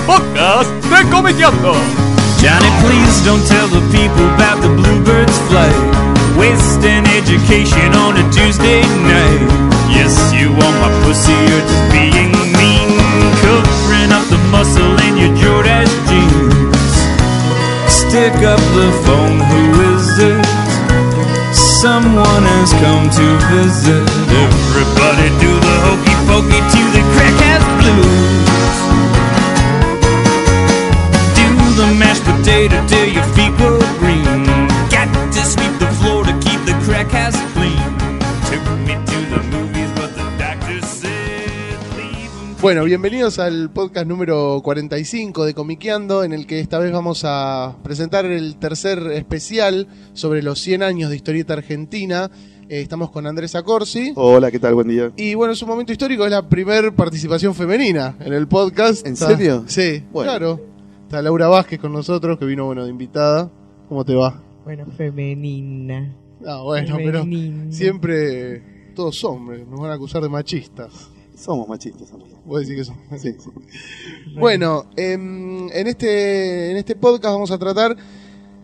el podcast de Comiqueando. Johnny, please don't tell the people about the bluebirds flight. Wasting education on a Tuesday night. Yes, you want my pussy, you're just being mean. Covering up the muscle in your Jordache jeans. Stick up the phone, who is it? Someone has come to visit. Everybody do the hokey pokey to the crack ass blues. Bueno, bienvenidos al podcast número 45 de Comiqueando, en el que esta vez vamos a presentar el tercer especial sobre los 100 años de historieta argentina. Eh, estamos con Andrés Acorsi. Hola, ¿qué tal? Buen día. Y bueno, es un momento histórico, es la primer participación femenina en el podcast. ¿En Está- serio? Sí, Bueno. claro. Está Laura Vázquez con nosotros, que vino, bueno, de invitada. ¿Cómo te va? Bueno, femenina. Ah, bueno, pero Femenina. siempre todos hombres, nos van a acusar de machistas. Somos machistas, amigo. Decís que son. Sí, sí. Bueno, em, en, este, en este podcast vamos a tratar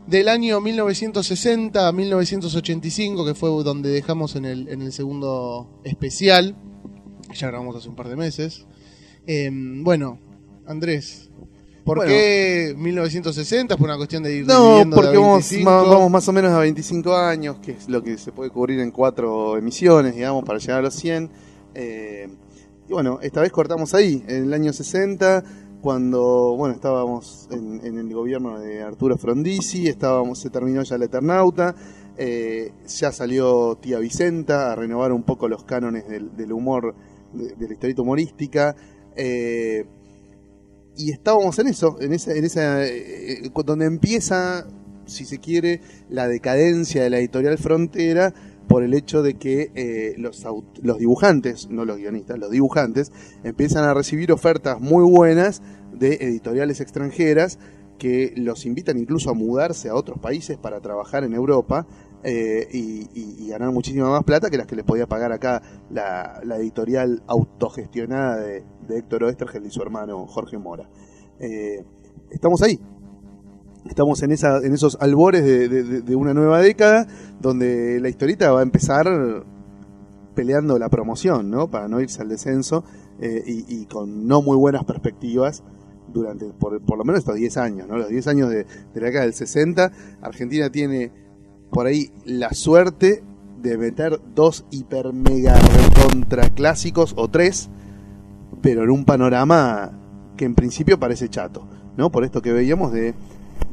del año 1960 a 1985, que fue donde dejamos en el, en el segundo especial, ya grabamos hace un par de meses. Em, bueno, Andrés, ¿por Bueno. qué 1960? ¿Por una cuestión de ir No, de porque a vamos, 25? ma- vamos más o menos a 25 años, que es lo que se puede cubrir en cuatro emisiones, digamos, para llegar a los 100. Eh, y bueno, esta vez cortamos ahí, en el año 60, cuando bueno estábamos en, en el gobierno de Arturo Frondizi, estábamos, se terminó ya el Eternauta, eh, ya salió Tía Vicenta a renovar un poco los cánones del, humor, de, de la historieta humorística. eh, y estábamos en eso, en esa, en esa eh, donde empieza, si se quiere, la decadencia de la editorial Frontera por el hecho de que eh, los, los dibujantes, no los guionistas, los dibujantes, empiezan a recibir ofertas muy buenas de editoriales extranjeras que los invitan incluso a mudarse a otros países para trabajar en Europa eh, y, ganar muchísima más plata que las que les podía pagar acá la, editorial autogestionada de, de Héctor Oestergel y su hermano Jorge Mora. Eh, estamos ahí. Estamos en, esa, en esos albores de, de- una nueva década donde la historieta va a empezar peleando la promoción, ¿no? Para no irse al descenso eh, y, con no muy buenas perspectivas durante por, lo menos estos 10 años, ¿no? Los 10 años de, de la década del 60, Argentina tiene por ahí la suerte de meter dos hiper mega recontra clásicos o tres, pero en un panorama que en principio parece chato, ¿no? Por esto que veíamos de,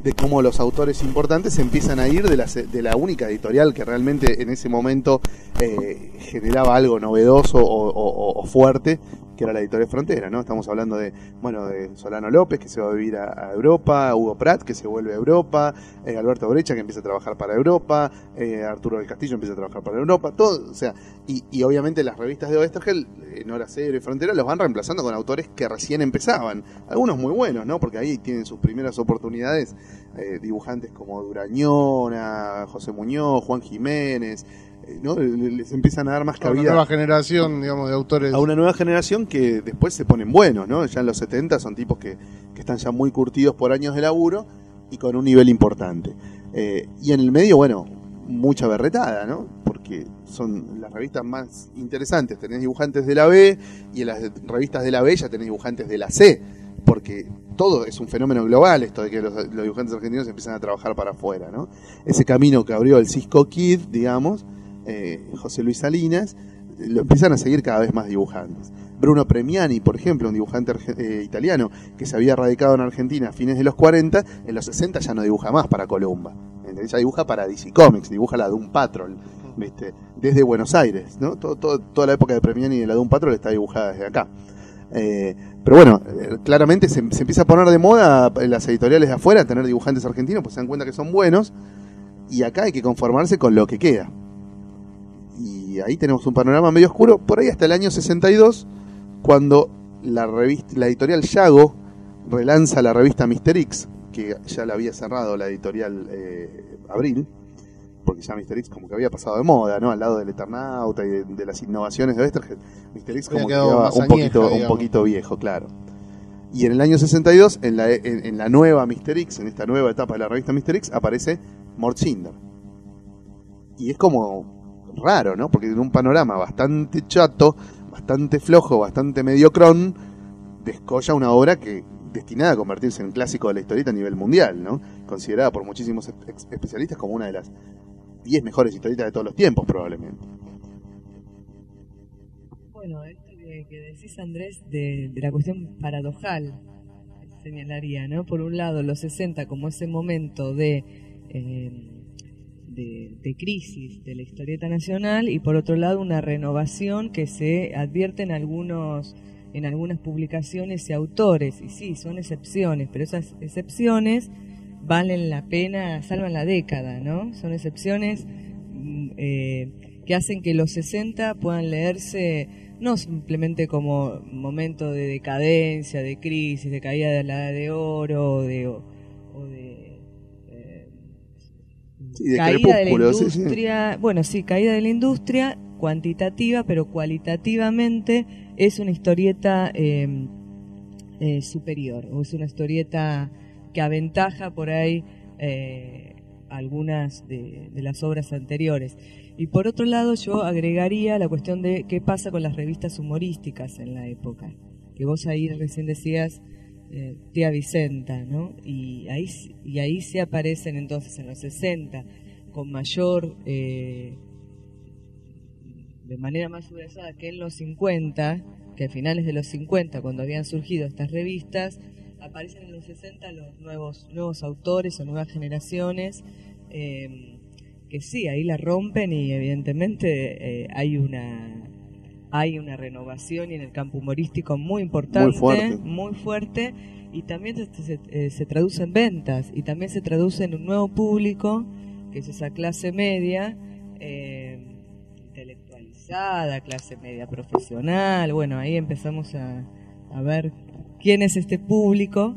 de cómo los autores importantes empiezan a ir de la, de la única editorial que realmente en ese momento eh, generaba algo novedoso o- o fuerte, que era la editorial Frontera, ¿no? Estamos hablando de, bueno, de Solano López, que se va a vivir a, Europa, Hugo Pratt, que se vuelve a Europa, eh, Alberto Brecha, que empieza a trabajar para Europa, eh, Arturo del Castillo empieza a trabajar para Europa, todo, o sea, y, y obviamente las revistas de Oestergel, en Hora Cero y Frontera, los van reemplazando con autores que recién empezaban, algunos muy buenos, ¿no? Porque ahí tienen sus primeras oportunidades, eh, dibujantes como Durañona, José Muñoz, Juan Jiménez, eh, ¿no? Les empiezan a dar más Una cabida nueva generación, digamos, de autores. a una nueva generación que después se ponen buenos, ¿no? Ya en los 70 son tipos que, que están ya muy curtidos por años de laburo y con un nivel importante. Eh, y en el medio, bueno, mucha berretada, ¿no? Porque son las revistas más interesantes. Tenés dibujantes de la B y en las revistas de la B ya tenés dibujantes de la C. Porque todo es un fenómeno global esto de que los, los dibujantes argentinos empiezan a trabajar para afuera, ¿no? Ese camino que abrió el Cisco Kid, digamos, eh, José Luis Salinas, lo empiezan a seguir cada vez más dibujantes. Bruno Premiani, por ejemplo, un dibujante eh, italiano que se había radicado en Argentina a fines de los 40, en los 60 ya no dibuja más para Columba. ¿entendés? Ya dibuja para DC Comics, dibuja la Doom Patrol, ¿viste? desde Buenos Aires. ¿no? Todo- todo- toda la época de Premiani y de la Doom Patrol está dibujada desde acá. Eh, pero bueno, eh, claramente se, se empieza a poner de moda en las editoriales de afuera tener dibujantes argentinos, pues se dan cuenta que son buenos, y acá hay que conformarse con lo que queda. Y ahí tenemos un panorama medio oscuro, por ahí hasta el año 62, cuando la, revista, la editorial Yago relanza la revista Mister X, que ya la había cerrado la editorial eh, Abril, porque ya Mister X como que había pasado de moda, ¿no? Al lado del Eternauta y de, de las innovaciones de Westergel, Mister X como que quedaba un añeja, poquito, un poquito viejo, claro. Y en el año 62, en la, en, en la nueva Mister X, en esta nueva etapa de la revista Mister X, aparece Mort Cinder. Y es como raro, ¿no? Porque en un panorama bastante chato, bastante flojo, bastante mediocrón, descolla una obra que destinada a convertirse en un clásico de la historieta a nivel mundial, ¿no? Considerada por muchísimos especialistas como una de las 10 mejores historietas de todos los tiempos, probablemente. Bueno, esto que, que decís Andrés de, de la cuestión paradojal, señalaría, ¿no? Por un lado, los 60 como ese momento de, eh, de, crisis de la historieta nacional y por otro lado una renovación que se advierte en algunos en algunas publicaciones y autores. Y sí son excepciones pero esas excepciones valen la pena salvan la década no son excepciones mm, eh, que hacen que los 60 puedan leerse no simplemente como momento de decadencia, de crisis, de caída de la edad de oro de, o, de Sí, de caída de la crepúsculo, sí, sí. industria, bueno, sí, caída de la industria cuantitativa, pero cualitativamente es una historieta eh, eh, superior, o es una historieta que aventaja por ahí eh, algunas de, de las obras anteriores. Y por otro lado, yo agregaría la cuestión de qué pasa con las revistas humorísticas en la época. Que vos ahí recién decías, eh, tía Vicenta, ¿no? Y ahí, y ahí se aparecen entonces en los 60 con mayor, eh, de manera más subrayada que en los 50, que a finales de los 50, cuando habían surgido estas revistas, aparecen en los 60 los nuevos, nuevos autores o nuevas generaciones. eh, que sí, ahí la rompen y evidentemente hay una hay una renovación y en el campo humorístico muy importante, Muy fuerte. muy fuerte, y también se, se- eh, se traduce en ventas y también se traduce en un nuevo público que es esa clase media eh, intelectualizada, clase media profesional, bueno, ahí empezamos a, a ver quién es este público.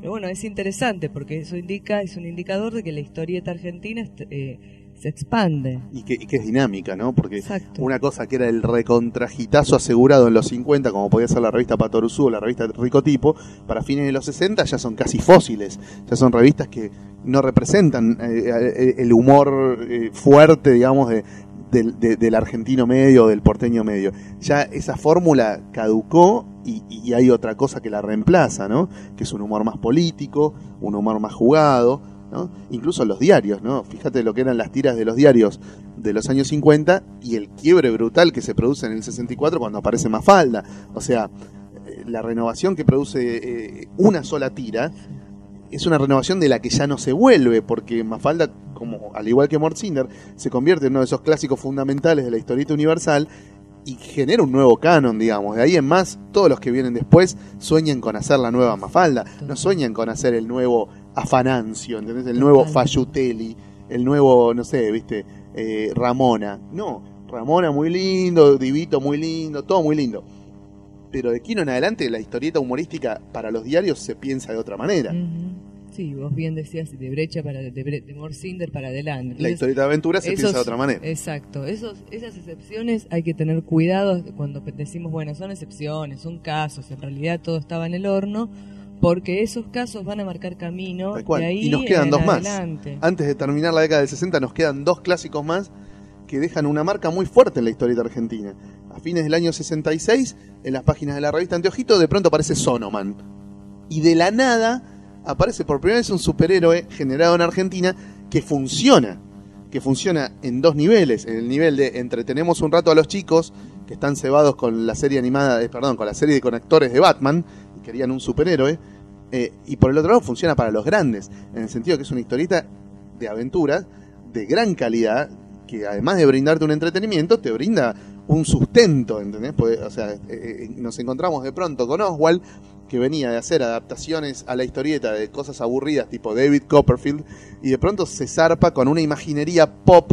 Pero bueno, es interesante porque eso indica, es un indicador de que la historieta argentina est- eh, se expande. Y que, y que es dinámica, ¿no? Porque Exacto. una cosa que era el recontrajitazo asegurado en los 50, como podía ser la revista Patoruzú o la revista Ricotipo, para fines de los 60 ya son casi fósiles. Ya son revistas que no representan eh, eh, el humor eh, fuerte, digamos, de, del, de- del argentino medio o del porteño medio. Ya esa fórmula caducó y, y hay otra cosa que la reemplaza, ¿no? Que es un humor más político, un humor más jugado, ¿no? Incluso los diarios, ¿no? Fíjate lo que eran las tiras de los diarios de los años 50 y el quiebre brutal que se produce en el 64 cuando aparece Mafalda. O sea, eh, la renovación que produce eh, una sola tira es una renovación de la que ya no se vuelve, porque Mafalda, como al igual que Mort Cinder, se convierte en uno de esos clásicos fundamentales de la historieta universal y genera un nuevo canon, digamos. De ahí en más, todos los que vienen después sueñan con hacer la nueva Mafalda, no sueñan con hacer el nuevo Afanancio, ¿entendés? El nuevo. Fayutelli, el nuevo, no sé, viste, eh, Ramona. No, Ramona muy lindo, Divito muy lindo, todo muy lindo. Pero de aquí en adelante la historieta humorística para los diarios se piensa de otra manera. Sí, vos bien decías de brecha para de, Bre- de Morcinder para adelante. La historieta de aventura se esos- piensa de otra manera. Exacto, esos, esas excepciones hay que tener cuidado cuando decimos, bueno, son excepciones, son casos, en realidad todo estaba en el horno, porque esos casos van a marcar camino de ahí Y nos quedan dos más. Antes de terminar la década del 60 nos quedan dos clásicos más que dejan una marca muy fuerte en la historieta argentina. A fines del año 66, en las páginas de la revista Anteojito, de pronto aparece Sonoman. Y de la nada aparece por primera vez un superhéroe generado en Argentina que funciona. Que funciona en dos niveles. En el nivel de entretenemos un rato a los chicos que están cebados con la serie animada, perdón, con la serie de conectores de Batman querían un superhéroe. Eh, y por el otro lado funciona para los grandes, en el sentido que es una historieta de aventura de gran calidad que además de brindarte un entretenimiento te brinda un sustento, ¿entendés? O sea, eh, eh, nos encontramos de pronto con Oswald que venía de hacer adaptaciones a la historieta de cosas aburridas tipo David Copperfield y de pronto se zarpa con una imaginería pop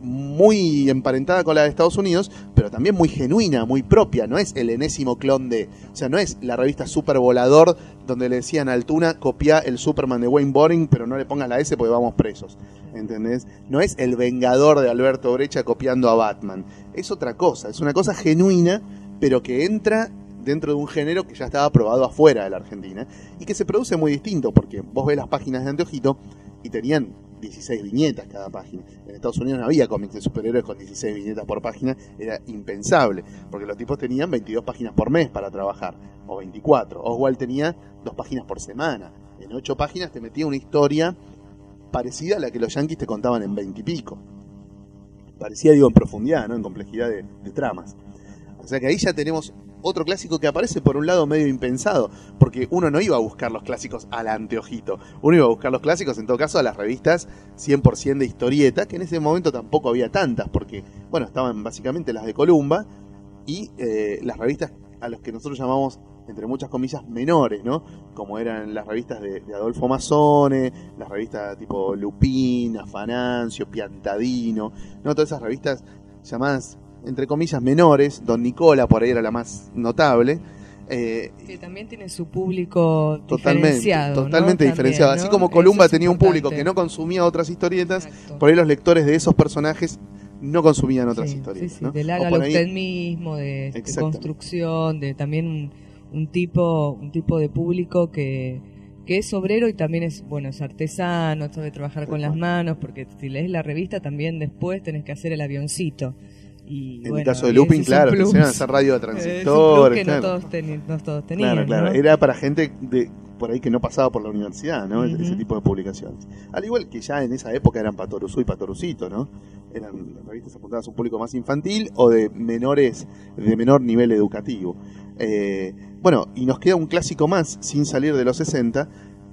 muy emparentada con la de Estados Unidos, pero también muy genuina, muy propia. No es el enésimo clon de. O sea, no es la revista Super Volador donde le decían a Altuna copia el Superman de Wayne Boring, pero no le pongas la S porque vamos presos. ¿Entendés? No es el vengador de Alberto Brecha copiando a Batman. Es otra cosa, es una cosa genuina, pero que entra dentro de un género que ya estaba aprobado afuera de la Argentina y que se produce muy distinto, porque vos ves las páginas de Anteojito y tenían 16 viñetas cada página. En Estados Unidos no había cómics de superhéroes con 16 viñetas por página, era impensable, porque los tipos tenían 22 páginas por mes para trabajar, o 24. Oswald tenía dos páginas por semana. En ocho páginas te metía una historia parecida a la que los yankees te contaban en 20 y pico. Parecía, digo, en profundidad, ¿no? En complejidad de, de tramas. O sea que ahí ya tenemos otro clásico que aparece por un lado medio impensado, porque uno no iba a buscar los clásicos al anteojito, uno iba a buscar los clásicos en todo caso a las revistas 100% de historieta, que en ese momento tampoco había tantas, porque, bueno, estaban básicamente las de Columba y eh, las revistas a las que nosotros llamamos, entre muchas comillas, menores, ¿no? Como eran las revistas de, Adolfo Mazzone, las revistas tipo Lupin, Afanancio, Piantadino, ¿no? Todas esas revistas llamadas entre comillas, menores. Don Nicola por ahí era la más notable. Eh, que también tiene su público totalmente, diferenciado. ¿no? Totalmente También, diferenciado. Así como Columba tenía un público que no consumía otras historietas, Exacto. por ahí los lectores de esos personajes no consumían otras Sí, historietas. sí, sí, ¿no? Del hágalo ahí- usted mismo, de, construcción, de también un, un tipo un tipo de público que, que es obrero y también es bueno es artesano, sabe trabajar con las manos, porque si lees la revista también después tenés que hacer el avioncito. Y, En bueno, el caso de Lupin, es claro, a hacer radio de Es un plus transistores. que no todos, teni- no todos tenían. Claro, claro. ¿no? Era para gente de por ahí que no pasaba por la universidad, ¿no? Ese tipo de publicaciones. Al igual que ya en esa época eran Patoruzú y Patorucito, ¿no? Eran revistas apuntadas a un público más infantil o de menores, de menor nivel educativo. Eh, bueno, y nos queda un clásico más, sin salir de los 60,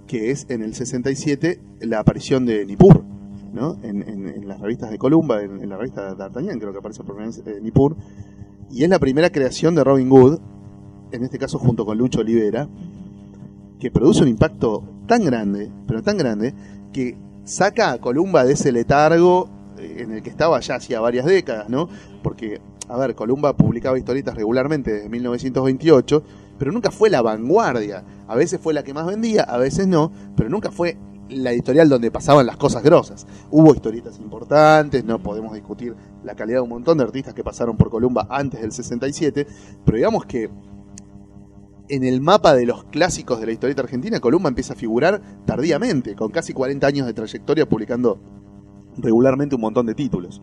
que es en el 67 la aparición de Nippur, En, las revistas de Columba, en, la revista D'Artagnan, creo que aparece por primera vez eh, Nippur. Y es la primera creación de Robin Hood, en este caso junto con Lucho Olivera, que produce un impacto tan grande, pero tan grande, que saca a Columba de ese letargo eh, en el que estaba ya hacía varias décadas, ¿no? Porque, a ver, Columba publicaba historietas regularmente desde 1928, pero nunca fue la vanguardia. A veces fue la que más vendía, a veces no, pero nunca fue la editorial donde pasaban las cosas grosas. Hubo historietas importantes, no podemos discutir la calidad de un montón de artistas que pasaron por Columba antes del 67, pero digamos que en el mapa de los clásicos de la historieta argentina, Columba empieza a figurar tardíamente, con casi 40 años de trayectoria publicando regularmente un montón de títulos.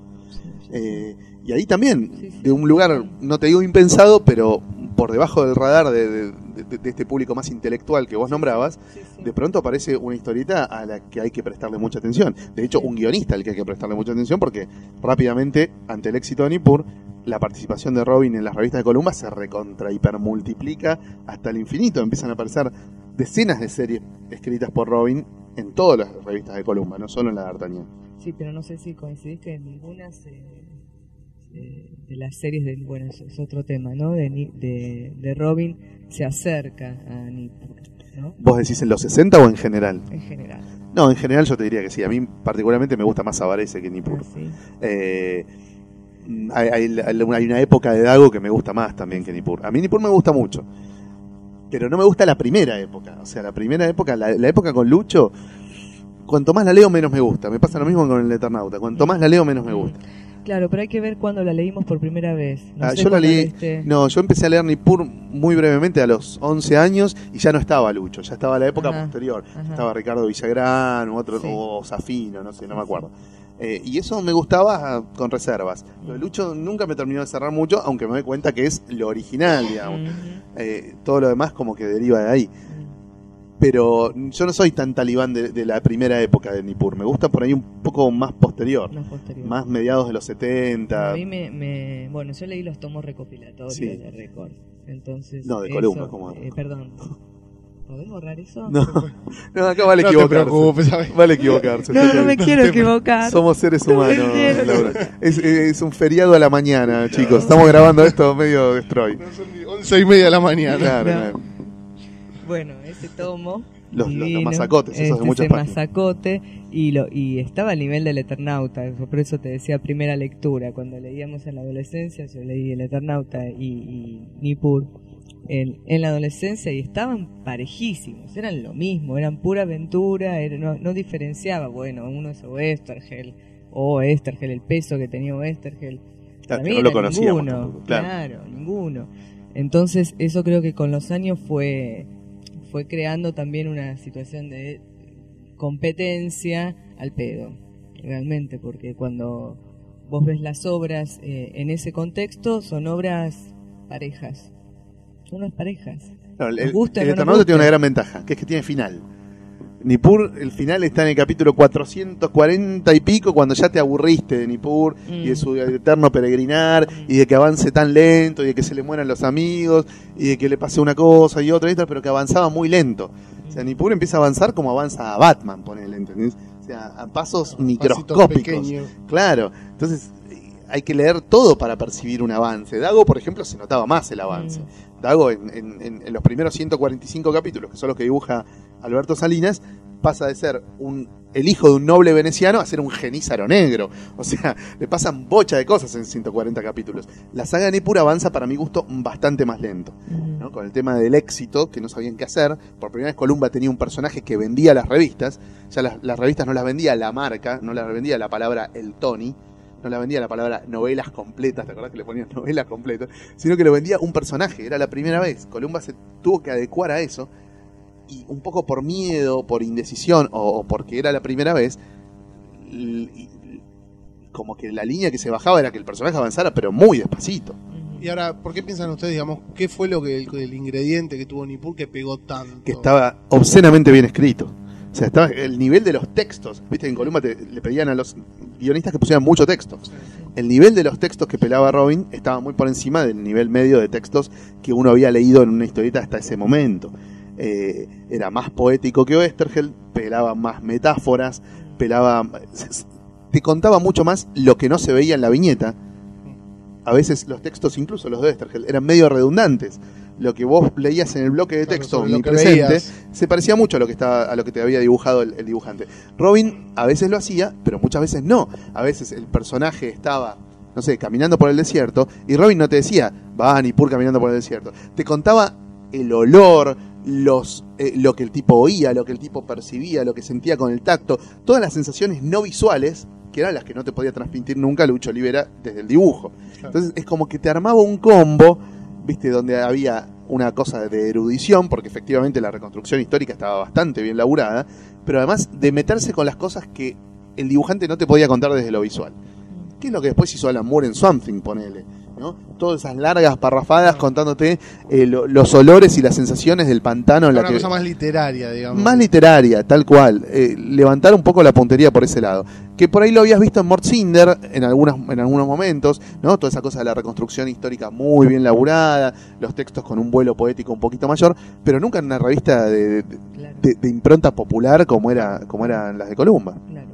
Eh, y ahí también, Sí, sí. de un lugar, no te digo impensado, pero por debajo del radar de, de- de- de este público más intelectual que vos nombrabas, Sí, de pronto aparece una historieta a la que hay que prestarle mucha atención. De hecho, un guionista al que hay que prestarle mucha atención porque rápidamente, ante el éxito de Nippur, la participación de Robin en las revistas de Columba se recontra hipermultiplica hasta el infinito. Empiezan a aparecer decenas de series escritas por Robin en todas las revistas de Columba, no solo en la de D'Artagnan. Sí, pero no sé si coincidís que ninguna se- de las series de bueno es otro tema, ¿no? De, de, de Robin se acerca a ¿no? ¿Vos decís en los 60 o en general? En general. No, en general yo te diría que sí. A mí particularmente me gusta más Avarese que Nippur. Así. Eh, hay, hay- hay una época de Dago que me gusta más también que Nippur. A mí Nippur me gusta mucho. Pero no me gusta la primera época. O sea, la primera época, la, la época con Lucho, cuanto más la leo, menos me gusta. Me pasa lo mismo con el Eternauta. Cuanto más la leo, menos me gusta. Claro, pero hay que ver cuándo la leímos por primera vez. No Ah, sé yo la leí. leíste. No, yo empecé a leer Nippur muy brevemente a los 11 años y ya no estaba Lucho. Ya estaba la época Ajá, posterior. ajá. Estaba Ricardo Villagrán, u otro, Sí. o Zafino, no sé, no me acuerdo. Eh, y eso me gustaba con reservas. Lo de Lucho nunca me terminó de cerrar mucho, aunque me doy cuenta que es lo original, digamos. Eh, todo lo demás como que deriva de ahí. Pero yo no soy tan talibán de, de la primera época de Nippur. Me gusta por ahí un poco más posterior. Más posterior. Más mediados de los 70. A mí me, me- Bueno, yo leí los tomos recopilatorios Sí. de Record. Entonces. No, de eso- Columba, como- eh, perdón. ¿Podés borrar eso? No, no, acá vale No te equivocarse. preocupes, ¿sabes? Vale equivocarse. No, no me No quiero te- equivocar. Somos seres No me humanos, quiero. Laura. Es, es un feriado a la mañana, chicos. Estamos grabando esto medio destroy. No, son ni once y media de la mañana. Claro, No. claro. Bueno, ese tomo. Los- los- los divino, mazacotes, esos de este muchas es el páginas. mazacote y, lo, y estaba al nivel del Eternauta. Por eso te decía primera lectura. Cuando leíamos en la adolescencia, yo leí el Eternauta y, y Nippur en, en la adolescencia y estaban parejísimos. Eran lo mismo, eran pura aventura. era- no, no diferenciaba, bueno, uno es Oestergel o Oestergel, el peso que tenía Oestergel. Claro, no lo conocíamos ninguno, tampoco, claro. claro, ninguno. Entonces, eso creo que con los años fue, fue creando también una situación de competencia al pedo, realmente, porque cuando vos ves las obras eh, en ese contexto, son obras parejas. Son unas parejas. Claro, el, el, gusta el no tiene una gran ventaja, que es que tiene final. Nippur, el final está en el capítulo 440 y pico, cuando ya te aburriste de Nippur y de Mm. su eterno peregrinar y de que avance tan lento y de que se le mueran los amigos y de que le pase una cosa y otra y otra, pero que avanzaba muy lento. O sea, Nippur empieza a avanzar como avanza Batman, ponele, ¿entendés? O sea, a pasos microscópicos. pequeños. Claro, entonces hay que leer todo para percibir un avance. Dago, por ejemplo, se notaba más el avance. Dago, en, en- en- en los primeros 145 capítulos, que son los que dibuja Alberto Salinas, pasa de ser un, el hijo de un noble veneciano a ser un genízaro negro. O sea, le pasan bocha de cosas en 140 capítulos. La saga de Nippur avanza, para mi gusto, bastante más lento. Ujú. ¿no? con el tema del éxito, que no sabían qué hacer. Por primera vez Columba tenía un personaje que vendía las revistas, ya las, las revistas no las vendía la marca, no las vendía la palabra el Tony, no la vendía la palabra novelas completas, ¿te acordás que le ponían novelas completas? Sino que lo vendía un personaje, era la primera vez. Columba se tuvo que adecuar a eso y un poco por miedo, por indecisión o, o porque era la primera vez, como que la línea que se bajaba era que el personaje avanzara pero muy despacito. Y ahora, ¿por qué piensan ustedes, digamos, qué fue lo que el, el ingrediente que tuvo Nippur que pegó tanto? que estaba obscenamente bien escrito. O sea, estaba el nivel de los textos. Viste, en Columba te- le pedían a los guionistas que pusieran mucho texto. El nivel de los textos que pelaba Robin estaba muy por encima del nivel medio de textos que uno había leído en una historieta hasta ese momento. Eh, era más poético que Oestergel, pelaba más metáforas, pelaba. Te contaba mucho más lo que no se veía en la viñeta. A veces los textos, incluso los de Oestergel, eran medio redundantes. Lo que vos leías en el bloque de Claro, texto omnipresente veías. se parecía mucho a lo que estaba a lo que te había dibujado el, el dibujante. Robin a veces lo hacía, pero muchas veces no. A veces el personaje estaba, no sé, caminando por el desierto y Robin no te decía, va a Nippur caminando por el desierto. Te contaba el olor, los eh, lo que el tipo oía, lo que el tipo percibía, lo que sentía con el tacto, todas las sensaciones no visuales que eran las que no te podía transmitir nunca Lucho Olivera desde el dibujo. Entonces es como que te armaba un combo, viste, donde había una cosa de erudición, porque efectivamente la reconstrucción histórica estaba bastante bien laburada, pero además de meterse con las cosas que el dibujante no te podía contar desde lo visual. ¿Qué es lo que después hizo Alan Moore en Something, ponele? ¿No? Todas esas largas parrafadas contándote eh, lo- los olores y las sensaciones del pantano en la una que cosa más literaria, digamos. más literaria, tal cual. Eh, levantar un poco la puntería por ese lado. Que por ahí lo habías visto en Mort Cinder en, algunas, en algunos momentos, ¿no? Toda esa cosa de la reconstrucción histórica muy bien laburada, los textos con un vuelo poético un poquito mayor, pero nunca en una revista de, de- Claro. de- de impronta popular como, era, como eran las de Columba. Claro.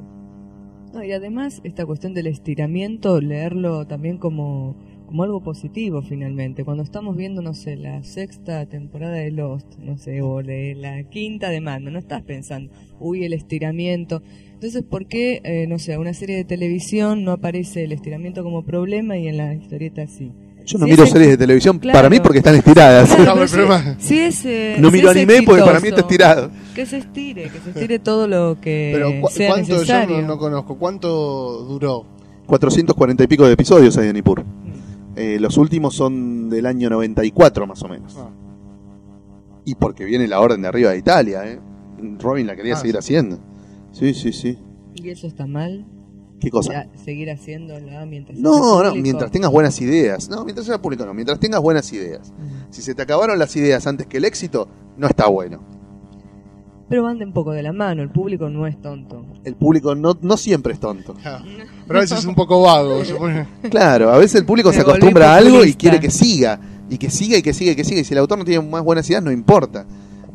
No, y además esta cuestión del estiramiento, leerlo también como, como algo positivo finalmente. Cuando estamos viendo, no sé, la sexta temporada de Lost, no sé, o de la quinta de Mando, no estás pensando, uy, el estiramiento. Entonces, ¿por qué, eh, no sé, una serie de televisión no aparece el estiramiento como problema y en la historieta sí? Yo no Sí, miro es series de televisión claro. para mí porque están estiradas. Claro, No, si- si es, eh, No si miro es anime porque para mí está estirado. Que se estire, que se estire todo lo que Pero cu- sea ¿cuánto yo necesario. no, no conozco? ¿Cuánto duró? 440 y pico de episodios hay de Nippur. Eh, los últimos son del año 94 más o menos. Ah. Y porque viene la orden de arriba de Italia, ¿eh? Robin la quería Ah, seguir sí. haciendo. Sí, sí, sí. ¿Y eso está mal? ¿Qué cosa? Seguir haciéndola mientras No, no, público. mientras tengas buenas ideas. No, mientras sea público no, mientras tengas buenas ideas. Si se te acabaron las ideas antes que el éxito, no está bueno. Pero van de un poco de la mano, el público no es tonto. El público no, no siempre es tonto. Ah, Pero a veces es un poco vago. Claro, a veces el público Me se acostumbra a algo y quiere que siga. Y que siga y que siga y que siga. Y si el autor no tiene más buenas ideas, no importa.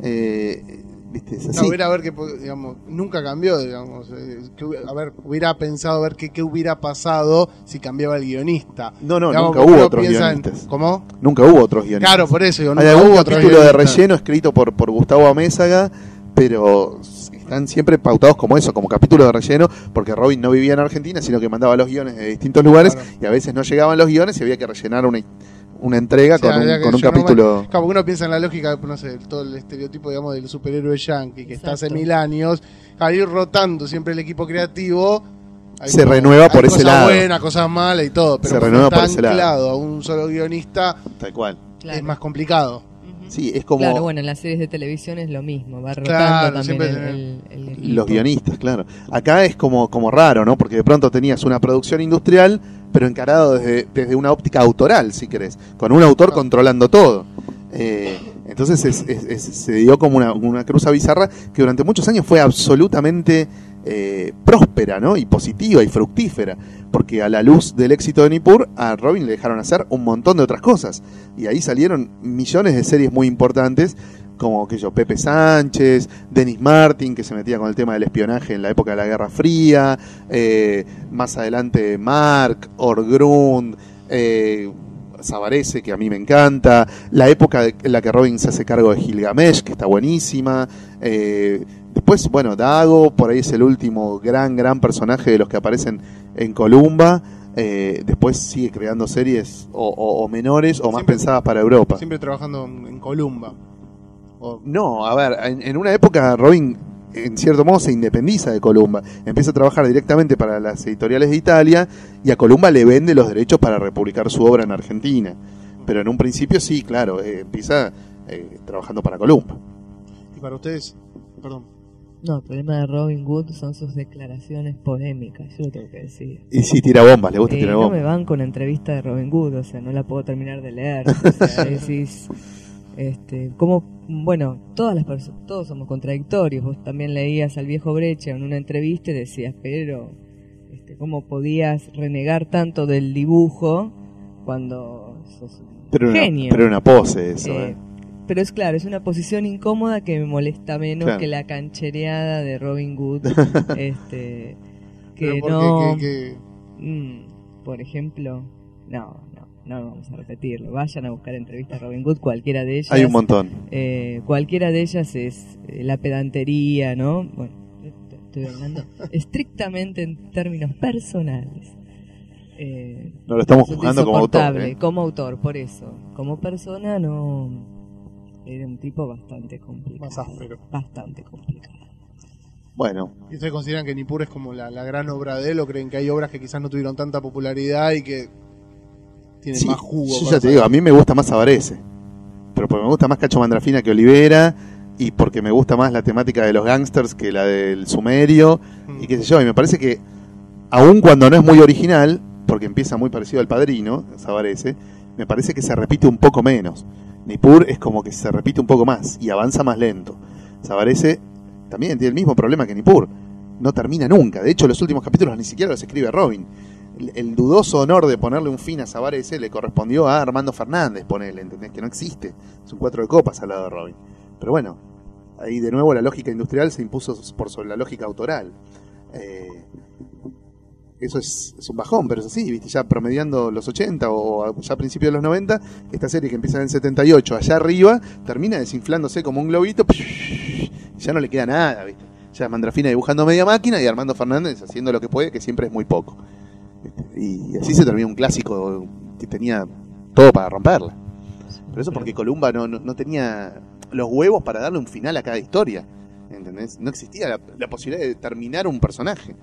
Eh, ¿Viste? Es A así. ver, a ver po- digamos, nunca cambió, digamos. eh, que a ver, hubiera pensado a ver qué, qué hubiera pasado si cambiaba el guionista. No, no, Digamos, nunca hubo otros en- guionistas. ¿Cómo? Nunca hubo otros guionistas. Claro, por eso. Digo, Hay nunca algún hubo capítulo de relleno escrito por, por Gustavo Amézaga, pero están siempre pautados como eso, como capítulo de relleno, porque Robin no vivía en Argentina, sino que mandaba los guiones de distintos lugares Claro. y a veces no llegaban los guiones y había que rellenar una, una entrega O sea, con un, con no capítulo. Porque uno piensa en la lógica, no sé, todo el estereotipo, digamos, del superhéroe yankee que está hace mil años, al ir rotando siempre el equipo creativo. hay Se como- renueva por hay ese cosas lado. buenas, cosas malas y todo, pero Se renueva está por ese lado. anclado a un solo guionista, Tal cual. Claro. es más complicado. Sí, es como Claro, bueno, en las series de televisión es lo mismo, va rotando Claro, también siempre el, los guionistas, claro. Acá es como, como raro, ¿no? Porque de pronto tenías una producción industrial, pero encarado desde, desde una óptica autoral, si querés, con un autor controlando todo. Eh, entonces es- es- es- se dio como una, una cruza bizarra que durante muchos años fue absolutamente eh, próspera, ¿no? Y positiva y fructífera. Porque a la luz del éxito de Nippur, a Robin le dejaron hacer un montón de otras cosas. Y ahí salieron millones de series muy importantes como que yo, Pepe Sánchez, Denis Martin, que se metía con el tema del espionaje en la época de la Guerra Fría, eh, más adelante Mark, Orgrund, eh, que a mí me encanta, la época en la que Robin se hace cargo de Gilgamesh, que está buenísima, eh, después, bueno, Dago, por ahí es el último gran, gran personaje de los que aparecen en Columba, eh, después sigue creando series o, o- o menores o más pensadas para Europa. Siempre trabajando en, en Columba. O- No, a ver, en, en una época Robin, en cierto modo, se independiza de Columba. Empieza a trabajar directamente para las editoriales de Italia y a Columba le vende los derechos para republicar su obra en Argentina. Pero en un principio sí, claro, eh, empieza eh, trabajando para Columba. y para ustedes, perdón. No, el problema de Robin Hood son sus declaraciones polémicas, yo lo tengo que decir. Y sí, tira bombas, le gusta Eh, tirar no me bombas. van con entrevista de Robin Hood, o sea, no la puedo terminar de leer. O sea, decís, este, como, bueno, todas las personas, todos somos contradictorios. Vos también leías al viejo Brecha en una entrevista y decías, pero, este, ¿cómo podías renegar tanto del dibujo cuando sos un Pero una, genio? pero una pose eso, Eh, eh. Pero es claro, es una posición incómoda que me molesta menos Claro. que la canchereada de Robin Hood. este, que no. que- que- Mm, por ejemplo, no, no, no vamos a repetirlo. Vayan a buscar entrevistas a Robin Hood, cualquiera de ellas. Hay un montón. eh, cualquiera de ellas es eh, la pedantería, ¿no? Bueno, estoy hablando estrictamente en términos personales. Eh, No lo estamos juzgando como autor. como autor, por eso. Como persona no era un tipo bastante complicado. Más áspero. Bastante complicado. Bueno, ¿Y ustedes consideran que Nippur es como la, la gran obra de él o creen que hay obras que quizás no tuvieron tanta popularidad y que tienen sí, más jugo? yo ya te digo, a mí me gusta más Avarese. Pero porque me gusta más Cacho Mandrafina que Olivera y porque me gusta más la temática de los gangsters que la del sumerio Mm. y qué sé yo. Y me parece que, aun cuando no es muy original, porque empieza muy parecido al padrino, Sabarese, me parece que se repite un poco menos. Nippur es como que se repite un poco más y avanza más lento. Sabarese también tiene el mismo problema que Nippur. No termina nunca. De hecho, los últimos capítulos ni siquiera los escribe Robin. El, dudoso honor de ponerle un fin a Sabarese le correspondió a Armando Fernández, ponele, ¿entendés? Que no existe. Es un cuatro de copas al lado de Robin. Pero bueno, ahí de nuevo la lógica industrial se impuso por sobre la lógica autoral. Eh, eso es, es un bajón, pero es así, ¿viste? Ya promediando los 80 o ya a principios de los 90, esta serie que empieza en el 78, allá arriba, termina desinflándose como un globito, y ya no le queda nada, ¿viste? Ya Mandrafina dibujando media máquina y Armando Fernández haciendo lo que puede, que siempre es muy poco. Y así se termina un clásico que tenía todo para romperla. Pero eso porque Columba no, no, no tenía los huevos para darle un final a cada historia. ¿Entendés? No existía la, la posibilidad de terminar un personaje.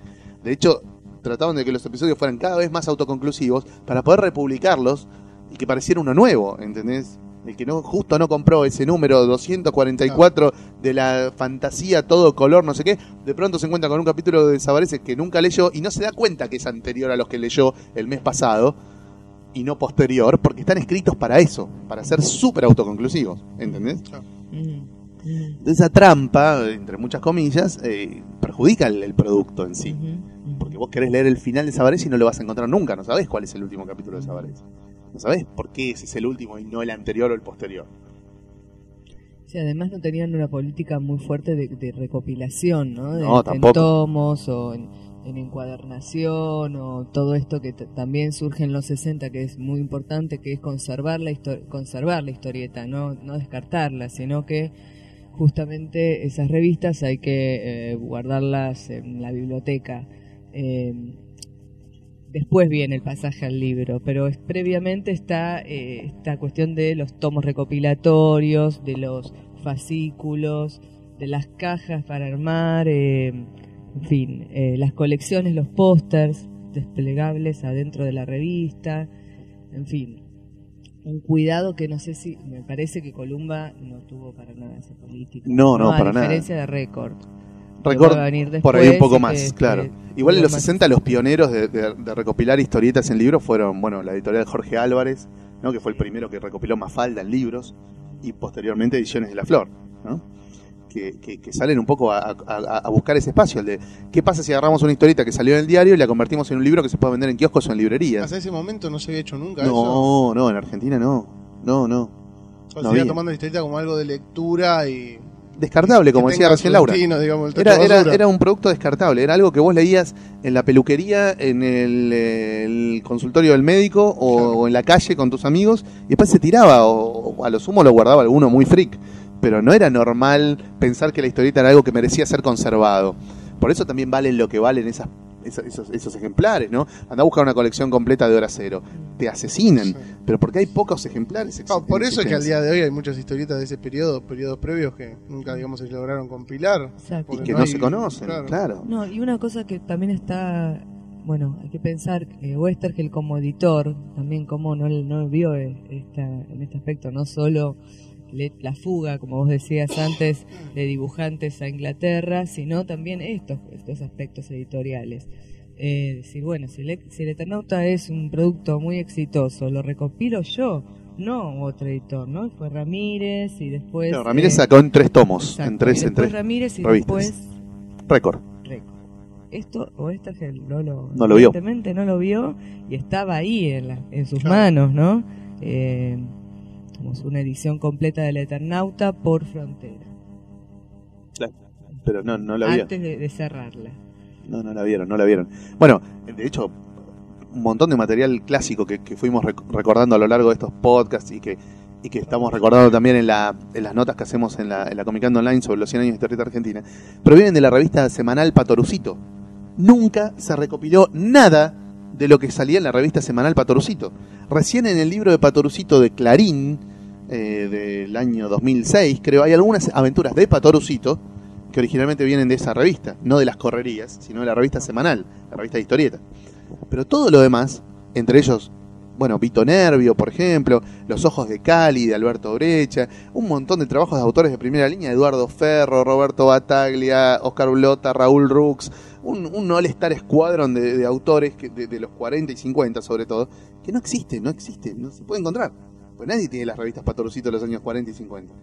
De hecho, trataban de que los episodios fueran cada vez más autoconclusivos para poder republicarlos y que pareciera uno nuevo, ¿entendés? El que no justo no compró ese número 244 de la fantasía todo color, no sé qué, de pronto se encuentra con un capítulo de Sabarese que nunca leyó y no se da cuenta que es anterior a los que leyó el mes pasado y no posterior, porque están escritos para eso, para ser súper autoconclusivos, ¿entendés? Mm, mm, Esa trampa, entre muchas comillas, eh, perjudica el, el producto en sí. Vos querés leer el final de Sabarés y no lo vas a encontrar nunca, no sabés cuál es el último capítulo de Sabarés. No sabés por qué ese es el último y no el anterior o el posterior. Sí, además no tenían una política muy fuerte de, de recopilación, ¿no? De, No, tampoco. En tomos o en, en encuadernación o todo esto que también surge en los 60, que es muy importante, que es conservar la, conservar la historieta, no, no descartarla, sino que justamente esas revistas hay que eh, guardarlas en la biblioteca. Eh, después viene el pasaje al libro, pero es, previamente está eh, esta cuestión de los tomos recopilatorios, de los fascículos, de las cajas para armar, eh, en fin, eh, las colecciones, los pósters desplegables adentro de la revista, en fin. un cuidado que no sé si, me parece que Columba no tuvo para nada esa política. No, no, para nada. diferencia de Record. Record venir por ahí un después poco y más, que- claro. que Igual en los más- 60 los pioneros de, de- de recopilar historietas en libros fueron, bueno, la editorial Jorge Álvarez, ¿no? que fue el primero que recopiló Mafalda en libros, y posteriormente Ediciones de la Flor, ¿no? que, que- que salen un poco a, a- a buscar ese espacio, el de qué pasa si agarramos una historieta que salió en el diario y la convertimos en un libro que se puede vender en kioscos o en librerías. Hasta ese momento no se había hecho nunca eso. No, no, en Argentina no, no, no. O no sea, había. tomando la historieta como algo de lectura y. Descartable, como decía recién Laura. digamos, Era, un producto descartable, era algo que vos leías en la peluquería, en el, el consultorio del médico o, Claro. o en la calle con tus amigos y después se tiraba o, o a lo sumo lo guardaba alguno muy freak. Pero no era normal pensar que la historieta era algo que merecía ser conservado. Por eso también valen lo que valen esas, esos, esos- esos ejemplares, ¿no? Anda a buscar una colección completa de hora cero. Te asesinan. Sí. Pero porque hay pocos ejemplares. No, exi- por eso es que al día de hoy hay muchas historietas de ese periodo, periodos previos que nunca, digamos, se lograron compilar. Exacto. Y porque que no no hay- se conocen, claro. claro. No, y una cosa que también está, bueno, hay que pensar que Westergel como editor, también como no, no vio eh, esta, en este aspecto, no solo la fuga, como vos decías antes, de dibujantes a Inglaterra, sino también estos, estos aspectos editoriales. Eh, decir, bueno, si, el- si el Eternauta es un producto muy exitoso, lo recopilo yo, no otro editor, ¿no? Fue Ramírez y después... Claro, Ramírez eh, sacó en tres tomos, exacto, en tres, en tres Ramírez y revistas. después récord. Esto o esta que no lo, No lo vio. no lo vio y estaba ahí en, la- en sus Claro. manos, ¿no? Eh, una edición completa del Eternauta por Frontera, Pero no, no la vio. antes de, de cerrarla. No, no la vieron, no la vieron. Bueno, de hecho, un montón de material clásico que, que fuimos rec- recordando a lo largo de estos podcasts y que, y que estamos recordando también en, la, en las notas que hacemos en la, en la Comicando Online sobre los 100 años de historieta argentina, provienen de la revista semanal Patorucito. Nunca se recopiló nada de lo que salía en la revista semanal Patorucito. Recién en el libro de Patorucito de Clarín, eh, del año 2006, creo, hay algunas aventuras de Patorucito que originalmente vienen de esa revista, no de las correrías, sino de la revista semanal, la revista de historieta. Pero todo lo demás, entre ellos, bueno, Vito Nervio, por ejemplo, Los Ojos de Cali, de Alberto Brecha, un montón de trabajos de autores de primera línea, Eduardo Ferro, Roberto Bataglia, Oscar Blota, Raúl Rux, un, un all-star squadron de, de autores que, de, de los 40 y 50 sobre todo, que no existe, no existe, no se puede encontrar. Pues nadie tiene las revistas Patorcito de los años 40 y 50.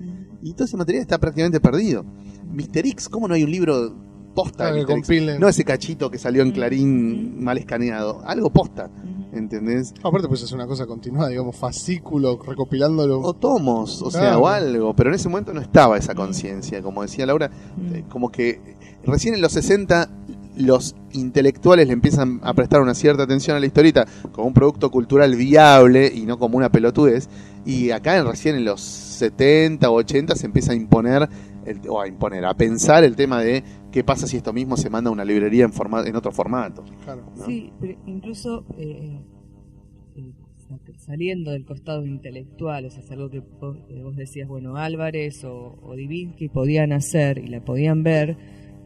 Y todo ese material está prácticamente perdido. Mister X, ¿cómo no hay un libro posta Claro, que compilen. No ese cachito que salió en Clarín mal escaneado. Algo posta, ¿entendés? Aparte, pues es una cosa continuada, digamos, fascículo, recopilándolo. O tomos, o sea, o algo. Pero en ese momento no estaba esa conciencia. Como decía Laura, eh, como que recién en los 60 los intelectuales le empiezan a prestar una cierta atención a la historieta como un producto cultural viable y no como una pelotudez. Y acá en- recién en los 70 o 80 se empieza a imponer, el- o a imponer, a pensar el tema de qué pasa si esto mismo se manda a una librería en, forma, en otro formato. Claro. ¿no? Sí, pero incluso eh, eh, saliendo del costado intelectual, o sea, es algo que vos, eh, vos decías, bueno, Álvarez o, o Divinsky podían hacer y la podían ver,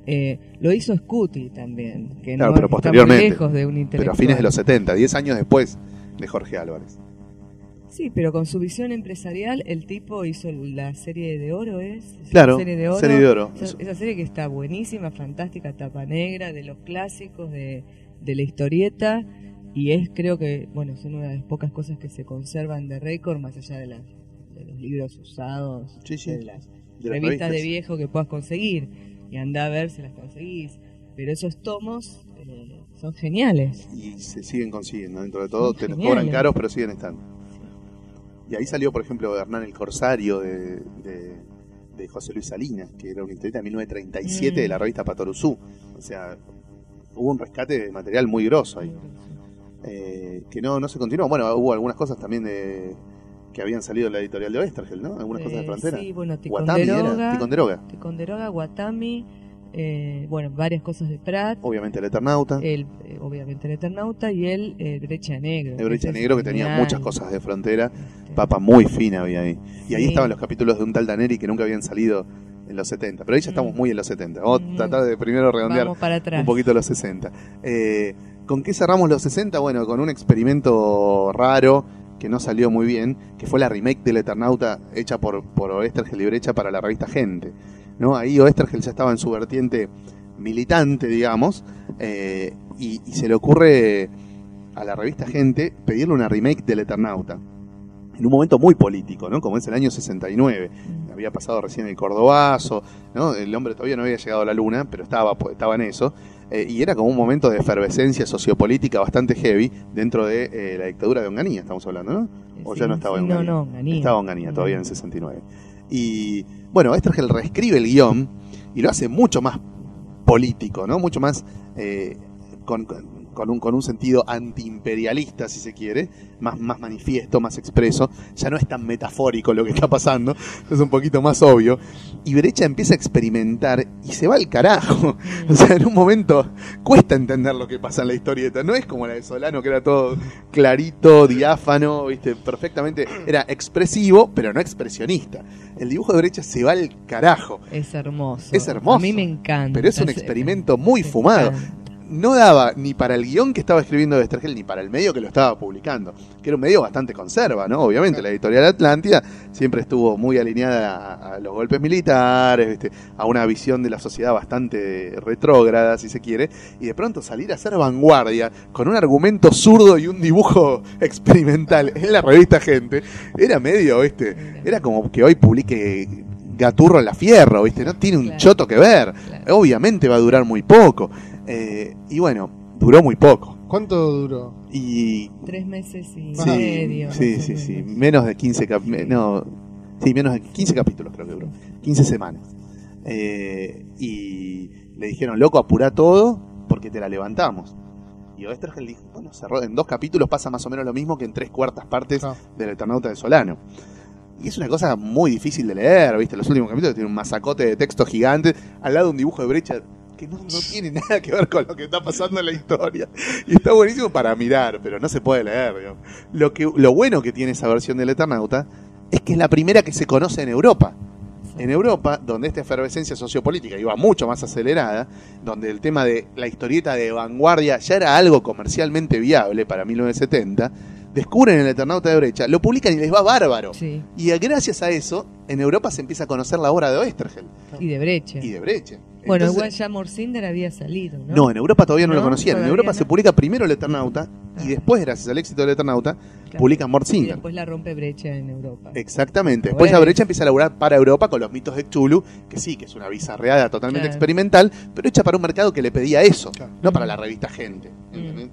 eh, lo hizo Scuti también, que Claro, no pero está muy posteriormente. lejos de un Pero intelectual. a fines de los 70, 10 años después de Jorge Álvarez. Sí, pero con su visión empresarial, el tipo hizo la serie de oro, ¿es? ¿Es Claro, la serie de oro. serie de oro. Esa, esa serie que está buenísima, fantástica, tapa negra, de los clásicos de, de la historieta. Y es, creo que, bueno, es una de las pocas cosas que se conservan de récord, más allá de, las, de los libros usados, Sí, sí. de las De las revistas de viejo que puedas conseguir. Y anda a ver si las conseguís. Pero esos tomos eh, son geniales. y se siguen consiguiendo dentro de todo, Son te los cobran caros pero siguen estando. Y ahí salió, por ejemplo, Hernán el Corsario de, de, de José Luis Salinas, que era una historieta de 1937 Mm. de la revista Patoruzú. O sea, hubo un rescate de material muy grosso ahí, eh, que no, no se continuó. Bueno, hubo algunas cosas también de que habían salido en la editorial de Oestergel, ¿no? Algunas cosas de Eh, frontera. Sí, bueno, Guatami era, Ticonderoga, Ticonderoga. Ticonderoga, Watami, eh, bueno, varias cosas de Pratt, Obviamente el Eternauta, el, eh, obviamente el Eternauta y el, eh, Brecha Negro. el Brecha Negro que tenía muchas cosas de frontera. Este, Papa muy fina había ahí. Y ahí Sí. estaban los capítulos de un tal Daneri que nunca habían salido en los 70. Pero ahí ya estamos Mm. muy en los 70. Vamos a Mm. tratar de primero redondear Vamos para atrás. un poquito los 60. Eh, ¿Con qué cerramos los 60? Bueno, con un experimento raro que no salió muy bien, que fue la remake del Eternauta hecha por, por Oestergel y Brecha para la revista Gente. ¿No? Ahí Oestergel ya estaba en su vertiente militante, digamos, eh, y, y se le ocurre a la revista Gente pedirle una remake del Eternauta. En un momento muy político, ¿no? Como es el año 69. Había pasado recién el Cordobazo, ¿no? El hombre todavía no había llegado a la luna, pero estaba, pues, estaba en eso. Eh, y era como un momento de efervescencia sociopolítica bastante heavy dentro de eh, la dictadura de Onganía, estamos hablando, ¿no? O Sí, ya no estaba sí, en no, Onganía. no, Onganía. Estaba Onganía todavía en el 69. Y bueno, Estergel reescribe el guion y lo hace mucho más político, ¿no? Mucho más eh, con, con- con un, con un sentido antiimperialista, si se quiere, más, más manifiesto, más expreso. Ya no es tan metafórico lo que está pasando, es un poquito más obvio. Y Brecha empieza a experimentar y se va al carajo. O sea, en un momento cuesta entender lo que pasa en la historieta. No es como la de Solano, que era todo clarito, diáfano, ¿viste? perfectamente. Era expresivo, pero no expresionista. El dibujo de Brecha se va al carajo. Es hermoso. Es hermoso. A mí me encanta. Pero es un Me- experimento muy fumado. No daba ni para el guion que estaba escribiendo Westergel ni para el medio que lo estaba publicando. Que era un medio bastante conserva, ¿no? Obviamente, la editorial Atlántida siempre estuvo muy alineada a, a los golpes militares, ¿viste? a una visión de la sociedad bastante retrógrada, si se quiere. Y de pronto salir a ser vanguardia con un argumento zurdo y un dibujo experimental en la revista Gente, era medio, ¿viste? Era como que hoy publique Gaturro en la Fierro, ¿viste? No tiene un Claro. choto que ver. Claro. Obviamente va a durar muy poco. Eh, y bueno, duró muy poco. ¿Cuánto duró? Y Tres meses y Sí, medio. sí, sí, sí. menos. De 15 cap- me- no, sí, menos de 15 capítulos creo que duró. 15 semanas. Eh, y le dijeron, loco, apurá todo porque te la levantamos. Y Oestergel dijo, bueno, cerró en dos capítulos pasa más o menos lo mismo que en tres cuartas partes Ah. del Eternauta de Solano. Y es una cosa muy difícil de leer, ¿viste? Los últimos capítulos tienen un masacote de texto gigante al lado de un dibujo de brecha que no, no tiene nada que ver con lo que está pasando en la historia. Y está buenísimo para mirar, pero no se puede leer. digamos. Lo, que, lo bueno que tiene esa versión del Eternauta es que es la primera que se conoce en Europa. En Europa, donde esta efervescencia sociopolítica iba mucho más acelerada, donde el tema de la historieta de vanguardia ya era algo comercialmente viable para 1970, descubren el Eternauta de Brecha, lo publican y les va bárbaro. Sí, Y gracias a eso, en Europa se empieza a conocer la obra de Oestergel y de brecha. y de Brecha. Bueno, Entonces- igual ya Morcinder había salido, ¿no? no, en Europa todavía no, lo No, conocían. En Europa no. se publica primero el Eternauta y después, gracias al éxito del Eternauta, Claro. publican Y Morsinger. después la rompe brecha en Europa. Exactamente. Después Bueno. la brecha empieza a laburar para Europa con los mitos de Chulu, que sí, que es una bizarreada totalmente Claro. experimental, pero hecha para un mercado que le pedía eso, Claro. no para la revista Gente. ¿entendés?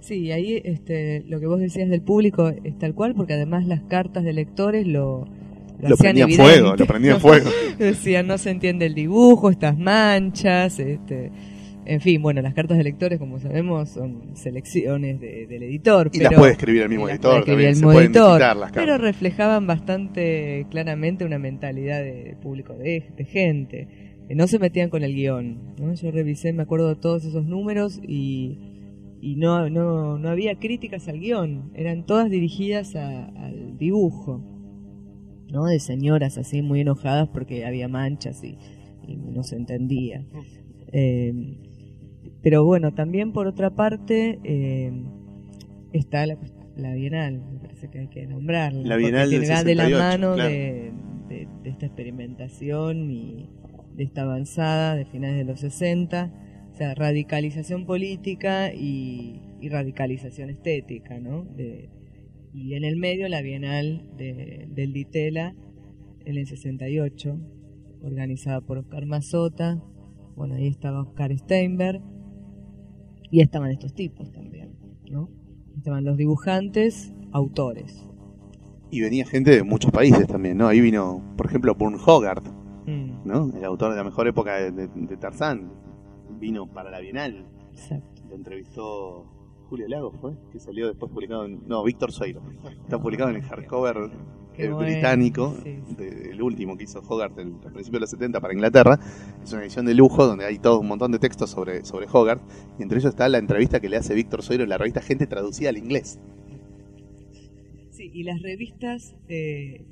Sí, y ahí este, lo que vos decías del público es tal cual, porque además las cartas de lectores lo, Lo prendía evidente. fuego, lo prendía fuego. Decían, no se entiende el dibujo, estas manchas, este... En fin, bueno, las cartas de lectores, como sabemos, son selecciones de- del editor. Y pero, las puede escribir el mismo editor también, el se pueden editor, las Pero reflejaban bastante claramente una mentalidad de público de, de gente. que no se metían con el guion. ¿no? Yo revisé, me acuerdo de todos esos números y, y no, no, no había críticas al guion. Eran todas dirigidas a- al dibujo. ¿No? De señoras así muy enojadas porque había manchas y, y no se entendía. Eh, pero bueno, también por otra parte eh, está la, la Bienal, me parece que hay que nombrarla. La Bienal del de la 68, mano claro. de, de- de esta experimentación y de esta avanzada de finales de los 60, o sea, radicalización política y, y radicalización estética, ¿no? De- y en el medio la Bienal de- del Ditela en el 68, organizada por Oscar Mazota, bueno, ahí estaba Oscar Steinberg, y estaban estos tipos también, ¿no? Estaban los dibujantes, autores. Y venía gente de muchos países también, ¿no? Ahí vino, por ejemplo, Burn Hogarth, Mm, ¿no? El autor de la mejor época de, de- de Tarzán. Vino para la Bienal. exacto. Lo entrevistó Julio Lagos, ¿fue? Que salió después publicado en... No, Víctor Soiro. Está publicado en el hardcover Qué eh, bueno, británico, sí, sí. de- el último que hizo Hogarth en, a principios de los 70 para Inglaterra. Es una edición de lujo donde hay todo un montón de textos sobre, sobre Hogarth. Y entre ellos está la entrevista que le hace Víctor Soiro en la revista Gente traducida al inglés. Sí, y las revistas eh,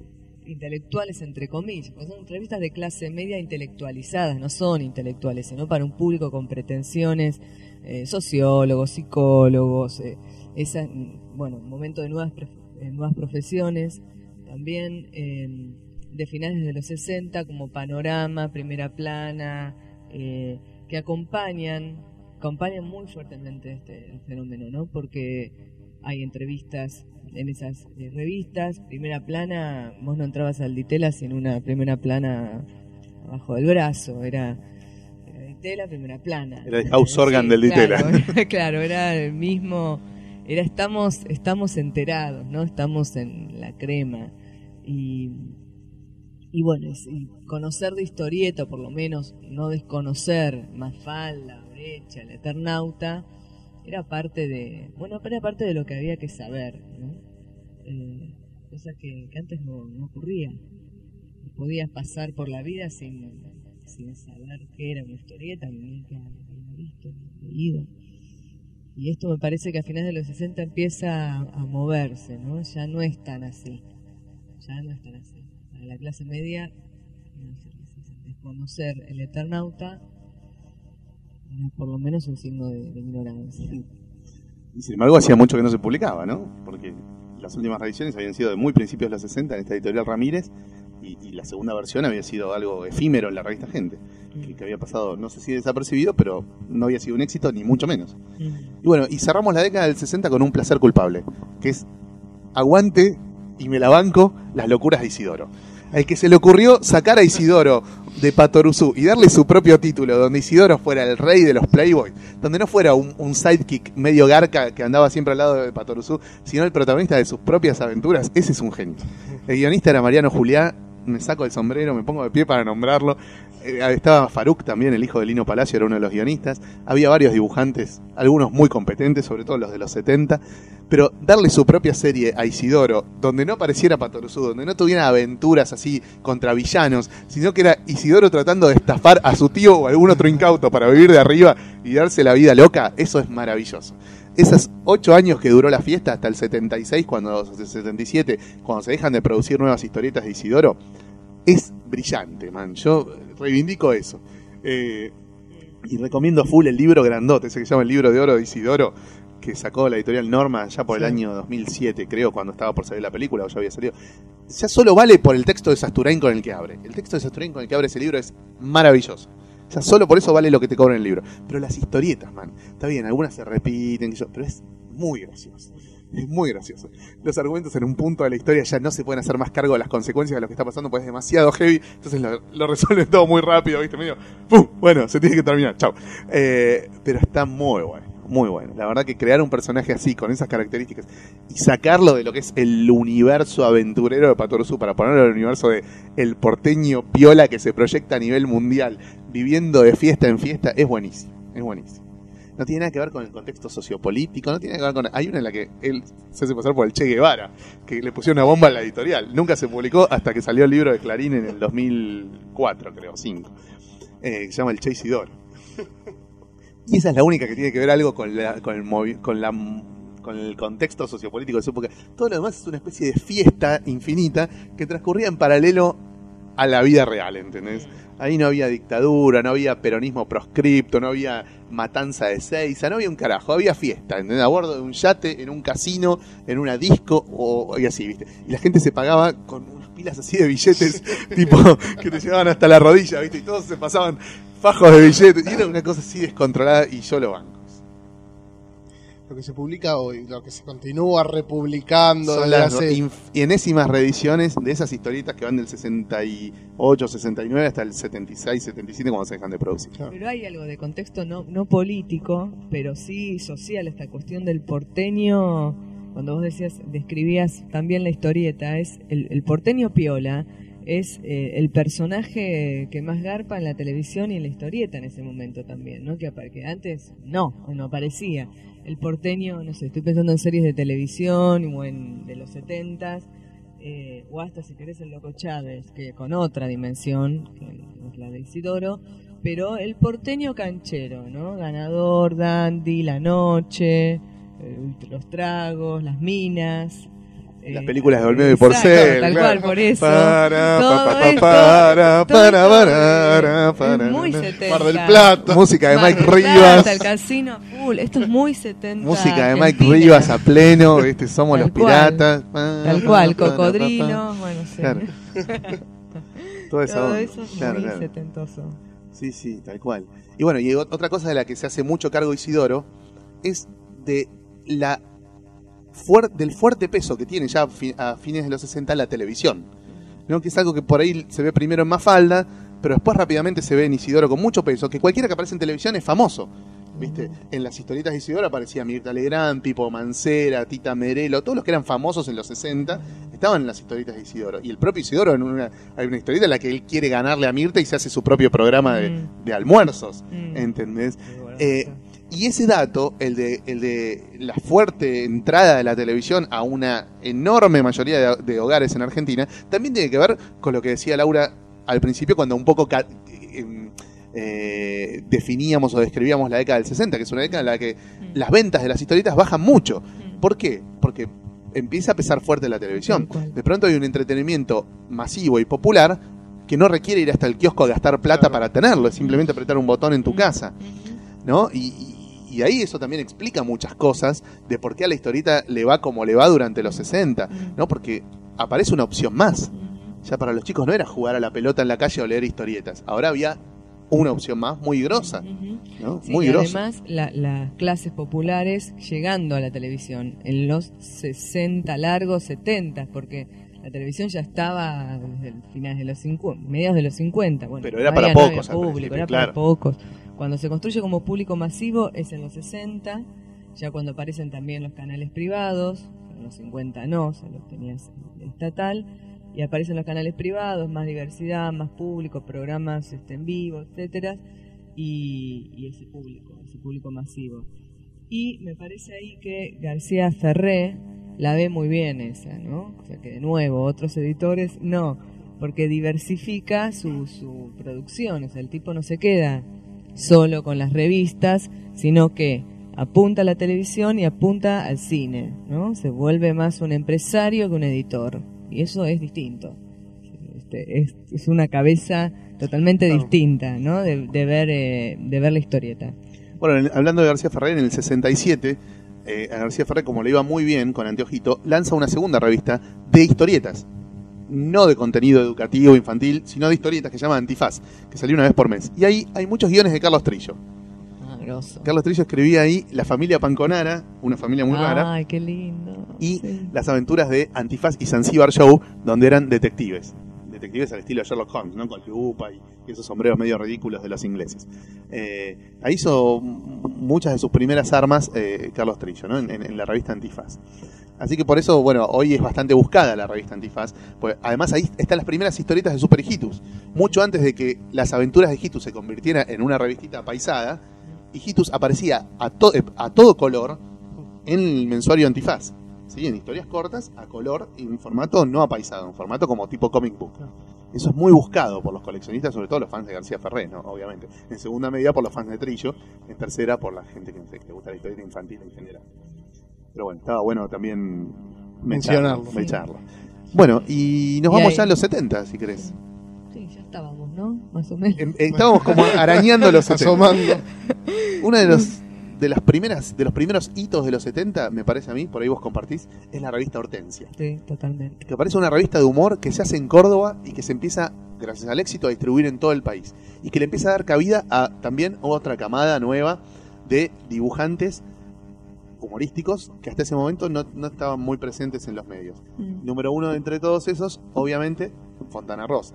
intelectuales, entre comillas, porque son revistas de clase media intelectualizadas, no son intelectuales, sino para un público con pretensiones, eh, sociólogos, psicólogos, eh, bueno, momento de nuevas eh, nuevas profesiones, también eh, de finales de los 60 como Panorama, Primera Plana, eh, que acompañan, acompañan muy fuertemente este fenómeno, ¿no? Porque hay entrevistas en esas revistas, Primera Plana, vos no entrabas al Ditela sin una Primera Plana abajo del brazo, era Ditela, Primera Plana. Era el house organ del claro, Ditela. claro, era el mismo, era estamos, estamos enterados, ¿no? Estamos en la crema y y bueno, y conocer de historieta, por lo menos no desconocer Mafalda, Brecha, el Eternauta, era parte de, bueno, era parte de lo que había que saber, ¿no? Eh, cosa que, que antes no, no ocurría. Podías pasar por la vida sin, sin saber qué era una historieta, ni nunca había visto, ni leído. Y esto me parece que a finales de los 60 empieza a, moverse, ¿no? Ya no es tan así. Ya no es tan así. Para la clase media, desconocer el Eternauta era por lo menos un signo de, de ignorancia. Y sin embargo, hacía mucho que no se publicaba, ¿no? Porque las últimas reediciones habían sido de muy principios de los 60 en esta editorial Ramírez y, y la segunda versión había sido algo efímero en la revista Gente, que, que había pasado, no sé si desapercibido, pero no había sido un éxito, ni mucho menos. Y bueno, y cerramos la década del 60 con un placer culpable, que es aguante y me la banco las locuras de Isidoro. Al que se le ocurrió sacar a Isidoro de Patoruzú y darle su propio título, donde Isidoro fuera el rey de los Playboys, donde no fuera un, un sidekick medio garca que andaba siempre al lado de Patoruzú, sino el protagonista de sus propias aventuras, ese es un genio. El guionista era Mariano Juliá, me saco el sombrero, me pongo de pie para nombrarlo. Eh, estaba Faruk también, el hijo de Lino Palacio, era uno de los guionistas. Había varios dibujantes, algunos muy competentes, sobre todo los de los 70. Pero darle su propia serie a Isidoro, donde no apareciera Patoruzú, donde no tuviera aventuras así contra villanos, sino que era Isidoro tratando de estafar a su tío o algún otro incauto para vivir de arriba y darse la vida loca, eso es maravilloso. Esos ocho años que duró la fiesta hasta el 76, cuando, 77, cuando se dejan de producir nuevas historietas de Isidoro, es brillante, man. Yo reivindico eso. Eh, y recomiendo full el libro grandote, ese que se llama el libro de oro de Isidoro, que sacó la editorial Norma ya por el año 2007, creo, cuando estaba por salir la película o ya había salido. Ya solo vale por el texto de Sasturain con el que abre. El texto de Sasturain con el que abre ese libro es maravilloso. O sea, solo por eso vale lo que te cobran el libro. Pero las historietas, man, está bien, algunas se repiten, pero es muy gracioso. Es muy gracioso. Los argumentos en un punto de la historia ya no se pueden hacer más cargo de las consecuencias de lo que está pasando, pues es demasiado heavy. Entonces lo, lo resuelven todo muy rápido, ¿viste? Medio, ¡pum! Bueno, se tiene que terminar, chao. Eh, pero está muy bueno, muy bueno. La verdad que crear un personaje así, con esas características, y sacarlo de lo que es el universo aventurero de Patoruzú para ponerlo en el universo de el porteño piola que se proyecta a nivel mundial, viviendo de fiesta en fiesta, es buenísimo. Es buenísimo. No tiene nada que ver con el contexto sociopolítico, no tiene nada que ver con... Hay una en la que él se hace pasar por el Che Guevara, que le pusieron una bomba en la editorial. Nunca se publicó hasta que salió el libro de Clarín en el 2004, creo, 5. Eh, se llama El Che Isidoro. Y esa es la única que tiene que ver algo con la, con el movi- con la con el contexto sociopolítico de su época. Todo lo demás es una especie de fiesta infinita que transcurría en paralelo a la vida real, ¿entendés? Ahí no había dictadura, no había peronismo proscripto, no había matanza de Seiza, no había un carajo, había fiesta, ¿entendés? A bordo de un yate, en un casino, en una disco o y así, ¿viste? Y la gente se pagaba con unas pilas así de billetes, tipo, que te llevaban hasta la rodilla, ¿viste? Y todos se pasaban fajos de billetes. Y era una cosa así descontrolada y yo lo banco. Lo que se publica hoy, lo que se continúa republicando Son las hace- enésimas reediciones de esas historietas que van del 68, 69 hasta el 76, 77 cuando se dejan de producir. Pero hay algo de contexto no, no político, pero sí social, esta cuestión del porteño, cuando vos decías, describías también la historieta, es el, el porteño piola, es eh, el personaje que más garpa en la televisión y en la historieta en ese momento también, ¿no? Que, que antes no, no aparecía. El porteño, no sé, estoy pensando en series de televisión o en de los setentas, eh, o hasta si querés el Loco Chávez, que con otra dimensión, que es la de Isidoro, pero el porteño canchero, ¿no? Ganador, dandy, la noche, eh, los tragos, las minas. Eh, Las películas de Olmedo y Porcel, Tal cual, por eso. Para, para, para, para, es para, muy na. 70. Mar del Plata. Música de Mike Rivas. el casino full. Esto es muy 70. Música de Mike. Rivas a pleno, ¿viste? Somos los piratas. Tal cual, cocodrilo, bueno, sí. Todo eso es muy setentoso. Sí, sí, tal cual. Y bueno, y ot- otra cosa de la que se hace mucho cargo Isidoro es de la del fuerte peso que tiene ya a, fi- a fines de los 60 la televisión. ¿no? Que es algo que por ahí se ve primero en Mafalda, pero después rápidamente se ve en Isidoro con mucho peso, que cualquiera que aparece en televisión es famoso. ¿Viste? En las historietas de Isidoro aparecía Mirta Legrand, Pipo Mancera, Tita Merelo, todos los que eran famosos en los 60 estaban en las historietas de Isidoro. Y el propio Isidoro, en una, hay una historieta en la que él quiere ganarle a Mirta y se hace su propio programa de, Mm. de almuerzos. Mm. ¿Entendés? Eh, y ese dato, el de, el de la fuerte entrada de la televisión a una enorme mayoría de, de hogares en Argentina, también tiene que ver con lo que decía Laura al principio cuando un poco ca- em, eh, definíamos o describíamos la década del 60, que es una década en la que Mm. las ventas de las historietas bajan mucho. Mm. ¿Por qué? Porque empieza a pesar fuerte la televisión. De pronto hay un entretenimiento masivo y popular que no requiere ir hasta el kiosco a gastar plata Claro. para tenerlo, es simplemente apretar un botón en tu casa. Ujú. ¿no? Y, y- ahí eso también explica muchas cosas de por qué a la historieta le va como le va durante los 60, ¿no? Porque aparece una opción más. Ujú. Ya para los chicos no era jugar a la pelota en la calle o leer historietas. Ahora había una opción más muy grosa, Ujú. ¿no? Sí, muy y grosa. además la- las clases populares llegando a la televisión en los 60 largos 70 porque la televisión ya estaba desde el finales de los 50, mediados de los 50. Bueno, Pero era todavía para no había pocos al público, era claro. para pocos. Cuando se construye como público masivo es en los 60, ya cuando aparecen también los canales privados, en los 50 no, solo tenías el estatal, y aparecen los canales privados, más diversidad, más público, programas este, en vivo, etcétera, y, y ese público, ese público masivo. Y me parece ahí que García Ferré la ve muy bien esa, ¿no? O sea que de nuevo, otros editores no, porque diversifica su, su producción, o sea, el tipo no se queda solo con las revistas, sino que apunta a la televisión y apunta al cine, ¿no? Se vuelve más un empresario que un editor, y eso es distinto. Este, es, es una cabeza totalmente Claro. distinta, ¿no? De, de ver, eh, de ver la historieta. Bueno, en- hablando de García Ferrer, en el 67, eh, a García Ferrer, como le iba muy bien con Anteojito, lanza una segunda revista de historietas. No de contenido educativo infantil, sino de historietas que se llama Antifaz, que salió una vez por mes. Y ahí hay muchos guiones de Carlos Trillo. Ah, grosso. Carlos Trillo escribía ahí La familia Panconara, una familia muy rara, Ay, qué lindo. y Sí. las aventuras de Antifaz y Zanzíbar Show, donde eran detectives. Detectives al estilo de Sherlock Holmes, ¿no? Con lupa y, y esos sombreros medio ridículos de los ingleses. Eh, ahí hizo muchas de sus primeras armas eh, Carlos Trillo, ¿no? En, la revista Antifaz. Así que por eso, bueno, hoy es bastante buscada la revista Antifaz. Pues además ahí están las primeras historietas de Super Hijitus. Mucho antes de que las aventuras de Hijitus se convirtiera en una revistita paisada, Hijitus aparecía a, eh, a todo color en el mensuario Antifaz. ¿Sí? En historias cortas, a color, y en formato no apaisado, en formato como tipo comic book. Eso es muy buscado por los coleccionistas, sobre todo los fans de García Ferré, ¿no? obviamente. En segunda medida por los fans de Trillo, en tercera por la gente que, que le gusta la historieta infantil en general. Pero bueno, estaba bueno también Mencionarlo. mencionarlo. Bueno, y nos Y vamos ahí- ya a los 70, si querés. Sí, ya estábamos, ¿no? Más o menos. Em- eh, Estábamos como arañando los 70. Asomando. Una de los de las primeras de los primeros hitos de los 70, me parece a mí, por ahí vos compartís, es la revista Hortensia. Sí, totalmente. Que parece una revista de humor que se hace en Córdoba y que se empieza, gracias al éxito, a distribuir en todo el país. Y que le empieza a dar cabida a también otra camada nueva de dibujantes humorísticos que hasta ese momento no, no estaban muy presentes en los medios. Mm. Número uno de entre todos esos, obviamente, Fontana Rosa.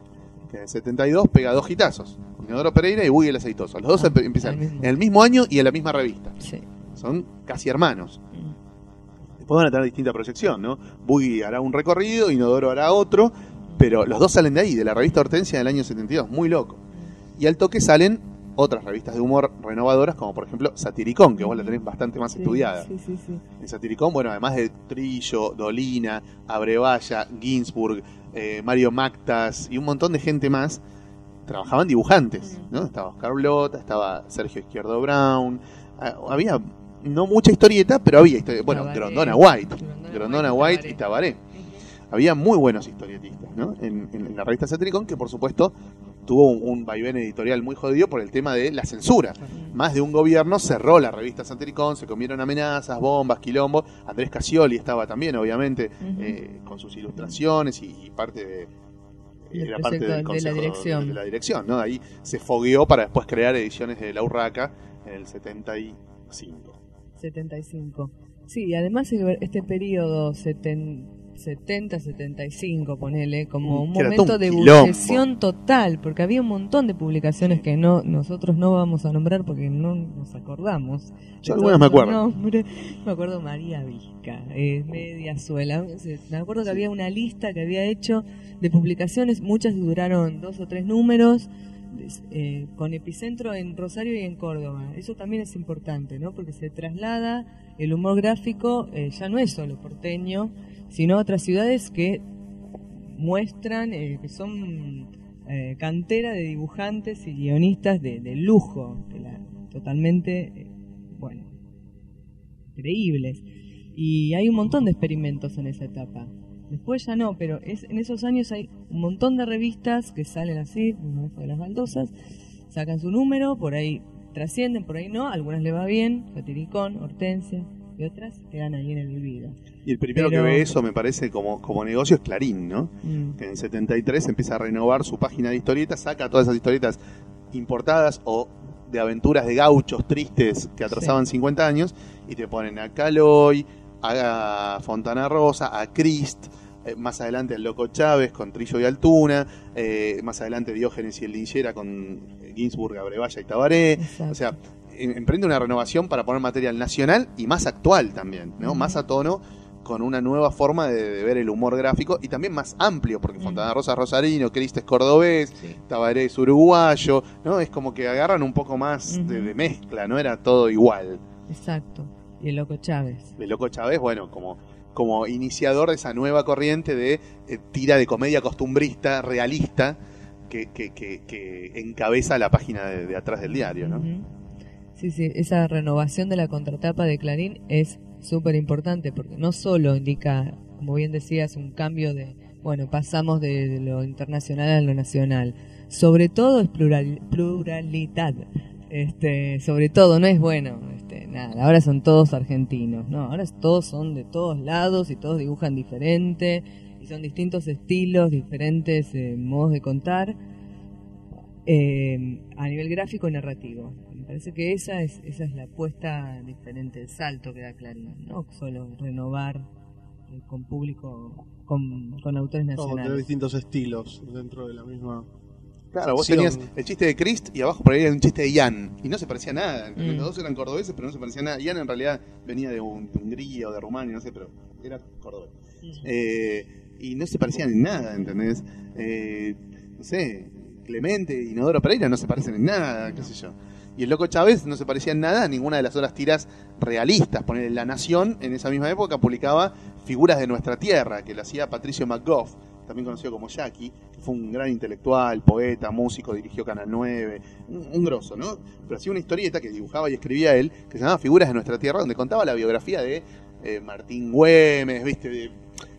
Que en el 72 pega dos hitazos. Inodoro Pereira y Buggy el Aceitoso. Los dos Ah, empiezan en el mismo año y en la misma revista. Sí. Son casi hermanos. Mm. Después van a tener distinta proyección, ¿no? Buggy hará un recorrido, Inodoro hará otro, pero los dos salen de ahí, de la revista Hortensia del año 72, muy loco. Y al toque salen otras revistas de humor renovadoras, como por ejemplo Satiricón, que vos la tenés bastante más Sí, estudiada. Sí, sí, sí. En Satiricón, bueno, además de Trillo, Dolina, Abrevaya, Ginsburg, eh, Mario Mactas y un montón de gente más, trabajaban dibujantes, ¿no? Estaba Oscar Blota, estaba Sergio Izquierdo Brown, ah, había no mucha historieta, pero había historia. Bueno, Tabaré. Grondona White, Grondona Grondona White y White y Tabaré. Había muy buenos historietistas, ¿no? En, en- en la revista Satiricón, que por supuesto tuvo un, un vaivén editorial muy jodido por el tema de la censura. Más de un gobierno cerró la revista Satiricón, se comieron amenazas, bombas, quilombo. Andrés Casioli estaba también, obviamente, eh, con sus ilustraciones y, y parte de era parte del de la consejo dirección. de la dirección, ¿no? Ahí se fogueó para después crear ediciones de La Urraca en el 75. 75. Sí, además este periodo seten- 70-75, ponele, como un Que era momento un de ebullición total, porque había un montón de publicaciones que no nosotros no vamos a nombrar porque no nos acordamos. Yo algunas me acuerdo. los nombres. Me acuerdo María Vizca, eh, Media Suela. Me acuerdo que había una lista que había hecho de publicaciones, muchas duraron dos o tres números, eh, con epicentro en Rosario y en Córdoba. Eso también es importante, ¿no? Porque se traslada el humor gráfico, eh, ya no es solo porteño, sino otras ciudades que muestran eh, que son eh, cantera de dibujantes y guionistas de, lujo, totalmente, eh, bueno, creíbles. Y hay un montón de experimentos en esa etapa. Después ya no, pero es, en esos años hay un montón de revistas que salen así, esta de las baldosas, sacan su número, por ahí trascienden, por ahí no, algunas le va bien, Satiricón, Hortensia, y otras quedan ahí en el olvido. Y el primero Pero- que ve eso, me parece, como, como negocio es Clarín, ¿no? Mm. que en el 73 empieza a renovar su página de historietas, saca todas esas historietas importadas o de aventuras de gauchos tristes que atrasaban 50 años y te ponen a Caloy, a Fontana Rosa, a Crist, eh, más adelante al Loco Chávez con Trillo y Altuna, eh, más adelante Diógenes y el Linchera con eh, Ginsburg, Abrevaya y Tabaré. Exacto. O sea, em- emprende una renovación para poner material nacional y más actual también, ¿no? Más a tono con una nueva forma de, de ver el humor gráfico y también más amplio, porque Ujú. Fontana Rosa es rosarino, Cristo es cordobés, Sí. Tabaré es uruguayo, ¿no? Es como que agarran un poco más de, mezcla, no era todo igual. Exacto. Y el Loco Chávez. El Loco Chávez, bueno, como, como iniciador de esa nueva corriente de eh, tira de comedia costumbrista, realista, que, que, que, que encabeza la página de, de atrás del diario, ¿no? Sí, sí, esa renovación de la contratapa de Clarín es súper importante porque no solo indica, como bien decías, un cambio de, bueno, pasamos de, lo internacional a lo nacional. Sobre todo es plural, pluralidad. Este, sobre todo, no es bueno, este, nada, ahora son todos argentinos, no, ahora todos son de todos lados y todos dibujan diferente y son distintos estilos, diferentes eh, modos de contar eh, a nivel gráfico y narrativo. Parece que esa es, esa es la apuesta diferente, el salto que da Clarín, no solo renovar eh, con público, con, con autores Como tener nacionales. distintos estilos dentro de la misma. Claro, vos tenías el chiste de Christ y abajo por ahí era un chiste de Ian. Y no se parecía a nada. Mm. Los dos eran cordobeses, pero no se parecía a nada. Ian en realidad venía de Hungría o de Rumania, no sé, pero era cordobés. Eh, y no se parecían en nada, ¿entendés? Eh, no sé, Clemente y Inodoro Pereira no se parecen en nada, qué sé yo. Y el Loco Chávez no se parecía en nada a ninguna de las otras tiras realistas. Poner La Nación en esa misma época publicaba Figuras de Nuestra Tierra, que lo hacía Patricio McGough, también conocido como Jackie, que fue un gran intelectual, poeta, músico, dirigió Canal 9, un, un grosso, ¿no? Pero hacía una historieta que dibujaba y escribía él, que se llamaba Figuras de Nuestra Tierra, donde contaba la biografía de eh, Martín Güemes, ¿viste? De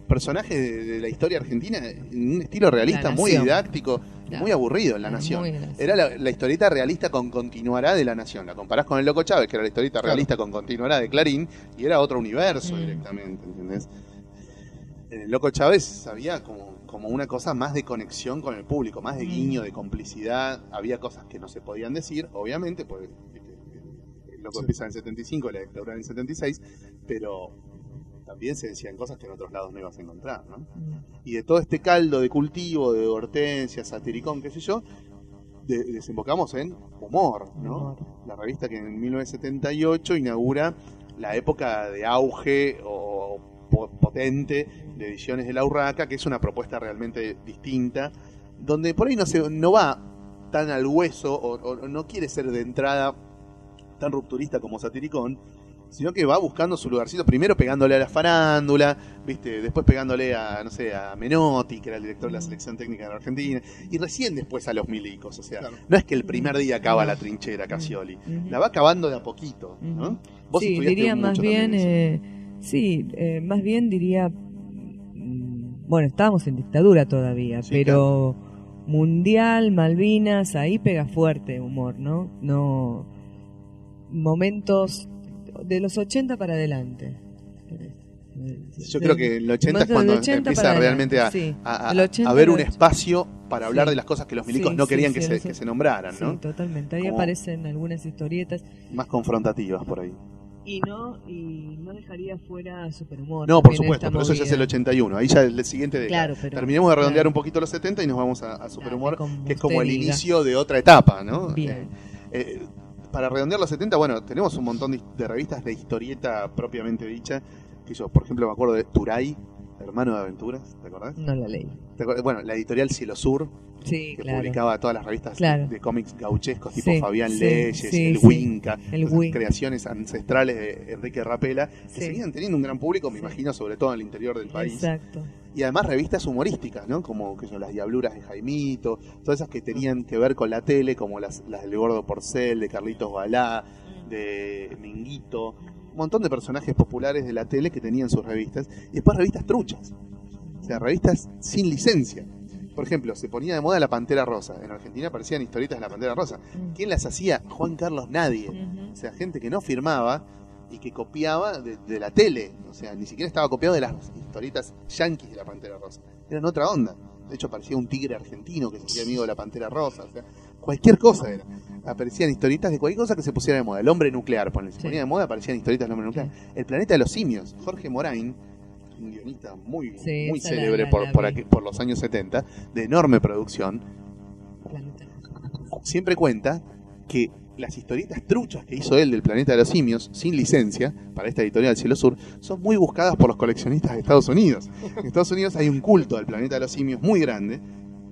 personajes de, de la historia argentina en un estilo realista muy didáctico, Muy aburrido en La Nación. Era la, la historieta realista con continuará de La Nación. La comparás con El Loco Chávez, que era la historieta Claro. realista con continuará de Clarín, y era otro universo Mm. directamente, ¿entendés? En El Loco Chávez había como, como una cosa más de conexión con el público, más de Mm. guiño, de complicidad. Había cosas que no se podían decir, obviamente, porque el Loco Sí. empieza en el 75, la dictadura en el 76, pero también se decían cosas que en otros lados no ibas a encontrar, ¿no? Mm. y de todo este caldo de cultivo, de hortensia, satiricón, qué sé yo, de- desembocamos en Humor, ¿no? La revista que en 1978 inaugura la época de auge o po- potente de ediciones de La Urraca, que es una propuesta realmente distinta, donde por ahí no, se, no va tan al hueso o, o no quiere ser de entrada tan rupturista como Satiricón, sino que va buscando su lugarcito, primero pegándole a la farándula, ¿viste? después pegándole a, no sé, a Menotti, que era el director de la selección técnica de la Argentina, y recién después a los milicos, o sea, Claro. no es que el primer día acaba la trinchera Casioli, Ujú. la va acabando de a poquito, ¿no? Vos sí, diría más bien, eh, sí, eh, más bien diría, mm, bueno, estábamos en dictadura todavía, Sí, pero mundial, Malvinas, ahí pega fuerte humor, ¿no? No momentos de los 80 para adelante. Yo creo que el 80 es cuando 80 empieza realmente a, sí. a- a- El 80 a ver un espacio para hablar Sí. de las cosas que los milicos Sí, no querían que, se, que se nombraran, Sí, ¿no? totalmente. Ahí Como- aparecen algunas historietas Más confrontativas por ahí. y no y no dejaría fuera Superhumor. No, por supuesto, pero eso ya es el movida. 81, ahí ya es el siguiente década. Claro, pero Terminemos de redondear claro. un poquito los 70 y nos vamos a, Superhumor, que es como el diga. inicio de otra etapa, ¿no? Bien. Eh, eh, para redondear los 70, bueno, tenemos un montón de, de revistas de historieta propiamente dicha. Que yo, por ejemplo, me acuerdo de Turay, hermano de aventuras, ¿te acordás? No la leí. ¿Te acordás? Bueno, la editorial Cielo Sur, Sí, que claro. publicaba todas las revistas Claro. de cómics gauchescos, tipo Sí, Fabián sí, Leyes, el. Winca, El Win- creaciones ancestrales de Enrique Rapela, que seguían teniendo un gran público, me imagino, sobre todo en el interior del país. Exacto. Y además revistas humorísticas, ¿no? Como que son las Diabluras de Jaimito, todas esas que tenían que ver con la tele, como las, las del Gordo Porcel, de Carlitos Balá, de Minguito, montón de personajes populares de la tele que tenían sus revistas. Y después revistas truchas, o sea, revistas sin licencia. Por ejemplo, se ponía de moda la Pantera Rosa. En Argentina aparecían historietas de la Pantera Rosa. ¿Quién las hacía? Juan Carlos Nadie. O sea, gente que no firmaba y que copiaba de, de la tele. O sea, ni siquiera estaba copiado de las historietas yanquis de la Pantera Rosa. Eran otra onda. De hecho, aparecía un tigre argentino que se hacía amigo de la Pantera Rosa. O sea, cualquier cosa era. Aparecían historietas de cualquier cosa que se pusiera de moda. El hombre nuclear, ponle. Se Sí. ponía de moda, aparecían historietas del hombre nuclear. El planeta de los simios. Jorge Morain, un guionista muy, Sí, muy la- célebre la- por, la por, vi. aquí- por los años 70, de enorme producción, Planeta. siempre cuenta que las historietas truchas que hizo él del planeta de los simios, sin licencia, para esta editorial Cielo Sur, son muy buscadas por los coleccionistas de Estados Unidos. En Estados Unidos hay un culto al planeta de los simios muy grande,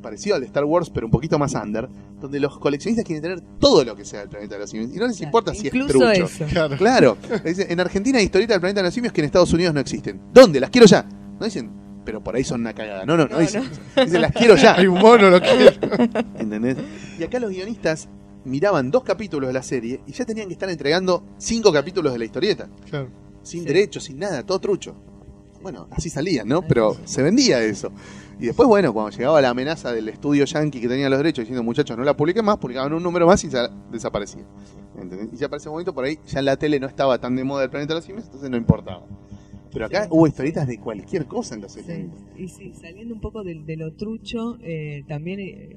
parecido al de Star Wars, pero un poquito más under, donde los coleccionistas quieren tener todo lo que sea del planeta de los simios. Y no les Claro, importa si es trucho. eso. Claro. Claro, en Argentina hay historietas del planeta de los simios que en Estados Unidos no existen. ¿Dónde? Las quiero ya. No dicen, pero por ahí son una cagada. No, no, no, No, dicen, dicen, las quiero ya. Hay un mono, lo quiero. ¿Entendés? Y acá los guionistas miraban dos capítulos de la serie y ya tenían que estar entregando cinco capítulos de la historieta. Claro. Sin Sí. derechos, sin nada, todo trucho. Bueno, así salían, ¿no? Pero se vendía eso. Y después, bueno, cuando llegaba la amenaza del estudio yankee que tenía los derechos diciendo, muchachos, no la publiquen más, publicaban un número más y ya desaparecía. ¿Entendés? Y ya para ese momento, por ahí, ya en la tele no estaba tan de moda el planeta de los simios, entonces no importaba. Pero acá Sí. hubo historietas de cualquier cosa en los Sí, 70. y sí, saliendo un poco de, de lo trucho, eh, también eh,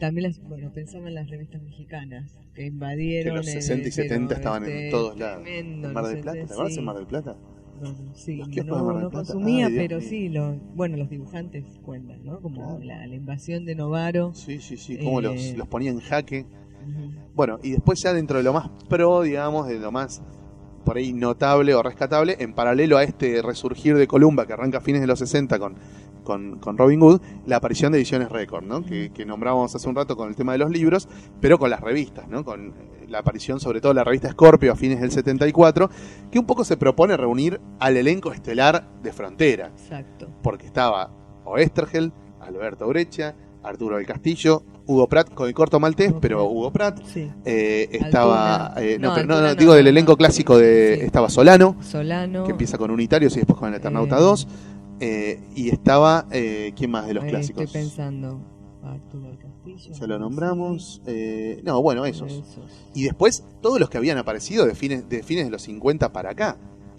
también las, bueno, pensaba en las revistas mexicanas que invadieron. Que los el- 60 y pero, 70 estaban en todos lados. tremendo, En Mar del Plata, ¿te 70, acuerdas sí. en Mar del Plata? No, sí, Los no, consumía, pero sí, lo, bueno, los dibujantes cuentan, ¿no? Como Claro. la, la invasión de Novaro. Sí, sí, sí, cómo Eh, los, los ponía en jaque. Bueno, y después ya dentro de lo más pro, digamos, de lo más por ahí notable o rescatable, en paralelo a este resurgir de Columba que arranca a fines de los 60 con, con, con Robin Hood, la aparición de Ediciones Record, ¿no? Que, que nombrábamos hace un rato con el tema de los libros, pero con las revistas, ¿no? Con eh, la aparición sobre todo de la revista Scorpio a fines del 74, que un poco se propone reunir al elenco estelar de Frontera, Exacto. porque estaba Oestergel, Alberto Brecha, Arturo del Castillo, Hugo Pratt con el corto maltés, pero. Hugo Pratt, Sí. eh, estaba. Eh, no, No, pero no, no, no, digo del elenco clásico de. Sí. Estaba Solano, Solano. que empieza con Unitarios y después con el Eternauta Eh. 2. eh, y estaba. eh, ¿Quién más de los Eh, clásicos? Estoy pensando. Arturo del Castillo. Ya lo nombramos. eh, no, bueno, esos. Esos. Y después, todos los que habían aparecido de fines de, fines de los 50 para acá: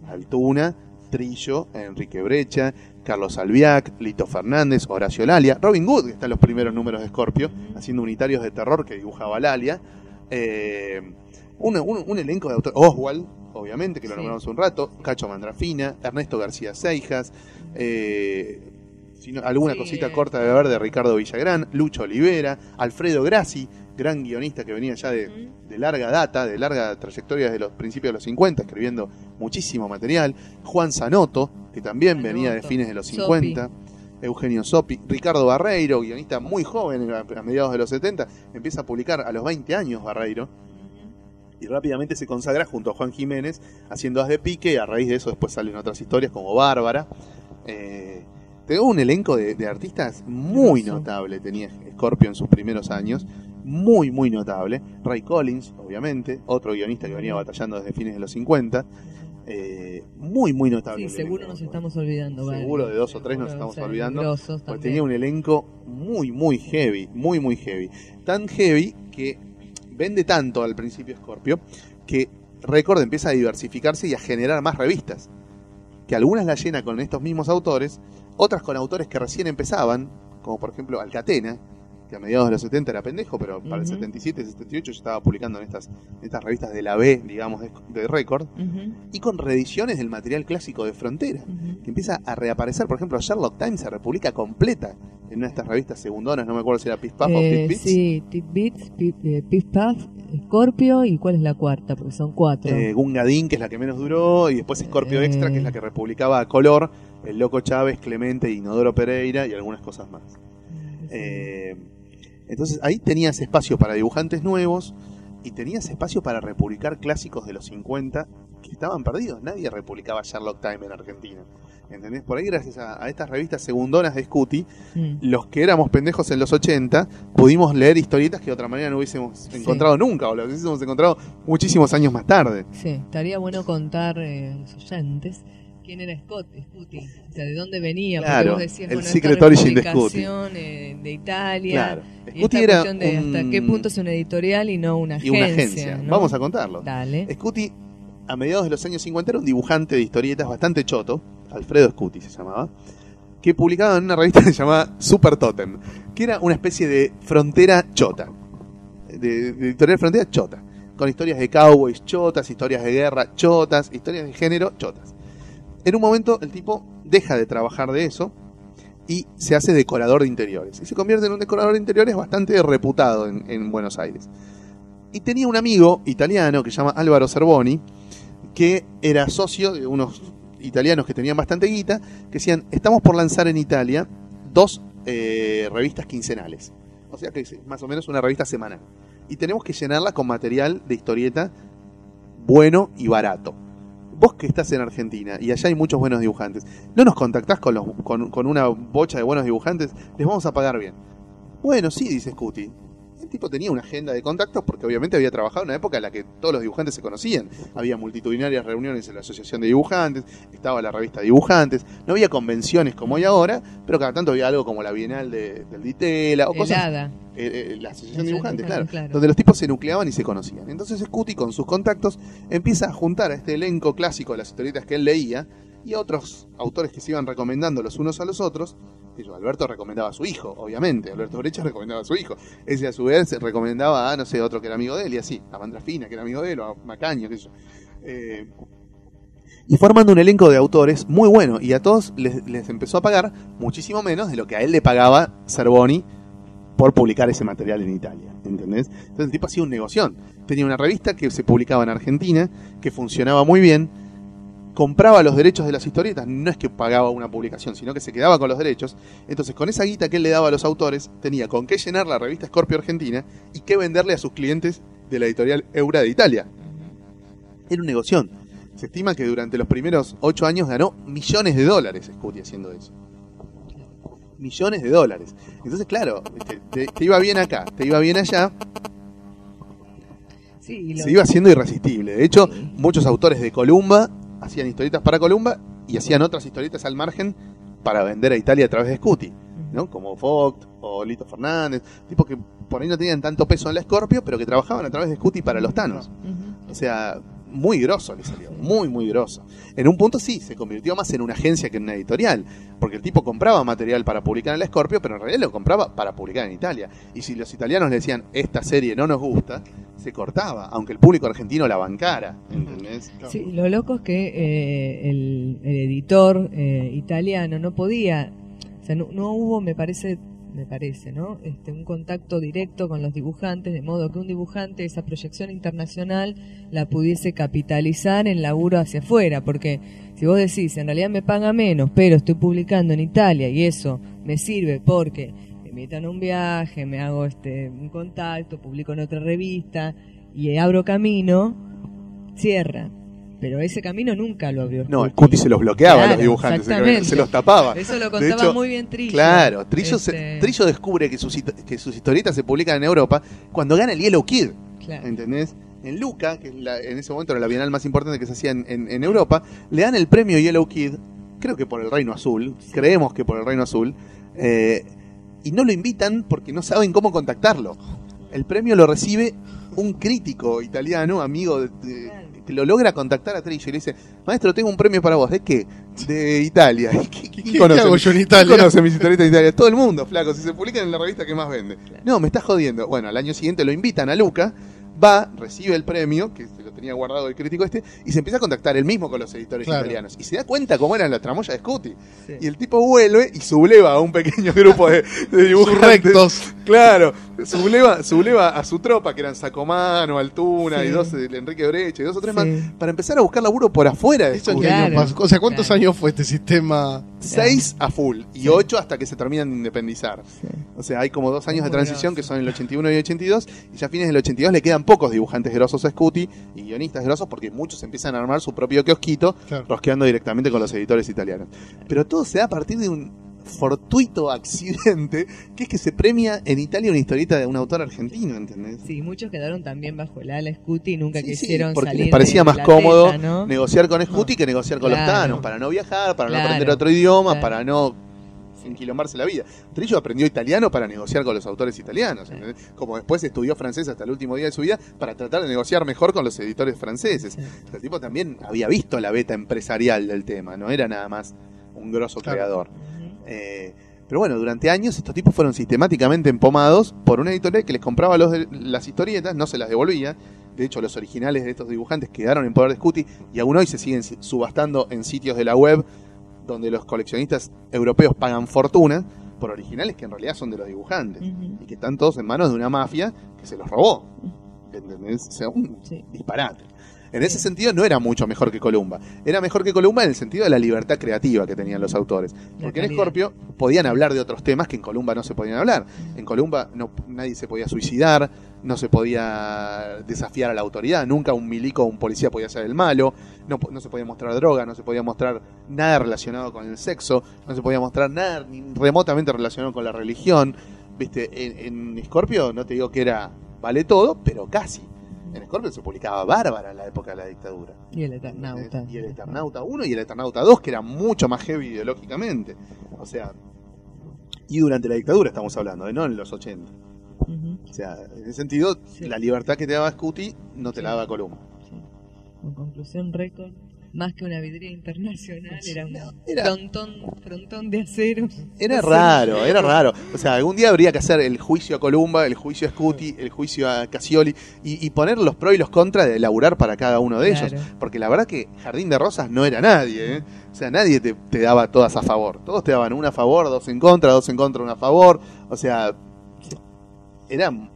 Altuna, Trillo, Enrique Brecha, Carlos Albiac, Lito Fernández, Horacio Lalia, Robin Hood, que está en los primeros números de Scorpio, haciendo unitarios de terror que dibujaba Lalia. Eh, un, un- un elenco de autores. Oswald, obviamente, que lo Sí. nombramos un rato. Cacho Mandrafina, Ernesto García Seijas. eh, si no- alguna Sí, cosita eh. corta de ver de Ricardo Villagrán, Lucho Olivera, Alfredo Grassi, gran guionista que venía ya de, larga data, de larga trayectoria desde los principios de los 50, escribiendo muchísimo material. Juan Zanotto, que también Zanotto. venía de fines de los Sopi. 50. Eugenio Sopi, Ricardo Barreiro, guionista muy joven, a a mediados de los 70, empieza a publicar a los 20 años Barreiro y rápidamente se consagra junto a Juan Jiménez haciendo As de Pique y a raíz de eso después salen otras historias como Bárbara. Eh, tengo un elenco de, de artistas muy notable, tenía Scorpio en sus primeros años, muy muy notable. Ray Collins, obviamente, otro guionista que venía batallando desde fines de los 50. eh, muy, muy notable. Sí, seguro elenco. nos estamos olvidando. vale. Seguro de dos o tres nos estamos o sea, olvidando. tenía un elenco muy, muy heavy, muy, muy heavy. Tan heavy que vende tanto al principio Scorpio que Record empieza a diversificarse y a generar más revistas. Que algunas las llena con estos mismos autores, otras con autores que recién empezaban, como por ejemplo Alcatena, que a mediados de los 70 era pendejo, pero para el Ujú. 77, 78 ya estaba publicando en estas, en estas revistas de la B, digamos, de, de Record, Ujú, y con reediciones del material clásico de Frontera que empieza a reaparecer. Por ejemplo, Sherlock Times se republica completa en una de estas revistas segundonas, no me acuerdo si era Piff Puff o Eh, Tidbits. sí, Tidbits, Pi- eh, Piff Puff, Scorpio y ¿cuál es la cuarta? Porque son cuatro. Eh, Gunga Din, que es la que menos duró, y después Scorpio Eh. Extra, que es la que republicaba a color, el Loco Chávez, Clemente, Inodoro Pereira y algunas cosas más. Eh, entonces ahí tenías espacio para dibujantes nuevos y tenías espacio para republicar clásicos de los 50 que estaban perdidos. Nadie republicaba Sherlock Time en Argentina. ¿Entendés? Por ahí, gracias a, a estas revistas segundonas de Scuti, Mm. los que éramos pendejos en los 80 pudimos leer historietas que de otra manera no hubiésemos Sí. encontrado nunca o las hubiésemos encontrado muchísimos años más tarde. Sí, estaría bueno contar eh, a los oyentes quién era Scott, Scuti, o sea, de dónde venía, Claro, porque vos decías, el bueno, Secret Origin de Scuti. eh, de Italia, Claro. y esta era cuestión de hasta qué punto es una editorial y no una y agencia. una agencia. ¿no? Vamos a contarlo. Dale. Scuti, a mediados de los años 50, era un dibujante de historietas bastante choto, Alfredo Scuti se llamaba, que publicaba en una revista que se llamaba Super Totem, que era una especie de frontera chota, de, de editorial frontera chota, con historias de cowboys chotas, historias de guerra chotas, historias de género chotas. En un momento el tipo deja de trabajar de eso y se hace decorador de interiores. Y se convierte en un decorador de interiores bastante reputado en, en Buenos Aires. Y tenía un amigo italiano que se llama Álvaro Cervoni, que era socio de unos italianos que tenían bastante guita, que decían, estamos por lanzar en Italia dos eh, revistas quincenales. O sea que es más o menos una revista semanal. Y tenemos que llenarla con material de historieta bueno y barato. Vos que estás en Argentina y allá hay muchos buenos dibujantes, ¿no nos contactás con, los, con, con una bocha de buenos dibujantes? Les vamos a pagar bien. Bueno, sí, dice Scuti. Tipo tenía una agenda de contactos porque obviamente había trabajado en una época en la que todos los dibujantes se conocían. Había multitudinarias reuniones en la Asociación de Dibujantes, estaba la revista Dibujantes, no había convenciones como hay ahora, pero cada tanto había algo como la Bienal de, del Ditela o cosas Helada. eh, eh, la asociación de dibujantes, claro, claro. donde los tipos se nucleaban y se conocían. Entonces Scuti con sus contactos empieza a juntar a este elenco clásico de las historietas que él leía y otros autores que se iban recomendando los unos a los otros. Alberto recomendaba a su hijo, obviamente. Alberto Brecha recomendaba a su hijo. Ese a su vez recomendaba a, no sé, otro que era amigo de él y así. A Mandrafina, que era amigo de él, o a Macaño, qué sé. Eh, y formando un elenco de autores muy bueno. Y a todos les, les empezó a pagar muchísimo menos de lo que a él le pagaba Cervoni por publicar ese material en Italia. ¿Entendés? Entonces el tipo hacía un negoción. Tenía una revista que se publicaba en Argentina, que funcionaba muy bien. Compraba los derechos de las historietas, no es que pagaba una publicación, sino que se quedaba con los derechos. Entonces, con esa guita que él le daba a los autores, tenía con qué llenar la revista Scorpio Argentina y qué venderle a sus clientes de la editorial Eura de Italia. Era un negoción. Se estima que durante los primeros ocho años ganó millones de dólares Scuti haciendo eso. Millones de dólares. Entonces, claro, te, te- te iba bien acá, te iba bien allá, Sí, y lo- se iba haciendo irresistible. De hecho, muchos autores de Columba hacían historietas para Columba y hacían otras historietas al margen para vender a Italia a través de Scuti, ¿no? Como Vogt o Lito Fernández, tipos que por ahí no tenían tanto peso en la Scorpio, pero que trabajaban a través de Scuti para los Thanos. O sea, muy grosso le salió, muy, muy grosso. En un punto sí, se convirtió más en una agencia que en una editorial, porque el tipo compraba material para publicar en la Scorpio, pero en realidad lo compraba para publicar en Italia. Y si los italianos le decían, esta serie no nos gusta, se cortaba, aunque el público argentino la bancara, ¿entendés? Sí, lo loco es que eh, el, el editor eh, italiano no podía, o sea, no, no hubo, me parece, me parece, ¿no? Este, un contacto directo con los dibujantes, de modo que un dibujante esa proyección internacional la pudiese capitalizar en laburo hacia afuera, porque si vos decís, en realidad me paga menos, pero estoy publicando en Italia y eso me sirve porque me invitan a un viaje, me hago este un contacto, publico en otra revista y abro camino, cierra. Pero ese camino nunca lo abrió. No, Scuti. Scuti se los bloqueaba a los dibujantes, exactamente. se los tapaba. Eso lo contaba hecho, muy bien Trillo. Claro, Trillo, se- Este, Trillo descubre que sus, que sus historietas se publican en Europa cuando gana el Yellow Kid. claro. ¿Entendés? en Luca, que es la- en ese momento era la bienal más importante que se hacía en, en- en Europa, le dan el premio Yellow Kid, creo que por el Reino Azul, creemos que por el Reino Azul, eh, y no lo invitan porque no saben cómo contactarlo. El premio lo recibe un crítico italiano, amigo de- de- lo logra contactar a Trillo y le dice, maestro, tengo un premio para vos. ¿De qué? De Italia. ¿Qué, quién ¿Qué conoce? hago yo en ¿Quién Italia? conoce mis historietas de Italia? Todo el mundo, flaco. Si se publican en la revista que más vende. No, me estás jodiendo. Bueno, al año siguiente lo invitan a Luca, va, recibe el premio, que se lo tenía guardado el crítico este, y se empieza a contactar él mismo con los editores Claro. italianos. Y se da cuenta cómo eran las tramoyas de Scuti. Sí. Y el tipo vuelve y subleva a un pequeño grupo de, de dibujantes. Surrectos. Claro, subleva, subleva a su tropa, que eran Sacomano, Altuna Sí. y dos Enrique Breche y dos o tres Sí. más, para empezar a buscar laburo por afuera de ¿Eso Claro. O sea, ¿cuántos Claro. años fue este sistema? Seis a full y ocho hasta que se terminan de independizar. Sí. O sea, hay como dos años de transición grosso. que son el 81 y el 82 y ya a fines del 82 le quedan pocos dibujantes grosos a Scuti y guionistas grosos porque muchos empiezan a armar su propio kiosquito Claro. rosqueando directamente con los editores italianos. Pero todo se da a partir de un fortuito accidente que es que se premia en Italia una historieta de un autor argentino, ¿entendés? Sí, muchos quedaron también bajo el ala Scuti y nunca Sí, sí, quisieron porque salir les parecía de más la cómodo teta, ¿no? negociar con Scuti que negociar con los tanos, para no viajar, para no aprender otro idioma, Claro. para no enquilombarse la vida. Trillo aprendió italiano para negociar con los autores italianos, como después estudió francés hasta el último día de su vida para tratar de negociar mejor con los editores franceses. Sí. El tipo también había visto la beta empresarial del tema, no era nada más un grosso Claro. creador. Eh, pero bueno, durante años estos tipos fueron sistemáticamente empomados por una editorial que les compraba los de- las historietas, no se las devolvía. De hecho, los originales de estos dibujantes quedaron en poder de Scuti y aún hoy se siguen si- subastando en sitios de la web donde los coleccionistas europeos pagan fortuna por originales que en realidad son de los dibujantes y que están todos en manos de una mafia que se los robó. ¿Entendés? O sea, un Sí. disparate. En ese sentido no era mucho mejor que Columba. Era mejor que Columba en el sentido de la libertad creativa que tenían los autores. Porque en. Scorpio podían hablar de otros temas que en Columba no se podían hablar. En Columba no, nadie se podía suicidar, no se podía desafiar a la autoridad, nunca un milico o un policía podía ser el malo, no, se podía mostrar droga, no se podía mostrar nada relacionado con el sexo, no se podía mostrar nada ni remotamente relacionado con la religión. Viste, en, en Scorpio no te digo que era vale todo, pero casi. En Scorpio se publicaba Bárbara en la época de la dictadura. Y el Eternauta. Y el Eternauta 1 y el Eternauta 2, que era mucho más heavy ideológicamente. O sea, y durante la dictadura estamos hablando, ¿eh? no en los 80. Ujú. O sea, en ese sentido, Sí. la libertad que te daba Scuti no te Sí. la daba Columba. Sí. En conclusión, récord, más que una vidriera internacional, era un era- frontón, frontón de acero. Era No sé. raro, era raro. O sea, algún día habría que hacer el juicio a Columba, el juicio a Scuti, el juicio a Casioli y, y poner los pros y los contras de elaborar para cada uno de Claro. ellos. Porque la verdad que Jardín de Rosas no era nadie, ¿eh? O sea, nadie te, te daba todas a favor. Todos te daban una a favor, dos en contra, dos en contra, una a favor. O sea, eran,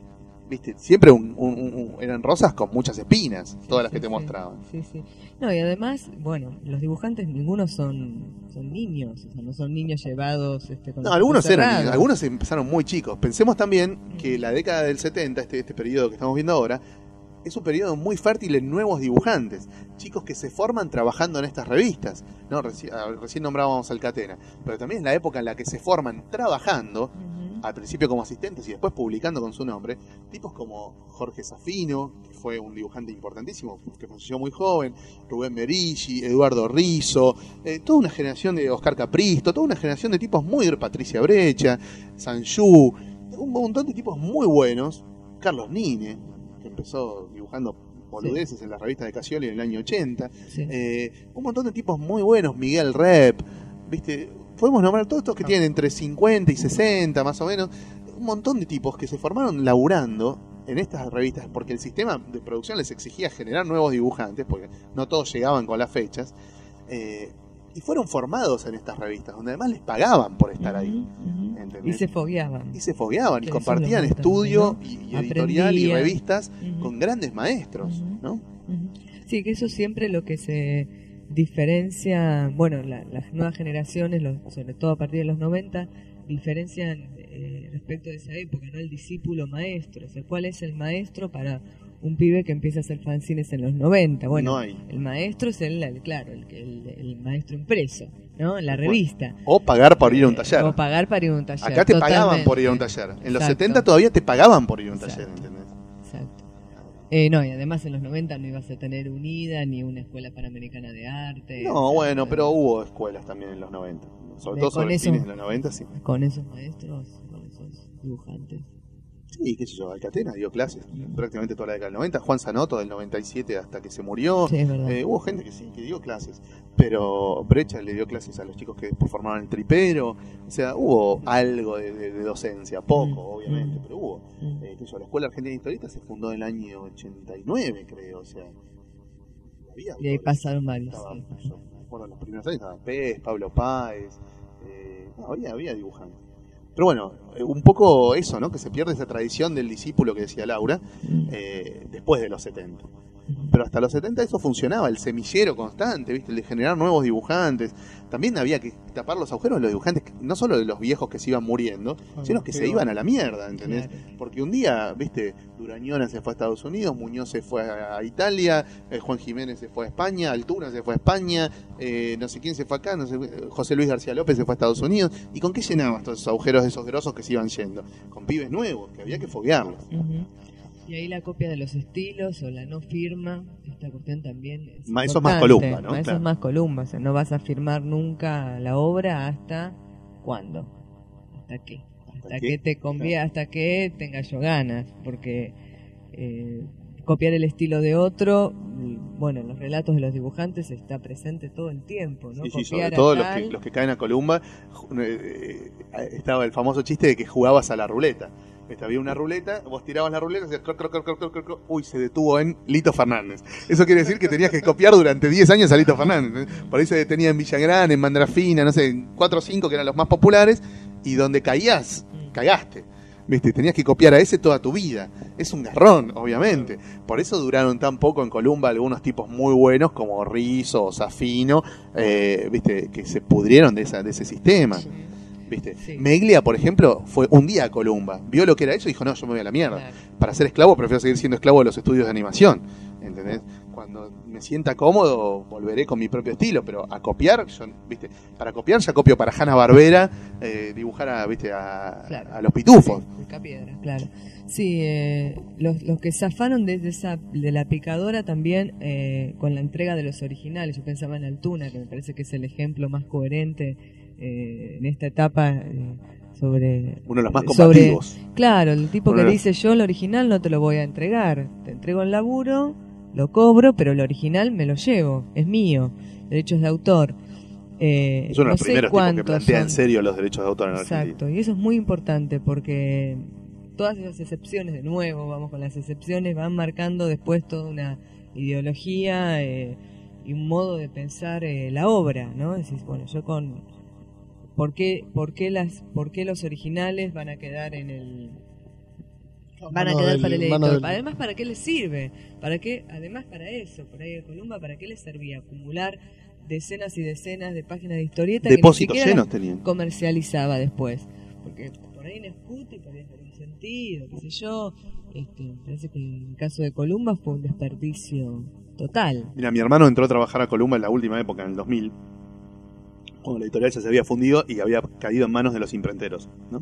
viste, siempre un- un- un- eran rosas con muchas espinas, todas las que te sí. mostraban. Sí, sí. No, y además, bueno, los dibujantes ninguno son, son niños, o sea, no son niños llevados este, con No, algunos eran, cerrados. algunos empezaron muy chicos. Pensemos también que la década del 70, este, este periodo que estamos viendo ahora, es un periodo muy fértil en nuevos dibujantes, chicos que se forman trabajando en estas revistas. No, reci- ah, recién nombrábamos al Catena, pero también es la época en la que se forman trabajando. Al principio como asistentes y después publicando con su nombre, tipos como Jorge Safino, que fue un dibujante importantísimo, que falleció muy joven, Rubén Merigi, Eduardo Rizzo, eh, toda una generación de Oscar Capristo, toda una generación de tipos muy, Patricia Brecha, Sanju, un montón de tipos muy buenos, Carlos Nine, que empezó dibujando boludeces en las revistas de Casioli en el año 80, Sí. eh, un montón de tipos muy buenos, Miguel Rep, ¿viste? Podemos nombrar todos estos que tienen entre 50 y 60 más o menos, un montón de tipos que se formaron laburando en estas revistas porque el sistema de producción les exigía generar nuevos dibujantes, porque no todos llegaban con las fechas, eh, y fueron formados en estas revistas, donde además les pagaban por estar ahí. Y se fogueaban. Y se fogueaban y compartían estudio y, y editorial y revistas con grandes maestros. ¿no? Sí, que eso siempre lo que se diferencia, bueno, la- las nuevas generaciones, los- sobre todo a partir de los 90, diferencian eh, respecto de esa época, ¿no? El discípulo maestro, o sea, ¿cuál es el maestro para un pibe que empieza a hacer fanzines en los 90? Bueno, No hay. el maestro es el, el- claro, el, que- el, el maestro impreso, ¿no? En la revista. O pagar por ir a un taller. O pagar para ir a un taller. Acá te pagaban por ir a un taller. En los Exacto. 70 todavía te pagaban por ir a un Exacto. taller, ¿entendés? Eh, no, y además en los 90 no ibas a tener UNIDA ni una escuela panamericana de arte. No, bueno, pero hubo escuelas también en los 90. Sobre De- todo sobre eso- fines de los 90, sí. Con esos maestros, con esos dibujantes. Sí, qué sé yo, Alcatena dio clases prácticamente toda la década del 90. Juan Sanoto del 97 hasta que se murió. Sí. Eh, hubo gente que sí, que dio clases. Pero Brecha le dio clases a los chicos que después formaron el tripero. O sea, hubo algo de, de- de docencia, poco, Mm, obviamente, mm. pero hubo. Mm. Eh, qué sé yo, la Escuela Argentina de Historietas se fundó en el año 89, creo. O sea, había Y ahí pasaron varios. Estaba, sí. yo en los primeros años estaba Pez, Pablo Páez, eh, no, había, había dibujantes. Pero bueno, eh, un poco eso, ¿no? Que se pierde esa tradición del discípulo que decía Laura, Mm. eh, después de los 70. Pero hasta los 70 eso funcionaba, el semillero constante, ¿viste? El de generar nuevos dibujantes. También había que tapar los agujeros de los dibujantes, no solo de los viejos que se iban muriendo, sino que se iban a la mierda, ¿entendés? Porque un día, viste, Durañona se fue a Estados Unidos, Muñoz se fue a Italia, eh, Juan Jiménez se fue a España, Altuna se fue a España, eh, no sé quién se fue acá, no sé, José Luis García López se fue a Estados Unidos. ¿Y con qué llenabas todos esos agujeros de esos grosos que se iban yendo? Con pibes nuevos, que había que foguearlos. Y ahí la copia de los estilos o la no firma, esta cuestión también es Ma- eso es más. Columba, ¿no? Ma- Eso Claro. es más columba, o sea, no vas a firmar nunca la obra hasta cuándo, hasta qué, hasta qué? que te conviene, hasta que tenga yo ganas, porque eh, copiar el estilo de otro, mm, bueno, en los relatos de los dibujantes está presente todo el tiempo, ¿no? Sí, sí, sobre todo los que, los que caen a Columba, eh, eh, estaba el famoso chiste de que jugabas a la ruleta. Este, había una ruleta, vos tirabas la ruleta, hacías croc, croc, croc, croc, uy, se detuvo en Lito Fernández. Eso quiere decir que tenías que copiar durante 10 años a Lito Fernández. ¿eh? Por ahí se detenía en Villagrán, en Mandrafina, no sé, en 4 o 5 que eran los más populares, y donde caías, cagaste. ¿Viste? Tenías que copiar a ese toda tu vida. Es un garrón, obviamente. Por eso duraron tan poco en Columba algunos tipos muy buenos como Rizzo o Safino, eh, ¿viste? Que se pudrieron de, esa, de ese sistema. ¿Viste? Sí. Meglia, por ejemplo, fue un día a Columba. Vio lo que era eso y dijo, no, yo me voy a la mierda. Claro. Para ser esclavo prefiero seguir siendo esclavo de los estudios de animación. ¿Entendés? Cuando me sienta cómodo, volveré con mi propio estilo, pero a copiar, yo, ¿viste? Para copiar ya copio para Hanna Barbera, dibujar a, ¿viste? A, Claro. a los pitufos. Sí, Picapiedra, claro. Sí, eh, los, los que zafaron desde esa, de la picadora también eh, con la entrega de los originales. Yo pensaba en Altuna, que me parece que es el ejemplo más coherente eh, en esta etapa eh, sobre... Uno de los más sobre- combativos. Claro, el tipo Uno que los- dice yo el original no te lo voy a entregar. Te entrego el laburo, lo cobro, pero el original me lo llevo, es mío, derechos de autor. Eh, Es uno de los primeros tipos que plantea en serio los derechos de autor en Argentina. Exacto, y eso es muy importante porque todas esas excepciones, de nuevo, vamos con las excepciones, van marcando después toda una ideología eh, y un modo de pensar eh, la obra, ¿no? Decís, bueno, yo con... ¿Por qué, por, qué las, ¿Por qué los originales van a quedar en el... Van a quedar del- para el editor? del- Además, ¿para qué les sirve? ¿Para qué? Además, para eso, por ahí de Columba, ¿para qué les servía? Acumular decenas y decenas de páginas de historieta Depósitos que ni siquiera las llenos tenían. comercializaba después. Porque por ahí en Scuti podía tener sentido, qué sé yo. Este, parece que en el caso de Columba fue un desperdicio total. Mira, mi hermano entró a trabajar a Columba en la última época, en el 2000, cuando la editorial ya se había fundido y había caído en manos de los imprenteros. ¿no?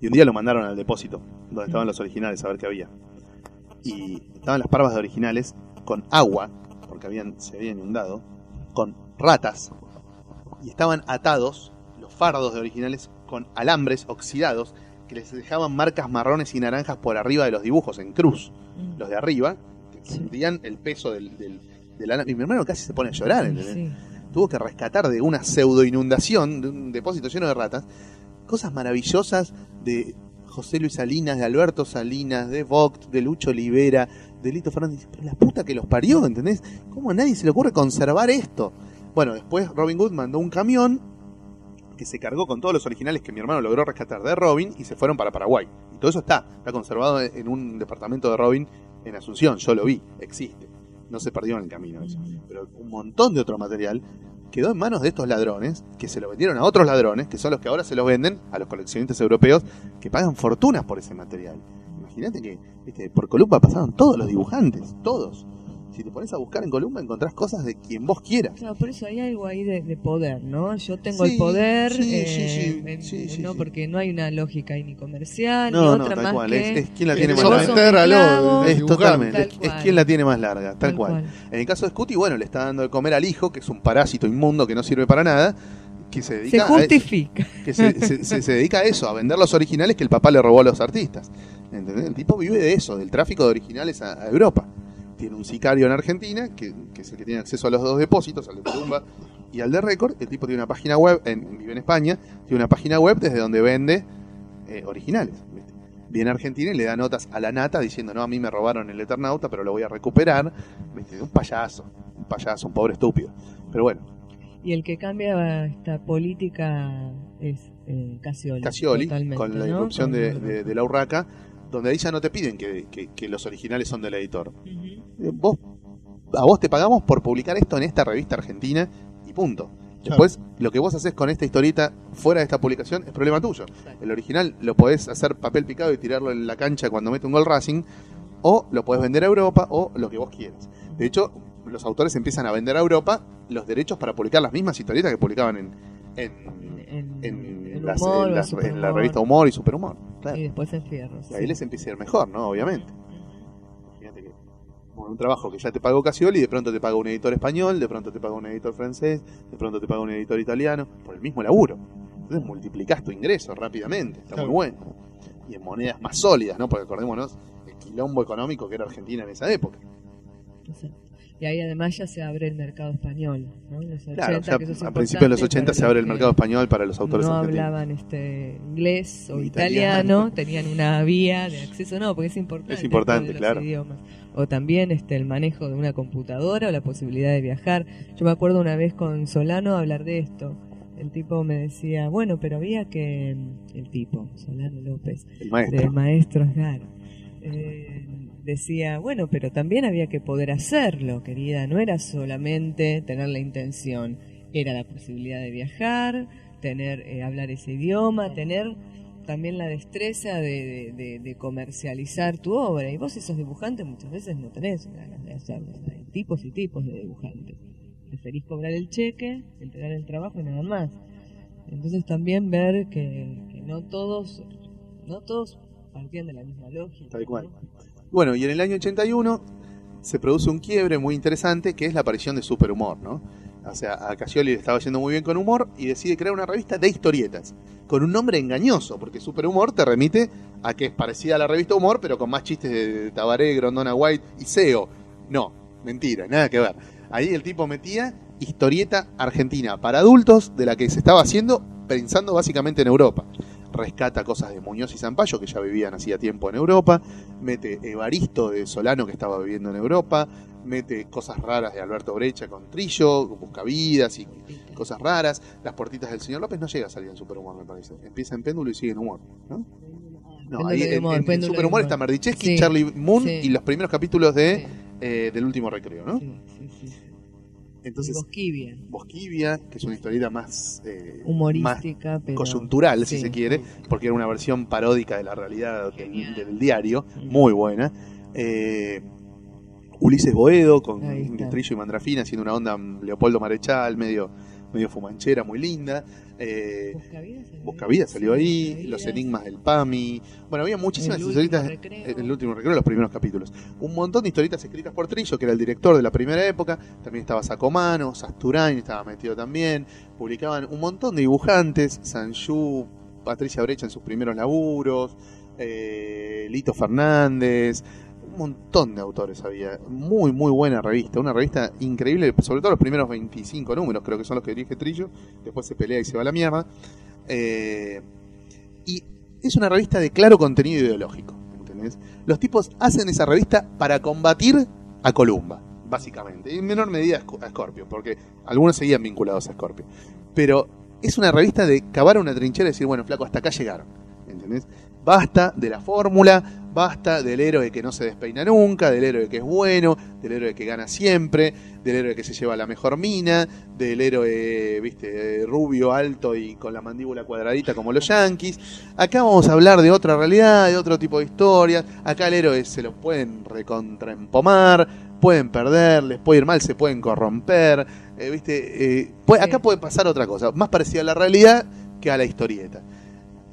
Y un día lo mandaron al depósito, donde estaban los originales, a ver qué había. Y estaban las parvas de originales con agua, porque habían, se habían inundado, con ratas, y estaban atados los fardos de originales con alambres oxidados que les dejaban marcas marrones y naranjas por arriba de los dibujos en cruz. Los de arriba, que sentían el peso del, del, del alambre. Y mi hermano casi se pone a llorar, ¿entendés? Sí. Tuvo que rescatar de una pseudo inundación, de un depósito lleno de ratas, cosas maravillosas de José Luis Salinas, de Alberto Salinas, de Vogt, de Lucho Olivera, de Lito Fernández. Pero la puta que los parió, ¿entendés? ¿Cómo a nadie se le ocurre conservar esto? Bueno, después Robin Hood mandó un camión que se cargó con todos los originales que mi hermano logró rescatar de Robin y se fueron para Paraguay. Y todo eso está, está conservado en un departamento de Robin en Asunción, yo lo vi, existe. No se perdió en el camino eso pero un montón de otro material quedó en manos de estos ladrones que se lo vendieron a otros ladrones, que son los que ahora se los venden a los coleccionistas europeos que pagan fortunas por ese material. Imagínate que viste, por Columba pasaron todos los dibujantes, todos. Si te pones a buscar en Columba encontrás cosas de quien vos quieras. Claro, por eso hay algo ahí de, de poder, ¿no? Yo tengo Sí, el poder, sí, sí, eh, sí, en- sí, sí, no, sí. porque no hay una lógica ahí ni comercial, No, ni no, otra tal más cual. que... Es, es quien la tiene más larga. a Es totalmente. Tal Es, quien la tiene más larga, tal, Tal cual. cual. En el caso de Scuti, bueno, le está dando de comer al hijo, que es un parásito inmundo que no sirve para nada, que se Se dedica, a, justifica. que se, se- se- se dedica a eso, a vender los originales que el papá le robó a los artistas. ¿Entendés? El tipo vive de eso, del tráfico de originales a, a Europa. Tiene un sicario en Argentina, que, que es el que tiene acceso a los dos depósitos, al de Columba y al de Record. El tipo tiene una página web, en, vive en España, tiene una página web desde donde vende eh, originales. ¿viste? Viene a Argentina y le da notas a la nata diciendo, no, a mí me robaron el Eternauta, pero lo voy a recuperar. ¿Viste? Un payaso, un payaso, un pobre estúpido. Pero bueno, Y el que cambia esta política es eh, Casioli. Casioli, con la ¿no? irrupción Con- de, de- de la Urraca, donde ahí ya no te piden que, que- que los originales son del editor. Vos, a vos te pagamos por publicar esto en esta revista argentina y punto. Después, lo que vos haces con esta historieta fuera de esta publicación es problema tuyo. El original lo podés hacer papel picado y tirarlo en la cancha cuando mete un gol Racing, o lo podés vender a Europa, o lo que vos quieras. De hecho, los autores empiezan a vender a Europa los derechos para publicar las mismas historietas que publicaban en, en, En, en en las- humor, en o las- en la revista Humor y Superhumor. Claro. Y después en Fierro. Y ahí les empieza a ir mejor, ¿no? Obviamente. Imagínate que bueno, un trabajo que ya te pagó Casioli, de pronto te paga un editor español, de pronto te paga un editor francés, de pronto te paga un editor italiano, por el mismo laburo. Entonces multiplicás tu ingreso rápidamente, está Claro. muy bueno. Y en monedas más sólidas, ¿no? Porque acordémonos el quilombo económico que era Argentina en esa época. Exacto. Y ahí además ya se abre el mercado español. ¿no? En los 80, Claro, ya que eso es a principios de los importante 80 para se abre el mercado español para los autores no argentinos. hablaban este inglés o italiano, italiano. tenían una vía de acceso, no, porque es importante. Es importante, los claro. idiomas. O también este el manejo de una computadora o la posibilidad de viajar. Yo me acuerdo una vez con Solano hablar de esto. El tipo me decía, bueno, pero había que el tipo, Solano López, El maestro. del maestro claro. Eh, decía, bueno, pero también había que poder hacerlo, querida. No era solamente tener la intención, era la posibilidad de viajar, tener, eh, hablar ese idioma, tener también la destreza de, de- comercializar tu obra. Y vos, si sos dibujante, muchas veces no tenés ganas de hacerlo. Hay tipos y tipos de dibujantes. Preferís cobrar el cheque, entregar el trabajo y nada más. Entonces también ver que, que no todos no todos partían de la misma lógica. Tal cual. ¿no? Bueno, y en el año 81 se produce un quiebre muy interesante que es la aparición de Superhumor, ¿no? O sea, a Casioli le estaba yendo muy bien con humor y decide crear una revista de historietas con un nombre engañoso, porque Superhumor te remite a que es parecida a la revista Humor, pero con más chistes de Tabaré, Grondona White y SEO. No, mentira, nada que ver. Ahí el tipo metía historieta argentina para adultos de la que se estaba haciendo pensando básicamente en Europa. Rescata cosas de Muñoz y Zampayo, que ya vivían hacía tiempo en Europa. Mete Evaristo de Solano, que estaba viviendo en Europa. Mete cosas raras de Alberto Brecha con Trillo, Buscavidas y cosas raras. Las puertitas del señor López no llega a salir en Superhumor, me parece. Empieza en péndulo y sigue en humor. ¿no? No, Péndulo ahí en, humor, en- en Superhumor humor. está Sí, Charlie Moon sí. y los primeros capítulos de, Sí, eh, del último recreo, ¿no? sí, sí, sí. Entonces, Bosquivia, Bosquivia, que es una historieta más, eh, más humorística, pero coyuntural, si se quiere, porque era una versión paródica de la realidad del, diario, muy buena. Eh, Ulises Boedo con Ahí está. Trillo y Mandrafina haciendo una onda Leopoldo Marechal, medio, medio fumanchera, muy linda. Eh, Buscavidas salió Buscavidas salió ahí, Buscavidas. Los Enigmas del PAMI. Bueno, había muchísimas El historietas. en el último recreo, los primeros capítulos. Un montón de historietas escritas por Trillo, que era el director de la primera época. También estaba Sacomano, Sasturain estaba metido también. Publicaban un montón de dibujantes. Sanju, Patricia Brecha en sus primeros laburos. eh, Lito Fernández. Un montón de autores había. Muy, muy buena revista. Una revista increíble, sobre todo los primeros 25 números, creo que son los que dirige Trillo. Después se pelea y se va la mierda. Eh, y es una revista de claro contenido ideológico. ¿entendés? Los tipos hacen esa revista para combatir a Columba, básicamente. Y en menor medida a Scorpio, porque algunos seguían vinculados a Scorpio. Pero es una revista de cavar una trinchera y decir, bueno, flaco, hasta acá llegaron. ¿Entendés? Basta de la fórmula, basta del héroe que no se despeina nunca, del héroe que es bueno, del héroe que gana siempre, del héroe que se lleva la mejor mina, del héroe, viste, rubio, alto y con la mandíbula cuadradita como los yankees. Acá vamos a hablar de otra realidad, de otro tipo de historias. Acá el héroe se lo pueden recontraempomar, pueden perder, les puede ir mal, se pueden corromper, eh, ¿viste? Eh, puede-. Acá puede pasar otra cosa, más parecida a la realidad que a la historieta.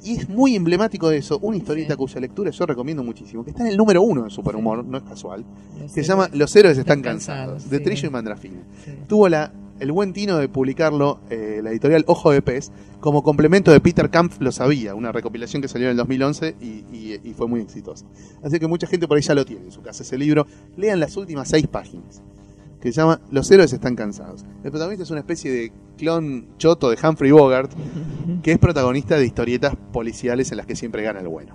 Y es muy emblemático de eso, una historieta Sí. cuya lectura yo recomiendo muchísimo, que está en el número uno de Superhumor, no es casual, Los se llama Los héroes están están cansados, cansados, de. Trillo y Mandrafina. Tuvo la, el buen tino de publicarlo eh, la editorial Ojo de Pez como complemento de Peter Kampf Lo Sabía, una recopilación que salió en el 2011 y, y- y fue muy exitosa. Así que mucha gente por ahí ya lo tiene en su casa ese libro. Lean las últimas seis páginas, que se llama Los héroes están cansados. El protagonista es una especie de clon choto de Humphrey Bogart, que es protagonista de historietas policiales en las que siempre gana el bueno.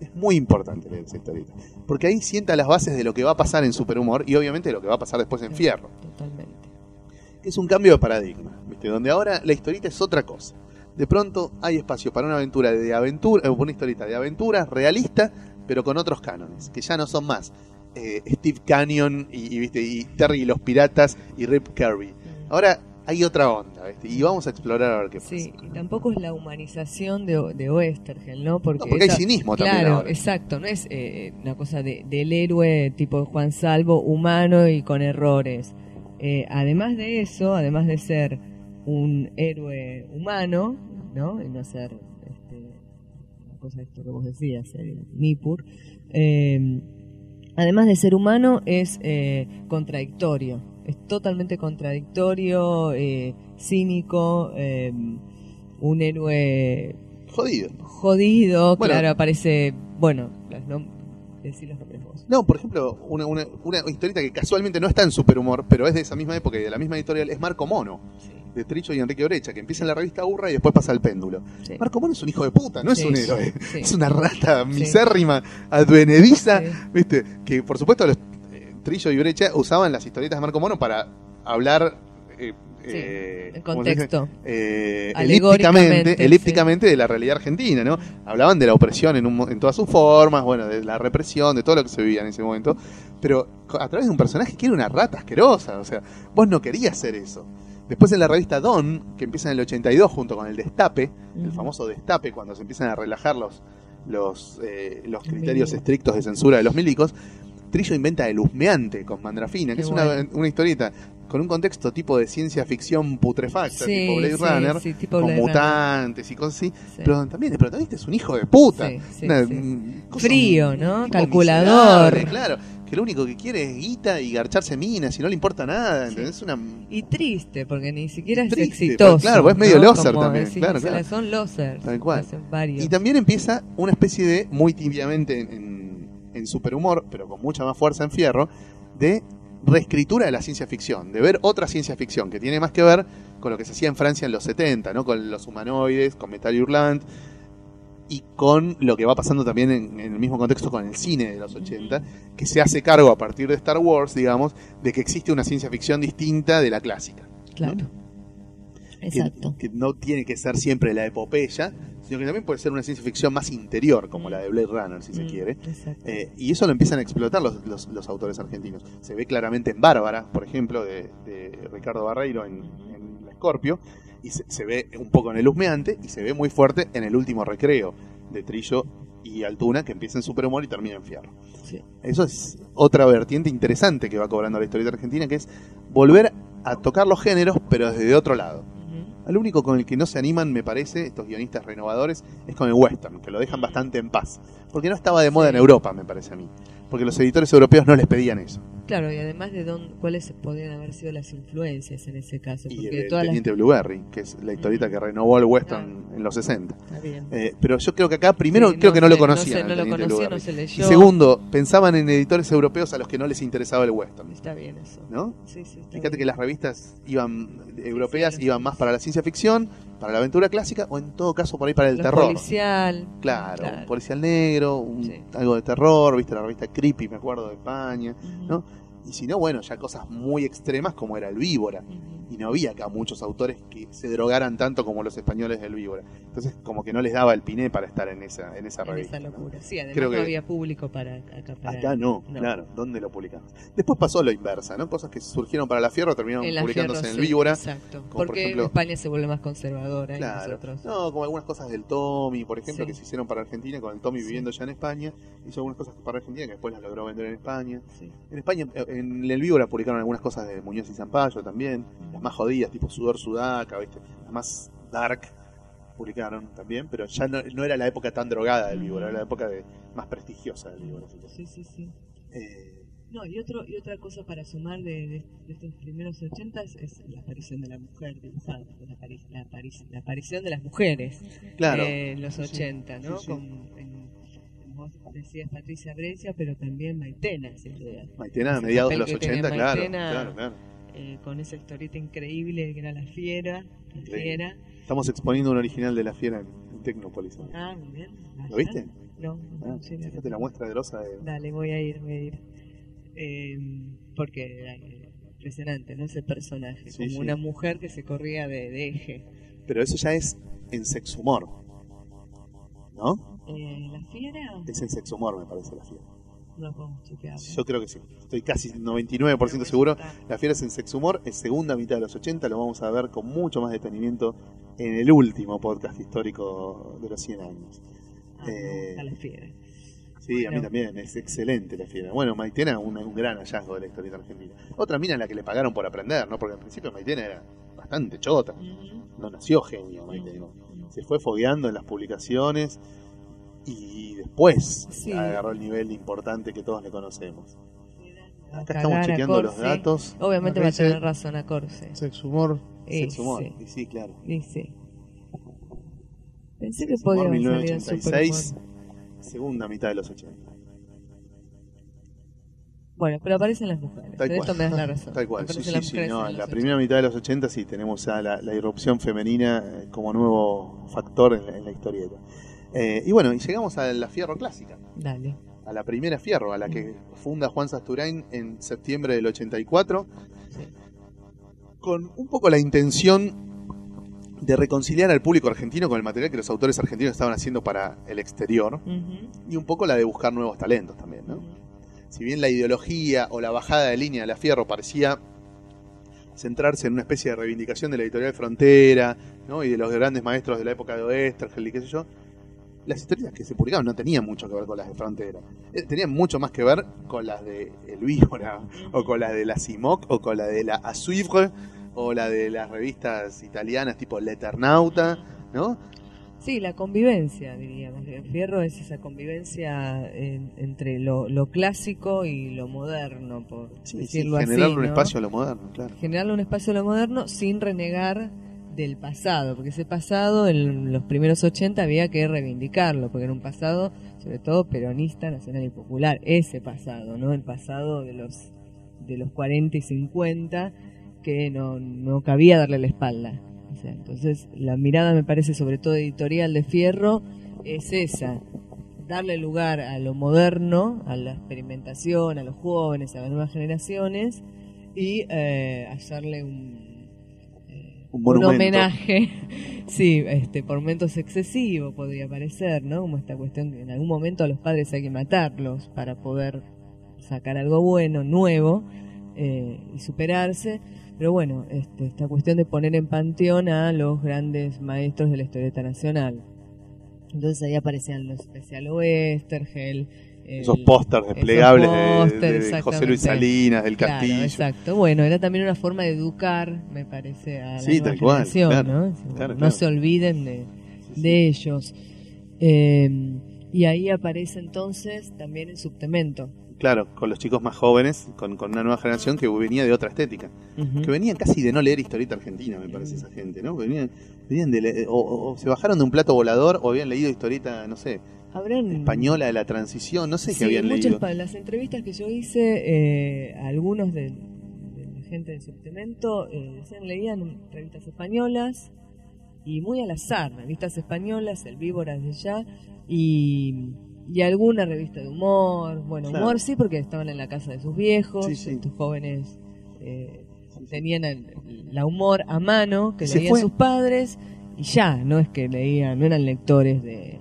Es muy importante leer esa historieta, porque ahí sienta las bases de lo que va a pasar en Superhumor y obviamente de lo que va a pasar después en Fierro Totalmente. es un cambio de paradigma, ¿viste? Donde ahora la historieta es otra cosa. De pronto hay espacio para una aventura de aventura, una historieta de aventura realista, pero con otros cánones, que ya no son más eh, Steve Canyon y, y, ¿viste? y Terry y los piratas y Rip Kirby. Ahora hay otra onda, ¿viste? Y vamos a explorar a ver qué pasa. Sí, y tampoco es la humanización de, de ¿no? Porque, No, porque hay esa- cinismo también Claro, ahora. exacto, no es eh, una cosa de, del héroe tipo Juan Salvo, humano y con errores. Eh, además de eso, además de ser un héroe humano, ¿no? Y no ser este, una cosa esto que vos decías, el Nippur, eh, además de ser humano, es eh, contradictorio. Es totalmente contradictorio, eh, cínico, eh, un héroe Jodido. jodido, Bueno. claro, aparece, bueno, las nom- decí los nombres vos. No, por ejemplo, una, una, una historieta que casualmente no está en Superhumor, pero es de esa misma época y de la misma editorial, es Marco Mono, Sí, de Tricho y Enrique Orecha, que empieza en la revista Urra y después pasa al péndulo. sí. Marco Mono es un hijo de puta, no es Sí, un héroe. sí. Es una rata misérrima, advenediza. ¿viste? Que por supuesto los eh, Trillo y Brecha usaban las historietas de Marco Mono para hablar eh, eh, el ¿cómo se dice? contexto. Eh, elípticamente, elípticamente de la realidad argentina, ¿no? Hablaban de la opresión en, un en todas sus formas, bueno, de la represión, de todo lo que se vivía en ese momento, pero a través de un personaje que era una rata asquerosa, o sea, vos no querías ser eso. Después en la revista Don, que empieza en el 82 junto con el Destape, el famoso Destape, cuando se empiezan a relajar los, los, eh, los criterios estrictos de censura de los milicos, Trillo inventa el husmeante con Mandrafina, que Qué es una, una historieta con un contexto tipo de ciencia ficción putrefacta, Sí, tipo Blade sí, Runner, sí, tipo con Runner. mutantes y cosas así, Sí. pero también el protagonista es un hijo de puta. Una- mm, Frío, ¿no? Calculador. Claro, que lo único que quiere es guita y garcharse minas y no le importa nada, Sí. ¿entendés? Una... Y triste, porque ni siquiera es Triste, exitoso. porque, claro, es medio ¿no? loser Como también, claro, claro. Son losers. Tal cual. Y también empieza una especie de, muy tibiamente en, en, en superhumor, pero con mucha más fuerza en fierro, de reescritura de la ciencia ficción, de ver otra ciencia ficción que tiene más que ver con lo que se hacía en Francia en los 70, ¿no? con los humanoides, con Metal Hurlant y con lo que va pasando también en, en el mismo contexto con el cine de los 80, que se hace cargo a partir de Star Wars, digamos, de que existe una ciencia ficción distinta de la clásica. Claro. que- Exacto. Que, no tiene que ser siempre la epopeya, sino que también puede ser una ciencia ficción más interior, como la de Blade Runner, si se Mm, quiere. Exacto. Eh, y eso lo empiezan a explotar los, los- los autores argentinos. Se ve claramente en Bárbara, por ejemplo, de, de Ricardo Barreiro en, en La Escorpio, y se, se ve un poco en El Husmeante, y se ve muy fuerte en El Último Recreo, de Trillo y Altuna, que empieza en Superhumor y termina en Fierro. Sí. Eso es otra vertiente interesante que va cobrando la historieta argentina, que es volver a tocar los géneros, pero desde otro lado. Al único con el que no se animan, me parece, estos guionistas renovadores, es con el western, que lo dejan bastante en paz. Porque no estaba de moda en Europa, me parece a mí. Porque los editores europeos no les pedían eso. Claro, y además de dónde, cuáles podrían haber sido las influencias en ese caso. Y Porque el todas las... Teniente Blueberry, que es la historieta que renovó el western en los 60. Está bien. Eh, pero yo creo que acá, primero, Sí, creo que no lo sé, conocían. sé, al No, lo Teniente conocía, Blueberry. no se Y leyó. segundo, pensaban en editores europeos a los que no les interesaba el western. Está bien eso. ¿No? Sí, sí, está Fíjate bien. que las revistas iban europeas sí, iban más para la ciencia ficción, para la aventura clásica o en todo caso por ahí para el terror. policial. Claro, Claro. un policial negro, un- Sí. algo de terror, viste la revista Creepy, me acuerdo, de España. ¿no? Y si no, bueno, ya cosas muy extremas como era el Víbora. Y no había acá muchos autores que se drogaran tanto como los españoles del Víbora. Entonces, como que no les daba el piné para estar en esa, en esa En revista. esa ¿no? locura. Sí, además Creo no había público para acaparar. Acá no, No. claro. ¿Dónde lo publicamos? Después pasó lo inversa, ¿no? Cosas que surgieron para la Fierro terminaron En la publicándose Fierro, en el sí, Víbora. Exacto. por Porque ejemplo- España se vuelve más conservadora y Claro. nosotros. No, como algunas cosas del Tommy, por ejemplo, Sí. que se hicieron para Argentina, con el Tommy Sí. viviendo ya en España. Hizo algunas cosas para Argentina que después las logró vender en España. Sí. En España, eh, en el Víbora publicaron algunas cosas de Muñoz y Zampayo también, las más jodidas, tipo Sudor Sudaca, ¿viste? las más dark publicaron también, pero ya no, no era la época tan drogada del Víbora, era la época de, más prestigiosa del Víbora. Sí, sí, sí. Eh, No, y, otro, y otra cosa para sumar de, de- de estos primeros 80 es, la aparición de la mujer dibujada, la, apari- la, apari- la aparición de las mujeres claro, eh, en los 80, ¿no? Sí, sí. Con, en- vos decías Patricia Brescia, pero también Maitena, duda. Maitena a mediados de los que tenía 80, claro, Maitena. claro, claro. eh, con esa historieta increíble que era La Fiera. La. Fiera. Estamos exponiendo un original de la fiera en, Tecnópolis. Ah, muy bien. ¿Lo viste? No, no, Ah, sí, fíjate la muestra de losa de... Dale, voy a ir, voy a ir. Eh, porque eh, impresionante, ¿no? Ese personaje, Sí, como sí. una mujer que se corría de, de eje. Pero eso ya es en sexo humor. ¿No? Eh, ¿La fiera? Es en sexo humor, me parece, la fiera. No podemos chequear. Yo creo que sí. Estoy casi 99% seguro. La fiera es en sexo humor, es segunda mitad de los 80. Lo vamos a ver con mucho más detenimiento en el último podcast histórico de los 100 años. Ah, eh, la fiera. Sí, a mí también, es excelente la fiera. Bueno, Maitena, un, un gran hallazgo de la historia argentina. Otra mina en la que le pagaron por aprender, ¿no? Porque al principio Maitena era bastante chota. Ujú. No nació genio, Maitena. Se fue fogueando en las publicaciones y después Sí. agarró el nivel importante que todos le conocemos. Acá cagar estamos chequeando los datos. Obviamente va a tener razón a Corse. Sex humor. Y sí, Y sí, claro. y sí. Pensé que podía haber salido en 1986, Superhumor. segunda mitad de los 80. Bueno, pero aparecen las mujeres. Tal cual. esto me das la razón. Tal cual, sí, sí, las sí. No, en la primera mitad de los 80 sí tenemos a la, la irrupción femenina eh, como nuevo factor en la, en la historieta. Eh, y bueno, y llegamos a la Fierro clásica, 80. Dale. a la primera Fierro, a la que funda Juan Sasturain en septiembre del 84, Sí. con un poco la intención de reconciliar al público argentino con el material que los autores argentinos estaban haciendo para el exterior, y un poco la de buscar nuevos talentos también, ¿no? Si bien la ideología o la bajada de línea de la Fierro parecía centrarse en una especie de reivindicación de la editorial Frontera ¿no? y de los grandes maestros de la época de Oestergel y qué sé yo, las historias que se publicaban no tenían mucho que ver con las de Frontera. Eh, Tenían mucho más que ver con las de El Víbora, o con las de la Simoc, o con la de la Asuivre, o la de las revistas italianas tipo L'Eternauta, ¿no? Sí, la convivencia, diríamos. El Fierro es esa convivencia en- entre lo, lo clásico y lo moderno, por decirlo generar así. un espacio a lo moderno, claro. Generarle un espacio a lo moderno sin renegar del pasado, porque ese pasado en los primeros 80 había que reivindicarlo, porque era un pasado sobre todo peronista, nacional y popular, ese pasado, ¿no? El pasado de los de los 40 y 50 que no, no cabía darle la espalda. Entonces la mirada me parece sobre todo editorial de Fierro es esa, darle lugar a lo moderno, a la experimentación, a los jóvenes, a las nuevas generaciones y eh, hacerle un, eh, Un homenaje, sí, este, por momentos excesivo podría parecer, ¿no? Como esta cuestión que en algún momento a los padres hay que matarlos para poder sacar algo bueno, nuevo eh, y superarse. Pero bueno, este, esta cuestión de poner en panteón a los grandes maestros de la historieta nacional. Entonces ahí aparecían los especial Oestergel. el- Esos pósters desplegables de- póster, de, de José Luis. Salinas, del Claro, Castillo. exacto. Bueno, era también una forma de educar, me parece, a la Sí, nueva tal cual, claro, ¿no? claro, no se olviden de, Sí, de ellos. Eh, y ahí aparece entonces también el subtemento. Claro, con los chicos más jóvenes, con, con una nueva generación que venía de otra estética. Que venían casi de no leer historieta argentina, me parece esa gente, ¿no? Venían, venían de le- o, o- o se bajaron de un plato volador o habían leído historieta, no sé, Habrán española de la transición, no sé Sí, qué habían muchas leído. las entrevistas que yo hice, eh, algunos de, de la gente del subtemento eh, decían, leían revistas españolas y muy al azar, revistas españolas, el Víbora de allá y, y alguna revista de humor. Bueno, Claro. humor sí, porque estaban en la casa de sus viejos, Sí, sí. estos jóvenes eh, tenían el- la humor a mano que Se leían fue. sus padres y ya, no es que leían, no eran lectores de,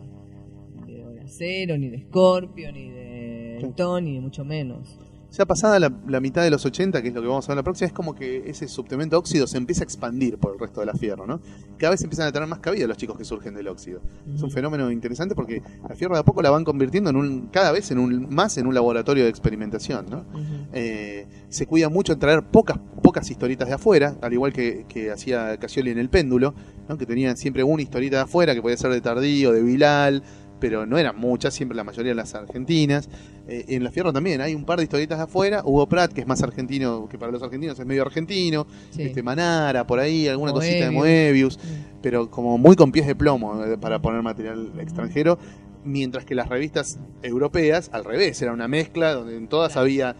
de Horacero, ni de Scorpio, ni de. Tony, ni mucho menos. Ya pasada la, la mitad de los 80, que es lo que vamos a ver la próxima, es como que ese subtemento óxido se empieza a expandir por el resto de la fierro, ¿no? Cada vez empiezan a tener más cabida los chicos que surgen del óxido. Es un fenómeno interesante porque la fierro de a poco la van convirtiendo en un, cada vez en un, más en un laboratorio de experimentación, ¿no? Eh, se cuida mucho en traer pocas, pocas historietas de afuera, al igual que, que hacía Casioli en El Péndulo, ¿no? que tenían siempre una historieta de afuera, que podía ser de Tardío, de Vilal, pero no eran muchas, siempre la mayoría de las argentinas. Eh, en La Fierro también hay un par de historietas de afuera, Hugo Pratt, que es más argentino, que para los argentinos es medio argentino, Sí. este Manara, por ahí, alguna cosita de Moebius. Pero como muy con pies de plomo eh, para poner material extranjero, mientras que las revistas europeas, al revés, era una mezcla donde en todas Claro. había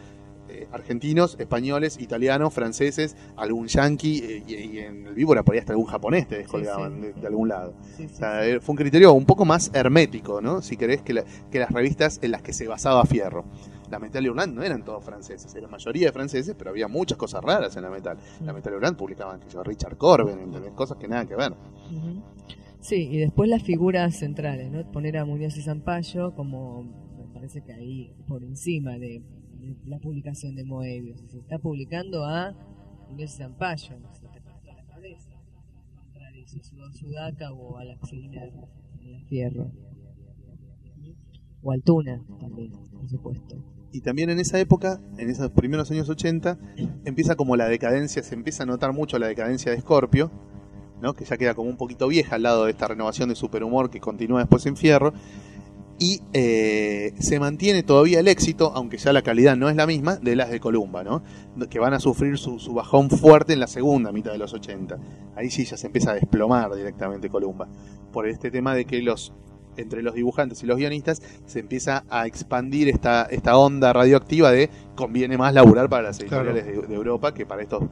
eh, argentinos, españoles, italianos, franceses, algún yanqui, eh, y, y en el Víbora por ahí hasta algún japonés te descolgaban sí. De, de algún lado. Sí, O sea, eh, fue un criterio un poco más hermético, ¿no? Si querés, que, la- que las revistas en las que se basaba Fierro. La Metal Hurlant no eran todos franceses, eran mayoría de franceses, pero había muchas cosas raras en la Metal. La Metal Hurlant publicaban que yo, Richard Corbin, ¿entendés? cosas que nada que ver. Sí, y después las figuras centrales, ¿no? Poner a Muñoz y Zampayo como, me parece que ahí por encima de la publicación de Moebius. Se está publicando a y Zampayo, no se te parte la cabeza. Eso, Sudor Sudaca o a la Xilina de la Fierro. O Altuna también, por supuesto. Y también en esa época, en esos primeros años 80, empieza como la decadencia, se empieza a notar mucho la decadencia de Scorpio, ¿no? que ya queda como un poquito vieja al lado de esta renovación de superhumor que continúa después en Fierro. Y eh, se mantiene todavía el éxito, aunque ya la calidad no es la misma, de las de Columba, ¿no? que van a sufrir su, su bajón fuerte en la segunda mitad de los 80. Ahí sí ya se empieza a desplomar directamente Columba, por este tema de que los entre los dibujantes y los guionistas se empieza a expandir esta, esta onda radioactiva de conviene más laburar para las Claro. editoriales de, de Europa que para estos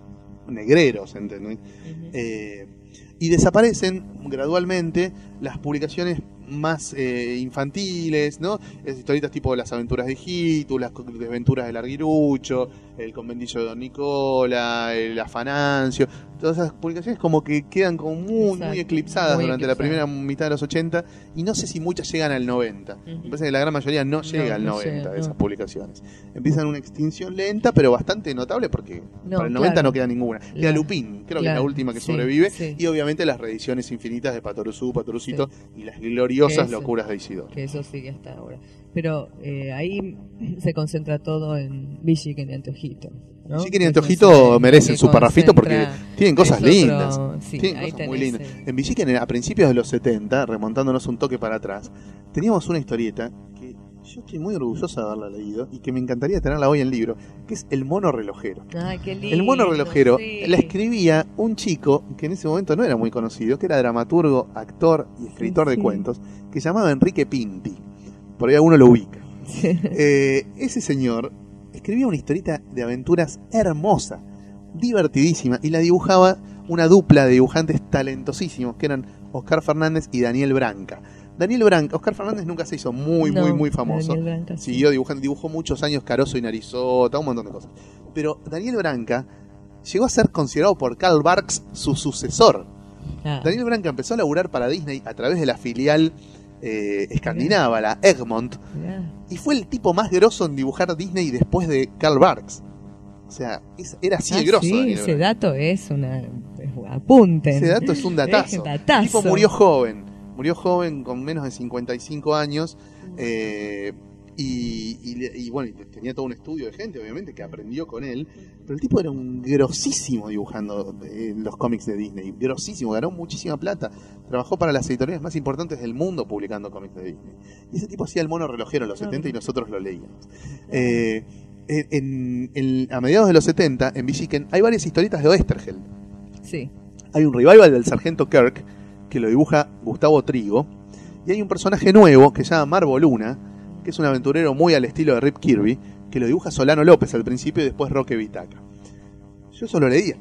negreros, ¿entendés? Eh, y desaparecen gradualmente las publicaciones más eh, infantiles, ¿no? Es historietas tipo Las aventuras de Hitu, Las desventuras del Arguirucho, El conventillo de Don Nicola, El Afanancio, todas esas publicaciones como que quedan como muy, muy eclipsadas muy durante la primera mitad de los 80 y no sé si muchas llegan al 90. Me parece que la gran mayoría no llega al no 90 llega, de esas no. publicaciones. Empiezan una extinción lenta, pero bastante notable porque para el 90 claro. no queda ninguna. Queda Claro. Lupin, creo que es la última que sí, sobrevive. sí. Y obviamente las reediciones infinitas de Patoruzú, Patorucito y las gloriosas Eso. locuras de Isidoro. que eso sigue hasta ahora. Pero eh, ahí se concentra todo en Villiquen y Anteojito. ¿no? Es, eh, merecen su parrafito porque tienen cosas otro- lindas. sí, tienen ahí cosas muy lindas. En Villiquen, a principios de los 70, remontándonos un toque para atrás, teníamos una historieta que yo estoy muy orgullosa de haberla leído y que me encantaría tenerla hoy en libro, que es El mono relojero. Ay, qué lindo. El mono relojero sí. la escribía un chico que en ese momento no era muy conocido, que era dramaturgo, actor y escritor de cuentos, que se llamaba Enrique Pinti. Por ahí alguno lo ubica. Eh, ese señor escribía una historieta de aventuras hermosa, divertidísima, y la dibujaba una dupla de dibujantes talentosísimos, que eran Oscar Fernández y Daniel Branca. Daniel Branca, Oscar Fernández nunca se hizo muy, muy, muy famoso. Daniel Branca, sí. Siguió dibujando, dibujó muchos años Caroso y Narizota, un montón de cosas. Pero Daniel Branca llegó a ser considerado por Karl Barks su sucesor. Ah, Daniel Branca empezó a laburar para Disney a través de la filial eh, escandinava, la Egmont, y fue el tipo más grosso en dibujar Disney después de Karl Barks. O sea, es- era así Ah, de grosso. sí, ese dato es una... es- apunten. Ese dato es un datazo. Es datazo. El tipo murió joven. Murió joven con menos de 55 años. eh, y, y le- y bueno, tenía todo un estudio de gente, obviamente, que aprendió con él. Pero el tipo era un grosísimo dibujando eh, los cómics de Disney. Grosísimo, ganó muchísima plata. Trabajó para las editoriales más importantes del mundo publicando cómics de Disney. Y ese tipo hacía el mono relojero en los Claro. 70 y nosotros lo leíamos. Eh, en- en- en- a mediados de los 70, en Villiquen, hay varias historietas de Oestergeld Sí. hay un revival del Sargento Kirk que lo dibuja Gustavo Trigo y hay un personaje nuevo que se llama Marvo Luna que es un aventurero muy al estilo de Rip Kirby que lo dibuja Solano López al principio y después Roque Vitaca yo eso lo leía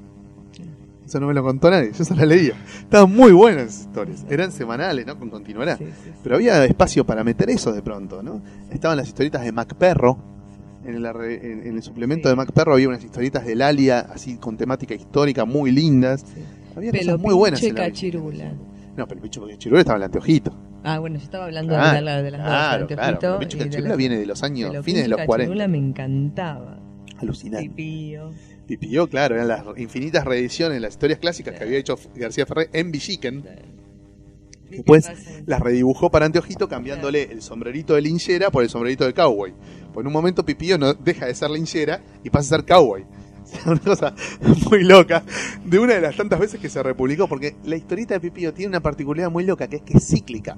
eso no me lo contó nadie, yo eso lo leía estaban muy buenas esas historias eran semanales, ¿no? con continuará sí, sí, sí. pero había espacio para meter eso de pronto, ¿no? Estaban las historietas de Mac Perro. En el, en- en el suplemento de Mac Perro había unas historietas del Alia, así con temática histórica muy lindas. Había Pelo cosas muy buenas. en la. No, pero el bicho Cachirula estaba en el anteojito. Ah, bueno, yo estaba hablando Claro, de, la, de las claro, dos, claro. De Cachirula las- viene de los años, Pelo fines de los pinche 40. Cachirula me encantaba. Alucinante. Pipío. Pipilló, claro, eran las infinitas reediciones, las historias clásicas que había hecho García Ferrer en Villiquen. ¿Qué Después pasa? las redibujó para Anteojito cambiándole el sombrerito de linchera por el sombrerito de cowboy. Pues en un momento Pipío no deja de ser linchera y pasa a ser cowboy. Una cosa muy loca de una de las tantas veces que se republicó, porque la historieta de Pipío tiene una particularidad muy loca, que es que es cíclica.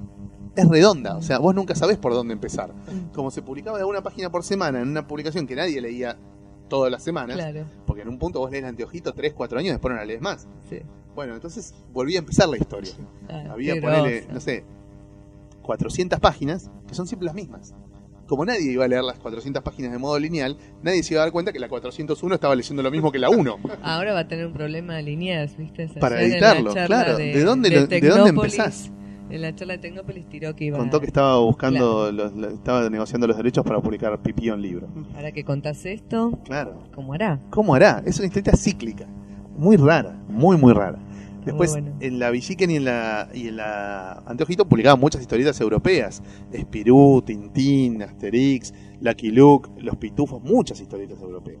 Es redonda, o sea, vos nunca sabés por dónde empezar. Como se publicaba de una página por semana en una publicación que nadie leía todas las semanas, Claro, porque en un punto vos lees Anteojito 3, 4 años después no la lees más. sí. Bueno, entonces volví a empezar la historia. Ah, Había, ponele, no sé, 400 páginas que son siempre las mismas. Como nadie iba a leer las 400 páginas de modo lineal, nadie se iba a dar cuenta que la 401 estaba leyendo lo mismo que la 1. Ahora va a tener un problema de líneas, ¿viste? Para editarlo, claro. ¿De dónde lo- de dónde empezás? En la charla de Tecnópolis tiró que iba Contó que estaba buscando, los- los- estaba negociando los derechos para publicar Pipí en libro. Ahora que contás esto, Claro. ¿cómo hará? ¿Cómo hará? Es una historieta cíclica. Muy rara, muy, muy rara. Después, bueno. en la Villiquen y en la, y en la Anteojito publicaban muchas historietas europeas. Spirú, Tintín, Asterix, Lucky Luke, Los Pitufos, muchas historietas europeas.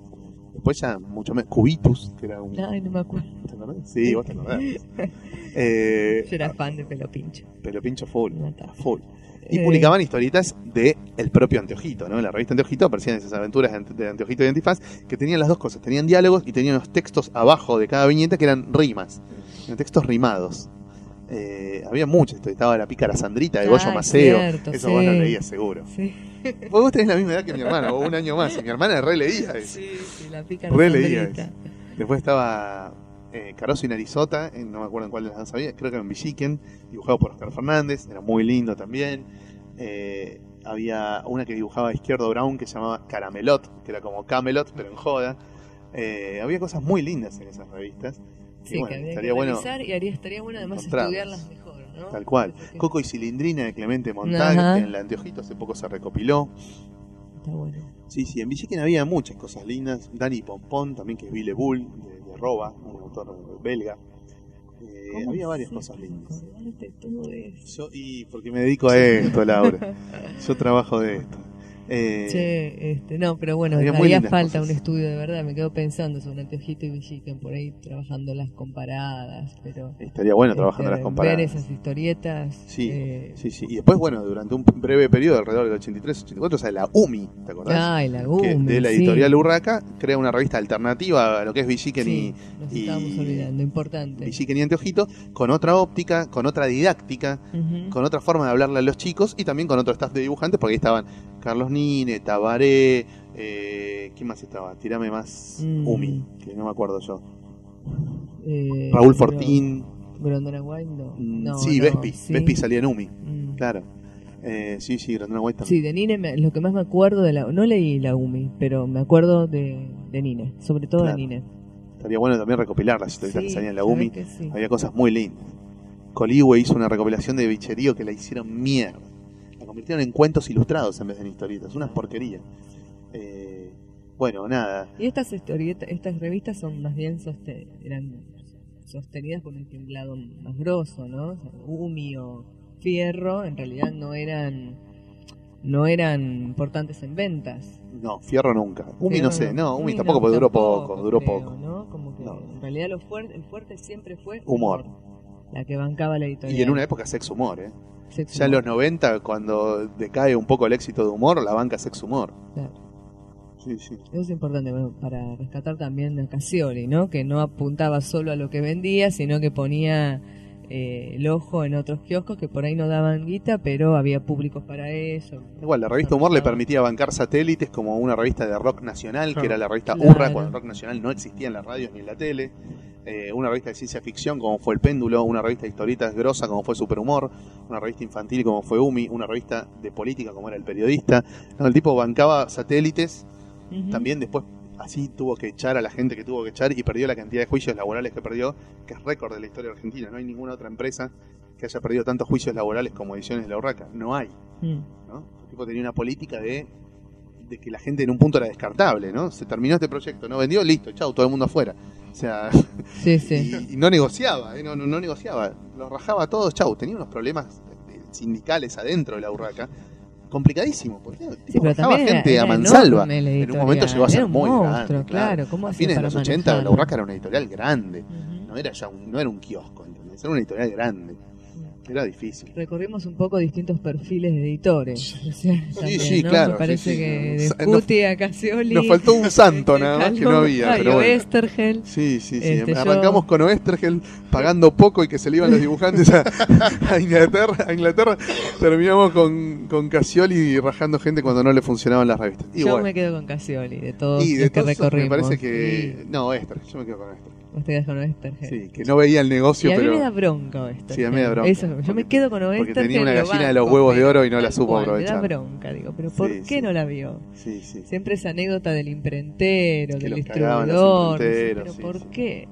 Después ya mucho más. Cubitus, que era un... Ay, no me acuerdo. ¿Te acordás? Sí, vos te acordás. eh, Yo era fan de Pelo Pincho. Pero pincho full, full. Y Eh, publicaban historietas de el propio Anteojito, ¿no? En la revista Anteojito aparecían esas aventuras de Ante- de Anteojito y Antifaz que tenían las dos cosas, tenían diálogos y tenían unos textos abajo de cada viñeta que eran rimas, textos rimados. Eh, había muchas, historias, estaba la pícara Sandrita de Goyo Ay, Maceo, cierto, eso vos lo sí. leías seguro. Sí, vos tenés la misma edad que mi hermana, o un año más, y mi hermana releía eso. sí, sí, la pica Re leía Sandrita. eso. Después estaba eh, Caroso y Narizota, en- no me acuerdo en cuál de las había, creo que era en Villiquen, dibujado por Oscar Fernández, era muy lindo también. Eh, había una que dibujaba Izquierdo Brown que se llamaba Caramelot, que era como Camelot, pero en joda. Eh, había cosas muy lindas en esas revistas. Y Sí, bueno, que había estaría que bueno y haría, estaría bueno además estudiarlas mejor, ¿no? Tal cual. Porque Coco y Cilindrina de Clemente Montag, Ajá. que en la Anteojito hace poco se recopiló. Está bueno. Sí, sí, en Villiquen había muchas cosas lindas. Dani Pompón, también que es Ville Bull, de, de Roba, un autor belga. Eh, ¿Cómo había varias cosas lindas. Yo, y porque me dedico a esto, Laura. Yo trabajo de esto. Eh, Che, este, no, pero bueno, haría falta cosas. un estudio de verdad. Me quedo pensando sobre Anteojito y Villiquen por ahí trabajando las comparadas, pero Estaría bueno este, trabajando las ver comparadas. esas historietas. Sí, eh, sí, sí. Y después, bueno, durante un breve periodo, alrededor del 83, 84, o sea, la UMI, ¿te acordás? Ay, la Que GUM, de la sí. editorial Urraca crea una revista alternativa a lo que es Villiquen Sí, y, nos y- olvidando, importante. Villiquen y Anteojito, con otra óptica, con otra didáctica, con otra forma de hablarle a los chicos y también con otro staff de dibujantes, porque ahí estaban Carlos Nine, Tabaré, eh, ¿quién más estaba? Tirame más Mm. Umi, que no me acuerdo yo. Eh, Raúl Fortín, Grondona Wild, no. mm, No, sí, no, Vespi, sí. Vespi salía en Umi, Mm. claro. Eh, sí, sí, Grandona White Sí, también. de Nine, me- lo que más me acuerdo de la. No leí la UMI, pero me acuerdo de, de Nine, sobre todo Claro. de Nine. Estaría bueno también recopilar las historietas Sí, que salían en la UMI. sí. Había cosas muy lindas. Coligüe hizo una recopilación de bicherío que la hicieron mierda. Convirtieron en cuentos ilustrados en vez de en historietas. Una porquería. Eh, bueno, nada. Y estas historietas, estas revistas son más bien soste- eran sostenidas por un templado más grosso, ¿no? O sea, Umi o Fierro en realidad no eran no eran importantes en ventas. No, Fierro nunca. Umi Fierro no sé. No, Umi tampoco, porque duró poco. Duró creo, poco. ¿no? Como que No. en realidad lo fuerte, el fuerte siempre fue Humor. La que bancaba la editorial. Y en una época sex humor, ¿eh? Ya en los 90, cuando decae un poco el éxito de humor, la banca sex humor. Claro. Sí, sí. Eso es importante bueno, para rescatar también a Cassioli, ¿no? Que no apuntaba solo a lo que vendía, sino que ponía eh, el ojo en otros kioscos que por ahí no daban guita, pero había públicos para eso. Igual, la revista Humor le permitía bancar satélites como una revista de rock nacional, que era la revista Claro. Urra, cuando el rock nacional no existía en las radios ni en la tele. Eh, una revista de ciencia ficción como fue El Péndulo, una revista de historietas grosa como fue Superhumor, una revista infantil como fue Umi, una revista de política como era El Periodista. No, el tipo bancaba satélites, también después así tuvo que echar a la gente que tuvo que echar y perdió la cantidad de juicios laborales que perdió, que es récord de la historia argentina. No hay ninguna otra empresa que haya perdido tantos juicios laborales como Ediciones de la Urraca. No hay. Mm. ¿no? El tipo tenía una política de, de que la gente en un punto era descartable, ¿no? Se terminó este proyecto, no vendió, listo, chau, todo el mundo afuera. O sea, Sí, sí. y, y no negociaba, ¿eh? no, no, no negociaba, los rajaba todos, chau, tenía unos problemas sindicales adentro de la urraca, complicadísimo, porque pero rajaba era- gente era a mansalva. En un momento llegó a ser muy monstruo, grande, claro. ¿Cómo a fines de los 80 la urraca era una editorial grande, no era ya un- no era un kiosco, ¿entendés? Era una editorial grande. Era difícil. recorrimos un poco distintos perfiles de editores. O sea, también, sí, ¿no? claro, Me parece sí, sí. que de Scuti a Casioli. Nos faltó un santo nada más que no había, pero bueno. Oestergel. Sí, sí, sí. Este, yo- Arrancamos con Oestergel pagando poco y que se le iban los dibujantes a, a Inglaterra. A Inglaterra. Terminamos con, con Casioli rajando gente cuando no le funcionaban las revistas. Y Yo bueno. me quedo con Casioli, de todos y de los que esos me recorrimos. parece que. No, Oestergel. Yo me quedo con Oestergel. Con. Sí, que no veía el negocio, y a mí pero. me da bronca Oestergel. Sí, a mí me da bronca. Eso, yo me quedo con Oestergel. porque tenía una gallina de los huevos de oro y no la supo cual, aprovechar. Me da bronca, digo, pero ¿por Sí, qué sí. no la vio? Sí, sí. Siempre esa anécdota del imprentero, Que del los cagaban los distribuidor. imprenteros, pero sí, ¿por sí. qué?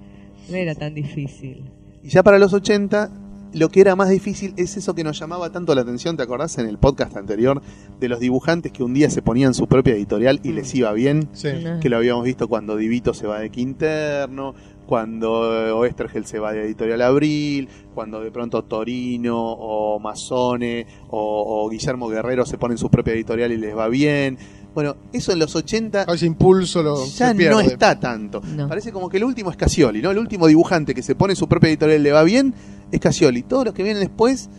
No era tan difícil. Y ya para los 80, lo que era más difícil es eso que nos llamaba tanto la atención, ¿te acordás en el podcast anterior? De los dibujantes que un día se ponían su propia editorial y les iba bien. Sí. Que lo habíamos visto cuando Divito se va de Quinterno, cuando Oestergel se va de Editorial Abril, cuando de pronto Torino o Masone o, o Guillermo Guerrero se ponen su propia editorial y les va bien. Bueno, eso en los 80 A ese impulso lo ya no está tanto. No. Parece como que el último es Casioli, ¿no? El último dibujante que se pone su propia editorial y le va bien es Casioli. Todos los que vienen después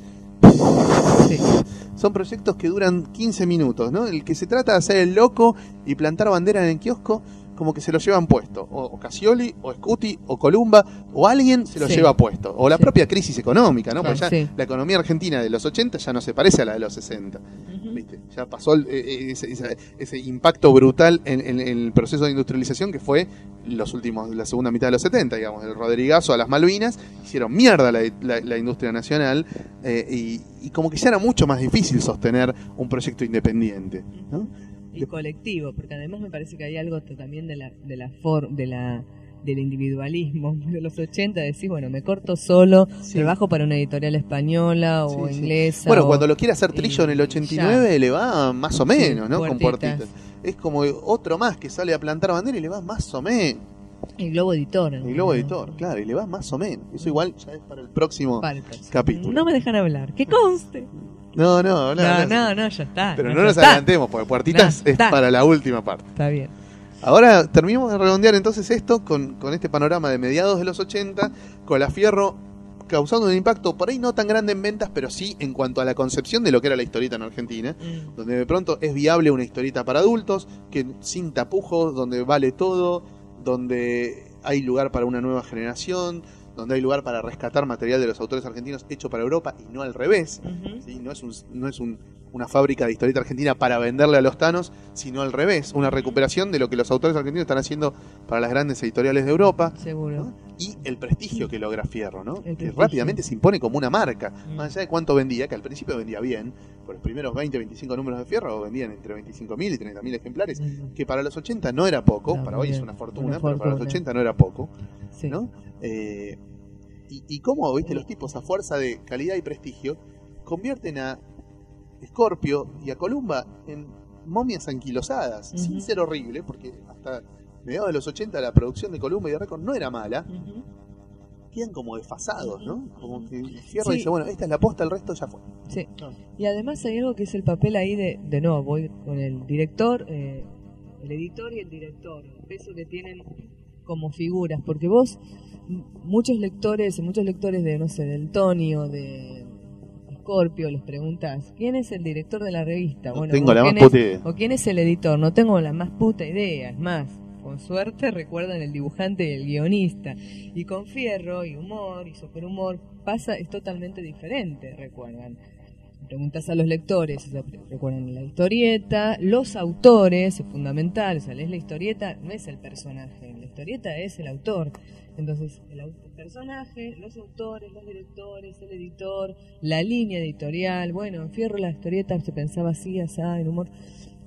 Sí. son proyectos que duran 15 minutos, ¿no? El que se trata de hacer el loco y plantar bandera en el kiosco, como que se lo llevan puesto. O, o Casioli, o Scuti, o Columba, o alguien se lo Sí. lleva puesto. O la Sí. propia crisis económica, ¿no? Claro. Porque ya Sí. la economía argentina de los 80 ya no se parece a la de los 60. Ujú. ¿viste? Ya pasó el- eh, ese, ese- ese impacto brutal en, en- en el proceso de industrialización que fue los últimos, la segunda mitad de los 70, digamos, el Rodrigazo a las Malvinas, hicieron mierda la, la- la industria nacional eh, y, y como que ya era mucho más difícil sostener un proyecto independiente. ¿no? Y colectivo, porque además me parece que hay algo también de la de la for- de la del individualismo de los 80, decir, bueno, me corto solo, Sí. trabajo para una editorial española o Sí, sí. inglesa. Bueno, o- cuando lo quiere hacer Trillo en el y 89 le va más o menos, ¿no? Con puertitas. puertitas. Es como otro más que sale a plantar bandera y le va más o menos. El Globo Editor. El Globo Editor, claro, y le va más o menos. Eso igual ya es para el próximo Para el próximo. capítulo. No me dejan hablar, que conste. No, no, no. No, no. no, ya está. Pero no, nos adelantemos, porque Puertitas es está. para la última parte. Está bien. Ahora terminamos de redondear entonces esto con, con este panorama de mediados de los 80, con la Fierro causando un impacto por ahí no tan grande en ventas, pero sí en cuanto a la concepción de lo que era la historieta en Argentina, Mm. donde de pronto es viable una historieta para adultos, que sin tapujos, donde vale todo, donde hay lugar para una nueva generación, donde hay lugar para rescatar material de los autores argentinos hecho para Europa y no al revés. No es, un- no es un- una fábrica de historieta argentina para venderle a los tanos, sino al revés, una recuperación de lo que los autores argentinos están haciendo para las grandes editoriales de Europa. Seguro. ¿no? Y el prestigio que logra Fierro, ¿no? Que rápidamente se impone como una marca. Mm. Más allá de cuánto vendía, que al principio vendía bien, por los primeros 20, 25 números de Fierro vendían entre 25.000 y 30.000 ejemplares, que para los 80 no era poco, No, para hoy es una fortuna, Una pero para los fortuna. 80 no era poco. Sí. ¿no? Eh, y, y cómo, viste, los tipos a fuerza de calidad y prestigio convierten a Scorpio y a Columba en momias anquilosadas, Ujú. sin ser horrible, porque hasta mediados de los 80 la producción de Columba y de Record no era mala, quedan como desfasados, ¿no? Como que Fierro Sí. dice, bueno, esta es la posta, el resto ya fue. Sí. Ah. Y además hay algo que es el papel ahí de, de nuevo, voy con el director, eh, el editor y el director, el peso que tienen como figuras, porque vos, muchos lectores, muchos lectores de, no sé, del Tony o de Scorpio, les preguntas, ¿quién es el director de la revista? No tengo la o más quién es- puta idea. O quién es el editor, no tengo la más puta idea, es más, con suerte recuerdan el dibujante y el guionista. Y con Fierro y humor y superhumor pasa, es totalmente diferente, recuerdan. Preguntas a los lectores, o sea, recuerdan la historieta, los autores, es fundamental, o sea, lees la historieta, no es el personaje, la historieta es el autor. Entonces, el, personaje, los autores, los directores, el editor, la línea editorial, bueno, en Fierro la historieta se pensaba así, así, en humor.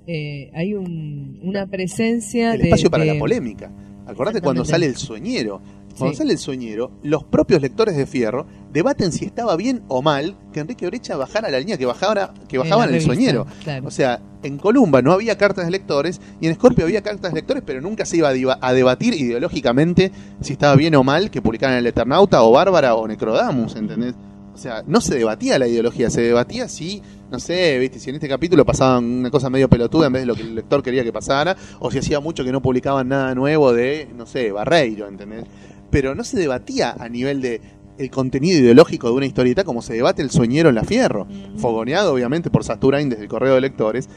Eh, hay un- una presencia El de- espacio para de- la polémica. Acordate cuando sale el sueñero. Cuando Sí. sale el sueñero, los propios lectores de Fierro debaten si estaba bien o mal que Enrique Orecha bajara la línea que bajaba, que bajaba en el sueñero. claro. O sea, en Columba no había cartas de lectores y en Scorpio había cartas de lectores, pero nunca se iba a debatir ideológicamente si estaba bien o mal que publicaran el Eternauta o Bárbara o Necrodamus, ¿entendés? O sea, no se debatía la ideología, se debatía si, no sé, viste, si en este capítulo pasaban una cosa medio pelotuda en vez de lo que el lector quería que pasara, o si hacía mucho que no publicaban nada nuevo de, no sé, Barreiro, ¿entendés? Pero no se debatía a nivel de el contenido ideológico de una historieta como se debate el soñero en la fierro. Fogoneado, obviamente, por Saturain desde el correo de lectores,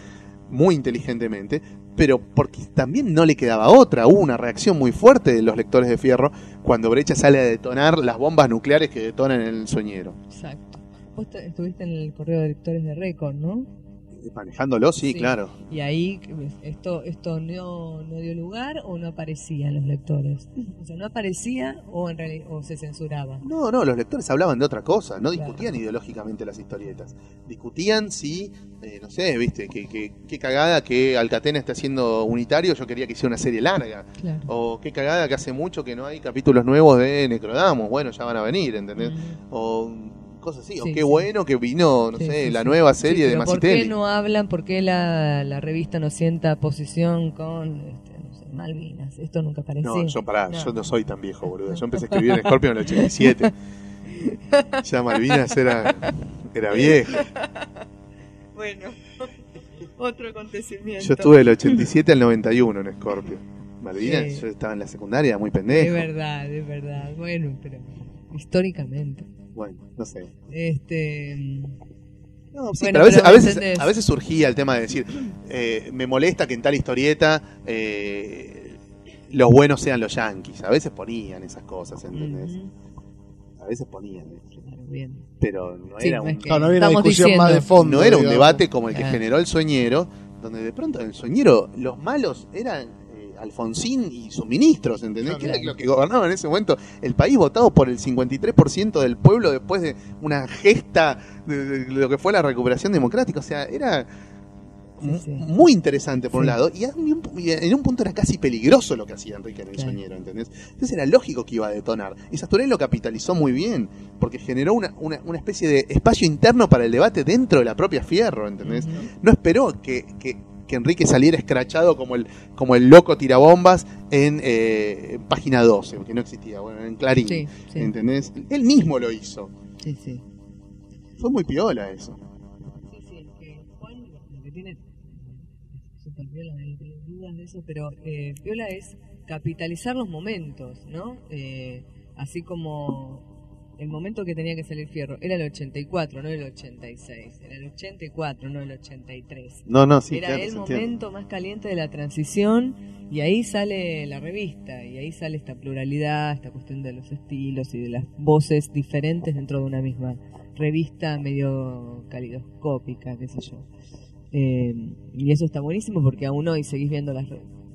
muy inteligentemente, pero porque también no le quedaba otra. Hubo una reacción muy fuerte de los lectores de fierro cuando Brecha sale a detonar las bombas nucleares que detonan en el soñero. Exacto. Vos te- estuviste en el correo de lectores de récord, ¿no? Manejándolo, sí, Sí. claro. Y ahí esto esto no, no dio lugar o no aparecía en los lectores. O sea, no aparecía o en realidad o se censuraba. No, no, los lectores hablaban de otra cosa, no Claro. discutían ideológicamente las historietas. Discutían si, eh, no sé, viste, que, que- qué cagada que Alcatena está haciendo unitario, yo quería que hiciera una serie larga. Claro. O qué cagada que hace mucho que no hay capítulos nuevos de Necrodamos, bueno, ya van a venir, ¿entendés? O cosas así, o qué sí. bueno que vino, no Sí, sé, sí, la sí. nueva Sí, serie de pero ¿Por Macitelli. qué no hablan? ¿Por qué la, la revista no sienta posición con este, no sé, Malvinas? Esto nunca aparecía. No, yo pará, No. yo no soy tan viejo, boludo. Yo empecé a escribir en Scorpio en el 87. Ya Malvinas era, era viejo. Bueno, otro acontecimiento. Yo estuve del 87 al 91 en Scorpio. Malvinas, Sí. yo estaba en la secundaria, muy Es pendejo. verdad, es verdad. Bueno, pero históricamente. Bueno, no sé. Este. No, sí, Bueno, pero a veces, pero a, veces, ¿entendés? a veces surgía el tema de decir, eh, me molesta que en tal historieta eh, los buenos sean los yanquis. A veces ponían esas cosas, ¿entendés? A veces ponían. claro, bien. Pero no Sí, era no un, no había una discusión más de fondo. no era un digamos. debate como el que Ah. generó el soñero, donde de pronto en el soñero los malos eran Alfonsín y sus ministros, ¿entendés? Claro. Que era lo que gobernaba en ese momento el país votado por el 53% del pueblo después de una gesta de, lo que fue la recuperación democrática. O sea, era Sí, mu- sí. muy interesante por un lado y en un, punto era casi peligroso lo que hacía Enrique en el soñero, ¿entendés? Entonces era lógico que iba a detonar. Y Sasturén lo capitalizó muy bien, porque generó una, una, una especie de espacio interno para el debate dentro de la propia Fierro, ¿entendés? No esperó que, que- que Enrique saliera escrachado como el, como el loco tirabombas en, eh, en página 12, que no existía, bueno, en Clarín. Sí, sí, ¿Entendés? Él mismo lo hizo. sí, sí. Fue muy piola eso. Sí, sí, es que Juan lo que tiene super piola, dudas de eso, pero eh, piola es capitalizar los momentos, ¿no? Eh, así como el momento que tenía que salir Fierro era el 84, no el 86, era el 84, no el 83. No, no, sí, era claro, el momento más caliente de la transición y ahí sale la revista y ahí sale esta pluralidad, esta cuestión de los estilos y de las voces diferentes dentro de una misma revista medio calidoscópica, qué sé yo. Eh, y eso está buenísimo porque aún hoy seguís viendo las...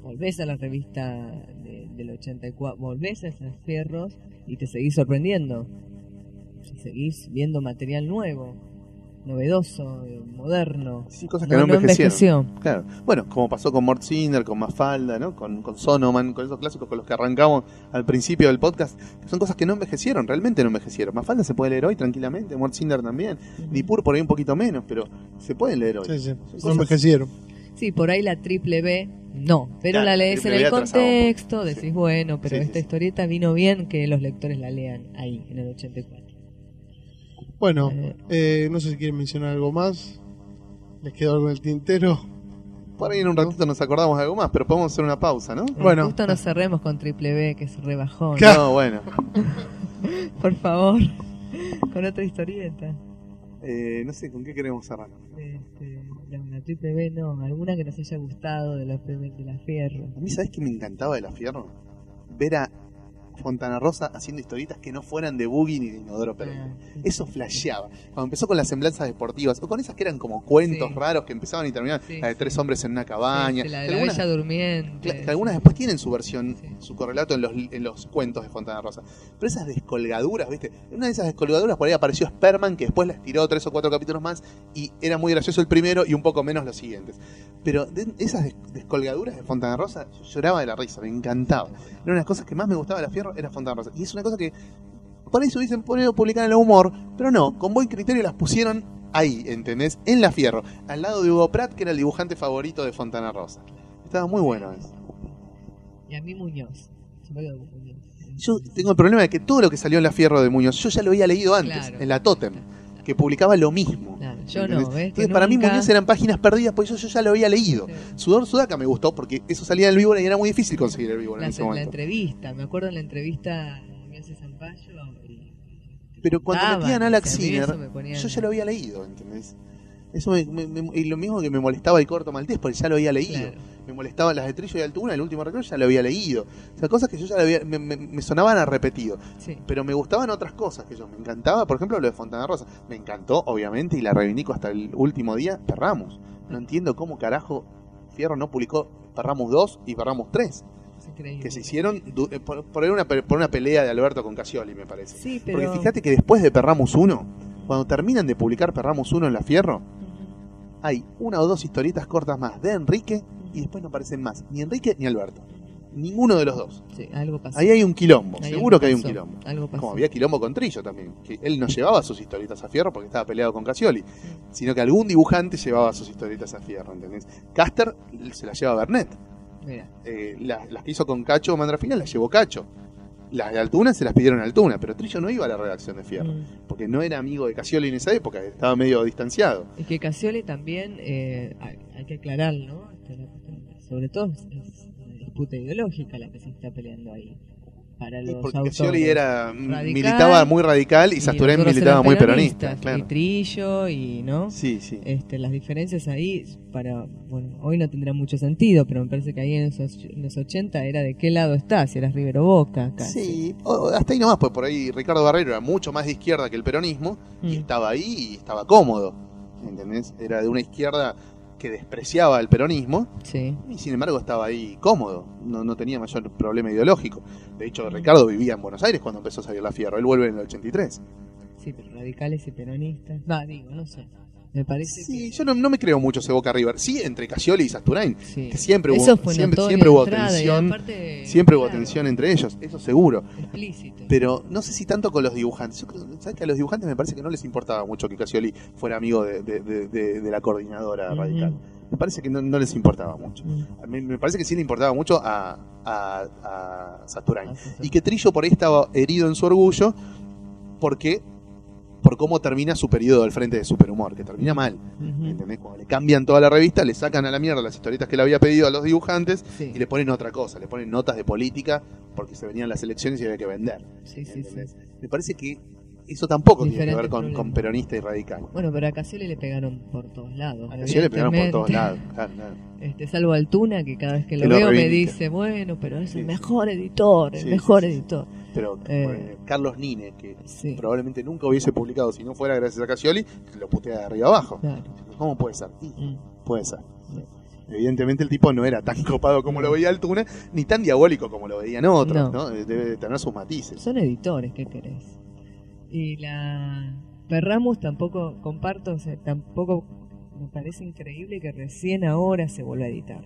Volvés a la revista de- del 84, volvés a esos fierros y te seguís sorprendiendo. Y seguís viendo material nuevo, novedoso, moderno. Sí, cosas que No, envejecieron. envejeció. Claro. Bueno, como pasó con Mort Cinder, con Mafalda, ¿no? Con, con Sonoman, con esos clásicos con los que arrancamos al principio del podcast, que son cosas que no envejecieron, realmente no envejecieron. Mafalda se puede leer hoy tranquilamente, Mort Cinder también, Nippur por ahí un poquito menos, pero se pueden leer hoy. Sí, sí. Son No cosas- envejecieron. Sí, por ahí la triple B, no. Pero Claro, la lees en el contexto, decís, Sí. bueno, pero sí, esta sí. historieta vino bien que los lectores la lean ahí, en el 84. Bueno, Eh. eh, no sé si quieren mencionar algo más. ¿Les quedó algo en el tintero? Por ahí en un ratito nos acordamos de algo más, pero podemos hacer una pausa, ¿no? Bueno. Justo nos cerremos con triple B, que es rebajón. Claro. No, bueno. Por favor, con otra historieta. Eh, no sé, ¿con qué queremos cerrar? Este, no, la triple B no, alguna que nos haya gustado de la, de la Fierro. A mí, ¿sabés qué me encantaba de la Fierro? Ver a Fontana Rosa haciendo historietas que no fueran de Boogie ni de Inodoro Pereira. Ah. Eso flasheaba. Cuando empezó con las semblanzas deportivas, o con esas que eran como cuentos Sí. raros que empezaban y terminaban, Sí, la de tres hombres en una cabaña. La de la algunas, Bella Durmiente. que algunas después tienen su versión, su correlato en los, en los cuentos de Fontana Rosa. Pero esas descolgaduras, ¿viste? En una de esas descolgaduras por ahí apareció Sperman, que después las tiró tres o cuatro capítulos más, y era muy gracioso el primero y un poco menos los siguientes. Pero de esas des- descolgaduras de Fontana Rosa, yo lloraba de la risa, me encantaba. Era una de las cosas que más me gustaba de la Fierro, era Fontana Rosa. Y es una cosa que por ahí se hubiesen podido publicar en el humor, pero no, con buen criterio las pusieron ahí, ¿entendés? En la Fierro, al lado de Hugo Pratt, que era el dibujante favorito de Fontana Rosa. Estaba muy bueno eso. Y a mí Muñoz. Se me Muñoz. Yo tengo el problema de que todo lo que salió en la Fierro de Muñoz, yo ya lo había leído antes, Claro. en la Totem, que publicaba lo mismo. Claro, yo ¿entendés? no, ¿ves? Que Entonces, para mí nunca- Muñoz eran páginas perdidas, pues yo, yo ya lo había leído. Sí. Sudor Sudaca me gustó porque eso salía en el Víbora y era muy difícil conseguir el Víbora la, en ese la momento. entrevista, me acuerdo en la entrevista a Muñoz y Zampayo Pero cuando Estaban, metían a Alex mí Sinner, eso yo ya lo había leído, ¿entendés? Eso me- me- me- y lo mismo que me molestaba el corto maltés, porque ya lo había leído. Claro. Me molestaban las de Trillo y Altuna, el último recreo ya lo había leído. O sea, cosas que yo ya había, me, me- me sonaban a repetido. Sí. Pero me gustaban otras cosas que yo. Me encantaba, por ejemplo, lo de Fontana Rosa. Me encantó, obviamente, y la reivindico hasta el último día, Perramus. No entiendo cómo carajo Fierro no publicó Perramus 2 y Perramus 3. Es increíble. Que se hicieron eh, por, por una, pe- por una pelea de Alberto con Casioli, me parece. Sí, pero... Porque fíjate que después de Perramus 1, cuando terminan de publicar Perramus 1 en la Fierro, hay una o dos historietas cortas más de Enrique y después no aparecen más, ni Enrique ni Alberto. Ninguno de los dos. Sí, algo pasó. Ahí hay un quilombo, Ahí seguro algo que hay un pasó, quilombo. Algo pasó. Como había quilombo con Trillo también, que él no llevaba sus historietas a Fierro porque estaba peleado con Casioli, sino que algún dibujante llevaba sus historietas a Fierro, ¿entendés? Caster se las lleva a Bernet. Eh, la- las que hizo con Cacho Mandrafina las llevó Cacho. Las de Altuna se las pidieron a Altuna, pero Trillo no iba a la redacción de Fierro, mm. porque no era amigo de Casioli en esa época, estaba medio distanciado. Es que Casioli también, eh, hay, hay que aclarar, ¿no? La. Sobre todo es, una disputa ideológica la que se está peleando ahí. Para los porque. Casioli era, Radical, militaba muy radical y Sasturén militaba muy peronista. Claro. Y Trillo, y, ¿no? Sí, sí. Este, las diferencias ahí, para, bueno, hoy no tendrá mucho sentido, pero me parece que ahí en, esos, en los 80 era de qué lado estás, si eras Rivero Boca, casi. Sí, o- hasta ahí nomás, pues por ahí Ricardo Barrero era mucho más de izquierda que el peronismo y Mm. estaba ahí y estaba cómodo, ¿entendés? Era de una izquierda que despreciaba el peronismo Sí. y sin embargo estaba ahí cómodo, no, no tenía mayor problema ideológico. De hecho, Ricardo vivía en Buenos Aires cuando empezó a salir la Fierro, él vuelve en el 83. Sí, pero radicales y peronistas. Va, digo, no sé. Me parece Sí, yo no, no me creo mucho ese Boca River, sí entre Casioli y Sasturain, que, sí. que siempre hubo, siempre, siempre hubo tensión, aparte, siempre hubo tensión entre ellos, eso seguro. Explícito. Pero no sé si tanto con los dibujantes. Yo creo, ¿sabes que a los dibujantes me parece que no les importaba mucho que Casioli fuera amigo de, de- de- de- de la coordinadora radical? Me parece que no, no les importaba mucho. Me parece que sí le importaba mucho a, a, a Sasturain. Ah, sí, sí. Y que Trillo por ahí estaba herido en su orgullo porque por cómo termina su periodo al frente de Superhumor, que termina mal. Ujú. ¿Entendés? Cuando le cambian toda la revista, le sacan a la mierda las historietas que le había pedido a los dibujantes Sí. y le ponen otra cosa, le ponen notas de política porque se venían las elecciones y había que vender. Sí, sí. Me parece que eso tampoco tiene que ver con, con peronista y radical. Bueno, pero a Casioli le pegaron por todos lados. A Casioli le pegaron por todos lados. claro, claro. Este, salvo Altuna, que cada vez que lo, Que lo veo me dice, bueno, pero es Sí, el mejor editor, el Sí, mejor sí, editor. Pero Eh. Carlos Nine, que probablemente nunca hubiese publicado si no fuera gracias a Casioli, lo putea de arriba abajo. claro. ¿Cómo puede ser? Mm. puede ser. Evidentemente el tipo no era tan copado como lo veía Altuna, ni tan diabólico como lo veían otros, No. ¿no? Debe de tener sus matices. Son editores, ¿qué querés? Y la Perramus tampoco comparto, o sea, tampoco me parece increíble que recién ahora se vuelva a editar.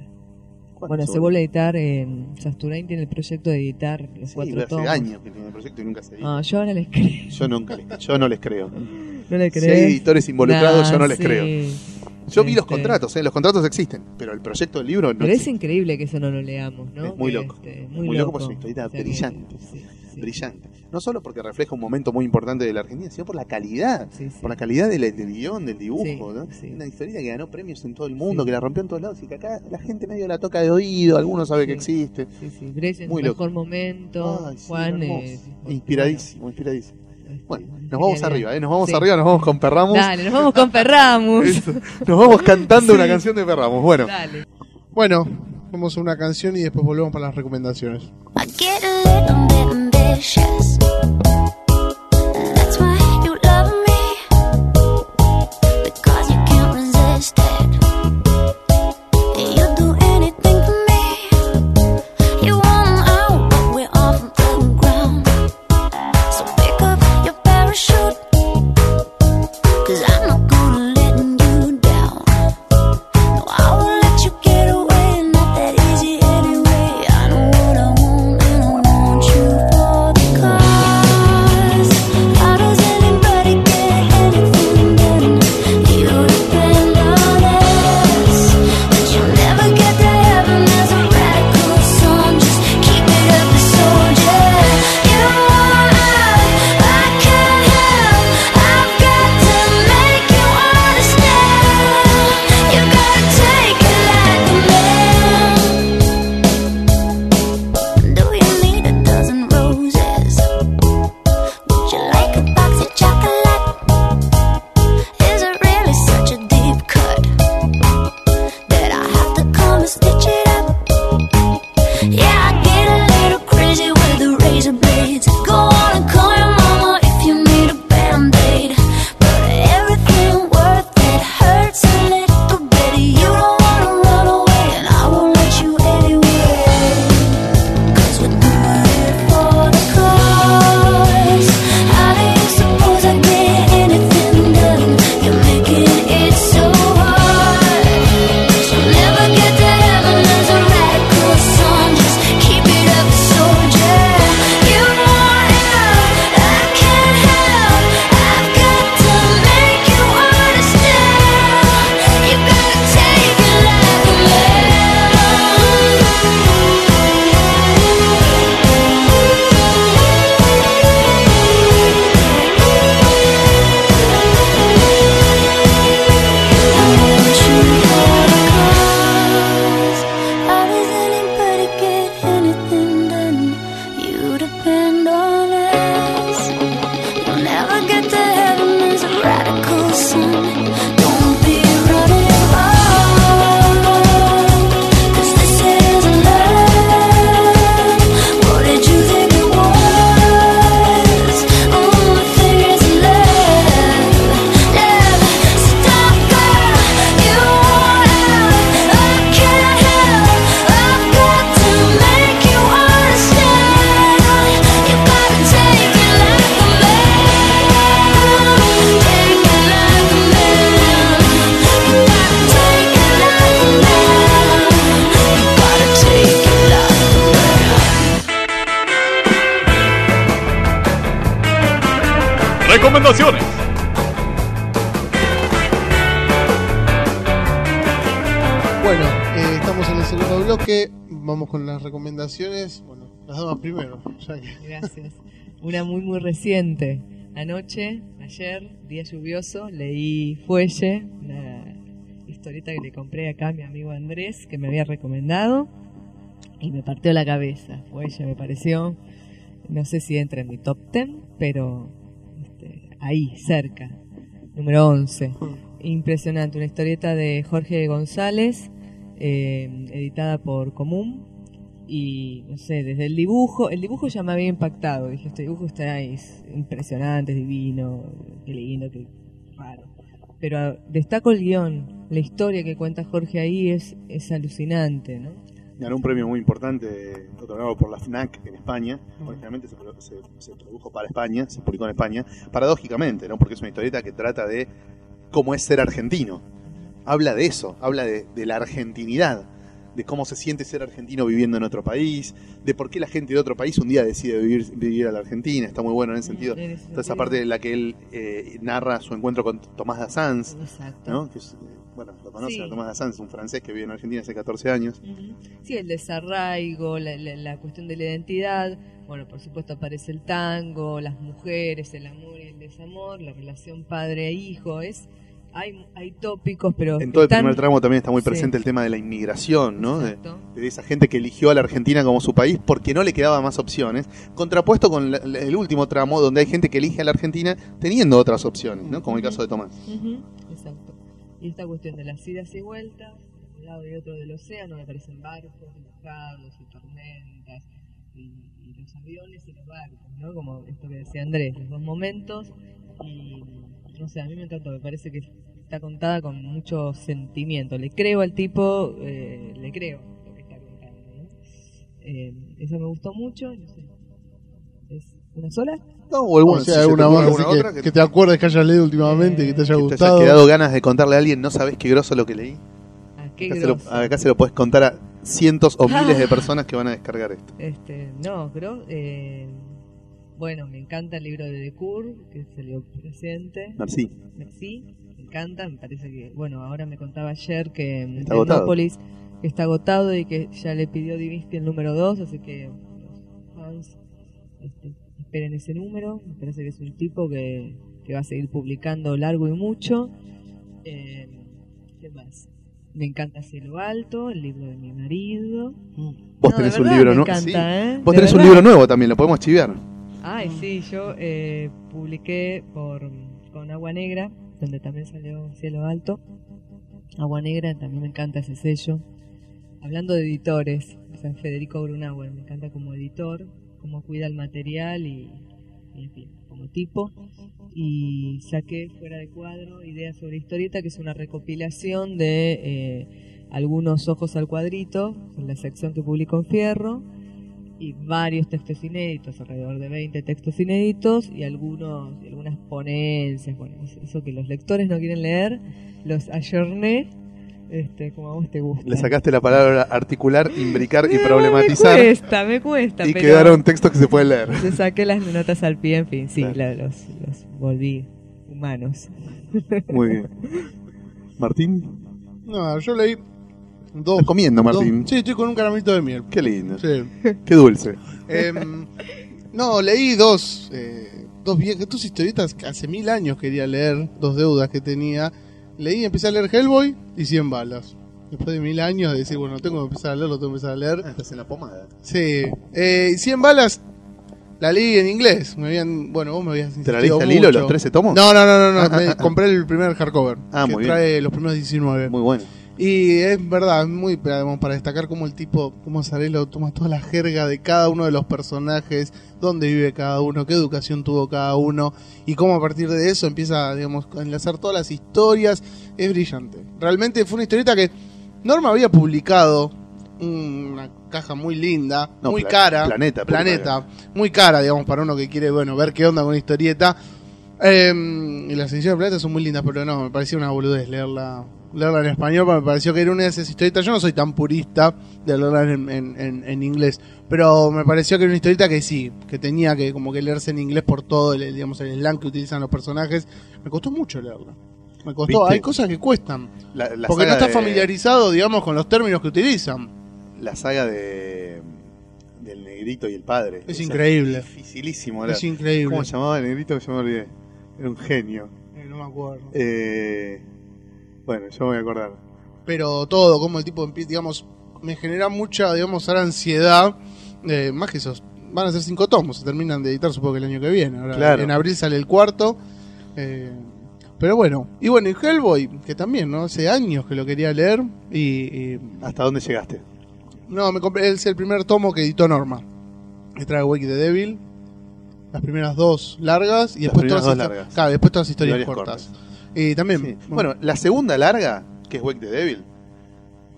Bueno, se vuelve a editar en Sasturain tiene el proyecto de editar los Sí, cuatro hace tomos. años que tiene el proyecto y nunca se edita. Ah, yo ahora les creo. Yo nunca les, yo no les creo. ¿No le Si crees? hay editores involucrados, yo no les sí. creo. Yo vi los Este, contratos, ¿eh? los contratos existen, pero el proyecto del libro no Pero es existe. increíble que eso no lo leamos, ¿no? Es muy loco. este, muy, muy loco, es historieta O sea brillante. sí. Brillante. No solo porque refleja un momento muy importante de la Argentina, sino por la calidad. Sí, sí. Por la calidad del, del guion, del dibujo. ¿no? Una historieta que ganó premios en todo el mundo, que la rompió en todos lados y que acá la gente medio la toca de oído, algunos sabe que existe. Sí, sí. Grecia en Muy su loco. mejor momento. Ay, Juan. eh, inspiradísimo, inspiradísimo. este, Bueno, nos genialidad. vamos arriba, ¿eh? Nos vamos Sí. arriba, nos vamos con Perramos. Dale, nos vamos con Perramus. Eso. Nos vamos cantando Sí. una canción de Perramos. Bueno, Dale. Bueno, vamos a una canción y después volvemos para las recomendaciones. Día lluvioso, leí Fuelle, una historieta que le compré acá a mi amigo Andrés, que me había recomendado, y me partió la cabeza. Fuelle me pareció, no sé si entra en mi top 10, pero este, ahí, cerca. Número 11. Impresionante, una historieta de Jorge González, eh, editada por Común, y no sé, desde el dibujo, el dibujo ya me había impactado, dije, este dibujo está es impresionante, es divino, qué lindo, qué raro. Pero ah, destaco el guion, la historia que cuenta Jorge ahí es, es alucinante, ¿no? Ganó un premio muy importante otorgado por la FNAC en España. Originalmente se, se- se produjo para España, se publicó en España. Paradójicamente, ¿no? Porque es una historieta que trata de cómo es ser argentino. Habla de eso, habla de, de la argentinidad, de cómo se siente ser argentino viviendo en otro país, de por qué la gente de otro país un día decide vivir, vivir a la Argentina. Está muy bueno en ese sentido. En ese Toda esa parte en la que él eh, narra su encuentro con Tomás de Sanz. ¿no? Que es, eh, bueno, lo conoce Sí. a Tomás de Sanz, un francés que vive en Argentina hace 14 años. Sí, el desarraigo, la, la- la cuestión de la identidad. Bueno, por supuesto aparece el tango, las mujeres, el amor y el desamor, la relación padre-hijo. Es hay, hay tópicos, pero En todo el primer tramo también está muy Sí. presente el tema de la inmigración, ¿no? De, esa gente que eligió a la Argentina como su país porque no le quedaba más opciones, contrapuesto con la- el último tramo donde hay gente que elige a la Argentina teniendo otras opciones, ¿no? Como el caso de Tomás. Exacto. Y esta cuestión de las idas y vueltas, de un lado y otro del océano, me parecen barcos, mojados y tormentas, y, y los aviones y los barcos, ¿no? Como esto que decía Andrés, los dos momentos. Y no sé, a mí me encantó, me parece que está contada con mucho sentimiento. Le creo al tipo, eh, le creo lo que está contando, ¿no? Eh, eso me gustó mucho, no sé. ¿Es una sola? No, o alguna, o sea, si te alguna más alguna que, otra que te acuerdes que hayas leído últimamente, que te haya que te haya gustado. quedado ganas de contarle a alguien, no sabes qué groso lo que leí. Ah, qué Acá se, lo, grosso. acá se lo puedes contar a cientos o miles de personas que van a descargar esto. Este, no, creo. Eh, bueno, me encanta el libro de Decour, que salió reciente. Merci. Sí, me encanta. Me parece que, bueno, ahora me contaba ayer que en Está agotado. Tecnópolis que está agotado y que ya le pidió Divinsky el número 2, así que los fans este, esperen ese número. Me parece que es un tipo que, que va a seguir publicando largo y mucho. Eh, ¿Qué más? Me encanta Cielo Alto, el libro de mi marido. Vos No, tenés un libro nuevo. Sí. ¿eh? Vos tenés un libro nuevo también, lo podemos chiviar. Ay, sí, yo eh, publiqué por con Agua Negra, donde también salió Cielo Alto. Agua Negra, también me encanta ese sello. Hablando de editores, o Federico Brunauer, me encanta como editor, cómo cuida el material y, en fin, como tipo. Y saqué fuera de cuadro Ideas sobre Historieta, que es una recopilación de eh, algunos ojos al cuadrito, en la sección que publicó en Fierro, y varios textos inéditos, alrededor de 20 textos inéditos y algunos y algunas ponencias, bueno, eso que los lectores no quieren leer, los ayorné, este, como a vos te gusta. Le sacaste la palabra articular, imbricar y Eh, problematizar. Me cuesta, me cuesta, Y pero quedaron textos que se pueden leer. le saqué las notas al pie, en fin, sí, Claro. la- los, los volví humanos. Muy bien. Martín. No, yo leí dos. Estás comiendo, dos- Martín. Sí, estoy con un caramelito de miel. Qué lindo. Sí. Qué dulce. Em, no, leí dos, eh, dos viejas, dos historietas que hace mil años quería leer, dos deudas que tenía. Leí, empecé a leer Hellboy y 100 balas. Después de mil años de decir, bueno, tengo que empezar a leerlo, tengo que empezar a leer. Estás en la pomada. Sí, eh, 100 balas la leí en inglés. Me habían, bueno, vos me habías ¿Te la leíste al hilo los 13 tomos? No, no, no, no, Ah, no, ah, ah. compré el primer hardcover. Ah, que muy bien. trae los primeros 19. Muy bueno. Y es verdad, es muy digamos, para destacar cómo el tipo, cómo Sarelo toma toda la jerga de cada uno de los personajes, dónde vive cada uno, qué educación tuvo cada uno, y cómo a partir de eso empieza, digamos, a enlazar todas las historias. Es brillante. Realmente fue una historieta que Norma había publicado una caja muy linda, No, muy cara. Planeta, Planeta, muy cara, digamos, para uno que quiere, bueno, ver qué onda con una historieta. Eh, y las ediciones de Planeta son muy lindas, pero no, me parecía una boludez leerla leerla en español, porque me pareció que era una de esas historietas. Yo no soy tan purista de leerla en, en- en- en inglés, pero me pareció que era una historieta que sí, que tenía que como que leerse en inglés por todo el, digamos, el slang que utilizan los personajes. Me costó mucho leerla. Me costó, ¿Viste? hay cosas que cuestan, La, la porque no estás de- familiarizado, digamos, con los términos que utilizan. La saga de del negrito y el padre. Es increíble. Dificilísimo. era. Es increíble. ¿Cómo se llamaba el negrito? Yo me olvidé. Era un genio. Eh, no me acuerdo. Eh, bueno, yo me voy a acordar. pero todo, como el tipo, digamos, me genera mucha, digamos, ahora ansiedad, eh, más que esos, van a ser cinco tomos, se terminan de editar supongo que el año que viene, ahora Claro. en abril sale el cuarto, eh, pero bueno, y bueno, y Hellboy, que también, ¿no? Hace años que lo quería leer, y, y- ¿Hasta dónde llegaste? no, me compré, es el primer tomo que editó Norma, que trae Wake the Devil, las primeras dos largas, y Las después todas, largas. claro, después todas historias Historias cortas. Y también, Sí. Bueno, la segunda larga, que es Wake the Devil,